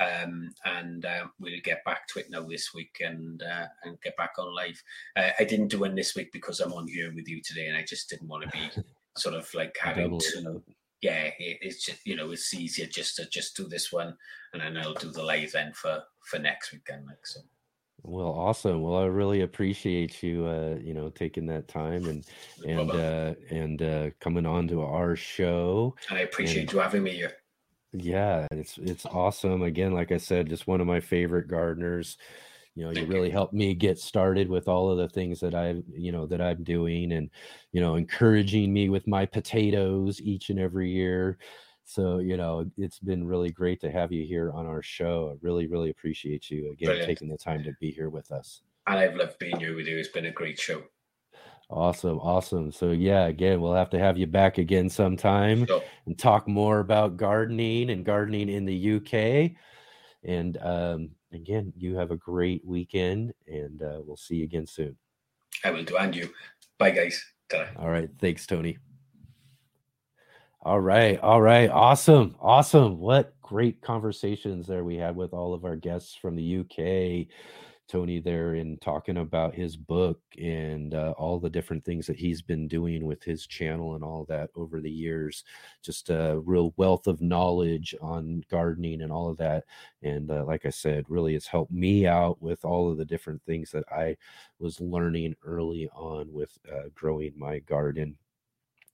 um, and uh, we'll get back to it now this week and uh, and get back on live. Uh, I didn't do one this week because I'm on here with you today, and I just didn't want to be sort of like having Double to. Yeah, it, it's just you know it's easier just to just do this one, and then I'll do the live then for for next weekend. Like so. Well, awesome. Well, I really appreciate you, uh, you know, taking that time and and uh, and uh, coming on to our show. And I appreciate And- you having me here. Yeah, it's it's awesome. Again, like I said, just one of my favorite gardeners. You know, you really helped me get started with all of the things that I, you know, that I'm doing and, you know, encouraging me with my potatoes each and every year. So, you know, it's been really great to have you here on our show. I really, really appreciate you again Brilliant. taking the time to be here with us. And I've loved being here with you. It's been a great show. Awesome, awesome. So yeah, again, we'll have to have you back again sometime Sure. and talk more about gardening and gardening in the UK. And um, again, you have a great weekend, and uh, we'll see you again soon. I will do. And you. Bye, guys. ta All right, thanks, Tony. All right, all right, awesome, awesome. What great conversations there we had with all of our guests from the UK. Tony there in talking about his book and uh, all the different things that he's been doing with his channel and all that over the years. Just a real wealth of knowledge on gardening and all of that. And uh, like I said, really has helped me out with all of the different things that I was learning early on with uh, growing my garden.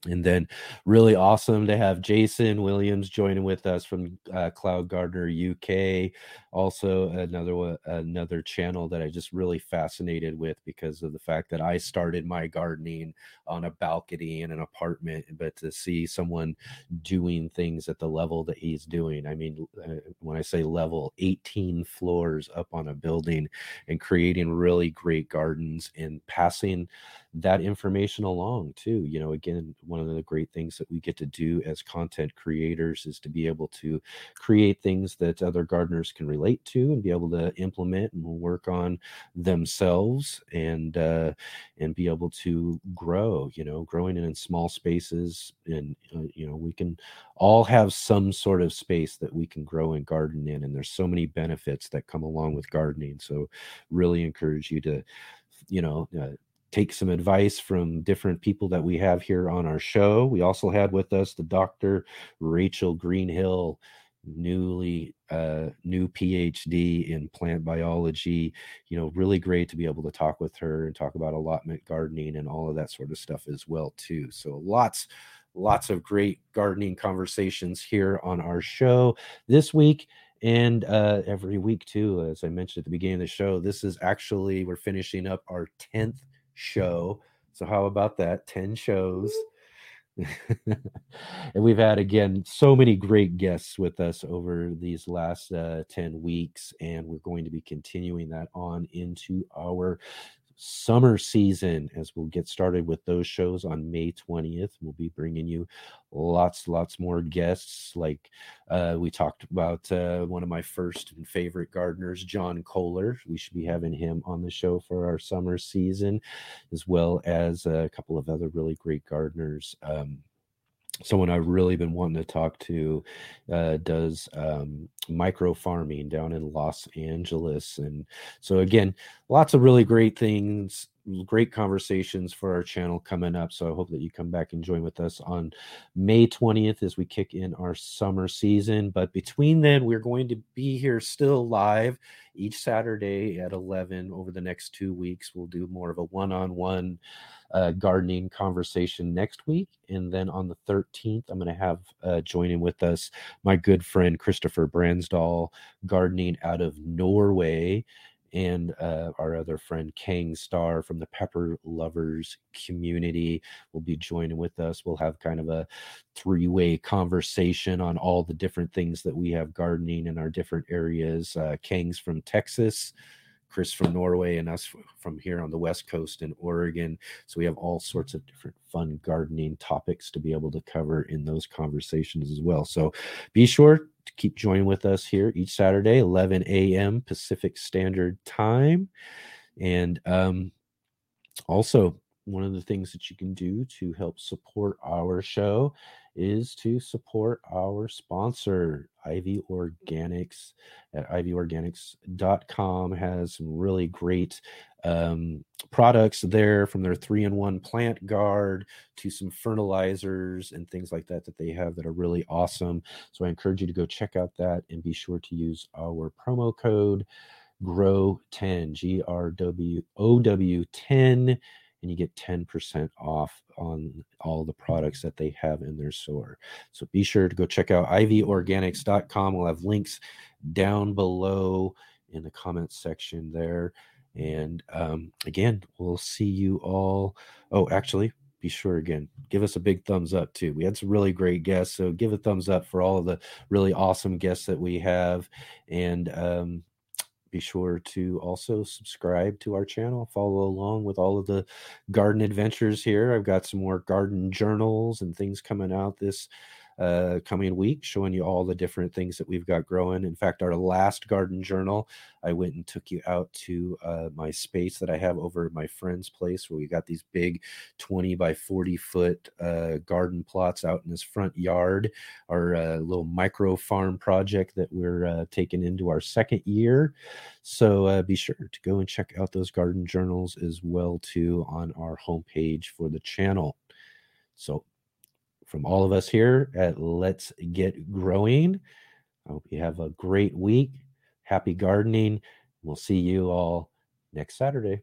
And then, really awesome to have Jason Williams joining with us from uh, Cloud Gardener UK. Also, another another channel that I just really fascinated with because of the fact that I started my gardening on a balcony in an apartment, but to see someone doing things at the level that he's doing, I mean, uh, when I say level, 18 floors up on a building and creating really great gardens and passing that information along too you know again one of the great things that we get to do as content creators is to be able to create things that other gardeners can relate to and be able to implement and work on themselves and uh, and be able to grow you know growing in small spaces and uh, you know we can all have some sort of space that we can grow and garden in and there's so many benefits that come along with gardening so really encourage you to you know uh, take some advice from different people that we have here on our show. We also had with us the Dr. Rachel Greenhill, newly uh, new PhD in plant biology. You know, really great to be able to talk with her and talk about allotment gardening and all of that sort of stuff as well too. So lots lots of great gardening conversations here on our show this week and uh, every week too as i mentioned at the beginning of the show this is actually we're finishing up our 10th show so how about that 10 shows and we've had again so many great guests with us over these last uh, 10 weeks and we're going to be continuing that on into our summer season as we'll get started with those shows on May 20th. We'll be bringing you lots, lots more guests. Like uh, we talked about uh, one of my first and favorite gardeners, John Kohler. We should be having him on the show for our summer season, as well as a couple of other really great gardeners. Um, someone I've really been wanting to talk to uh, does um, micro farming down in Los Angeles. And so, again, lots of really great things, great conversations for our channel coming up. So, I hope that you come back and join with us on May 20th as we kick in our summer season. But between then, we're going to be here still live each Saturday at 11 over the next two weeks. We'll do more of a one on one gardening conversation next week. And then on the 13th, I'm going to have uh, joining with us my good friend Christopher Bransdal, gardening out of Norway, and uh, our other friend Kang Star from the Pepper Lovers community will be joining with us. We'll have kind of a three way conversation on all the different things that we have gardening in our different areas. Uh, Kang's from Texas. Chris from Norway and us from here on the West Coast in Oregon. So we have all sorts of different fun gardening topics to be able to cover in those conversations as well. So be sure to keep joining with us here each Saturday, 11 a.m. Pacific Standard Time. And um, also, one of the things that you can do to help support our show is to support our sponsor, IV Organics at ivorganics.com has some really great um, products there from their three in one plant guard to some fertilizers and things like that that they have that are really awesome. So I encourage you to go check out that and be sure to use our promo code GROW10, G R W O W 10 and you get 10% off on all the products that they have in their store. So be sure to go check out ivorganics.com. We'll have links down below in the comments section there. And um, again, we'll see you all. Oh, actually, be sure again, give us a big thumbs up too. We had some really great guests. So give a thumbs up for all of the really awesome guests that we have. And um, be sure to also subscribe to our channel follow along with all of the garden adventures here. I've got some more garden journals and things coming out this uh, coming week, showing you all the different things that we've got growing. In fact, our last garden journal, I went and took you out to uh, my space that I have over at my friend's place where we got these big 20 by 40 foot uh, garden plots out in his front yard. Our uh, little micro farm project that we're uh, taking into our second year. So uh, be sure to go and check out those garden journals as well too on our homepage for the channel. So from all of us here at Let's Get Growing. I hope you have a great week. Happy gardening. We'll see you all next Saturday.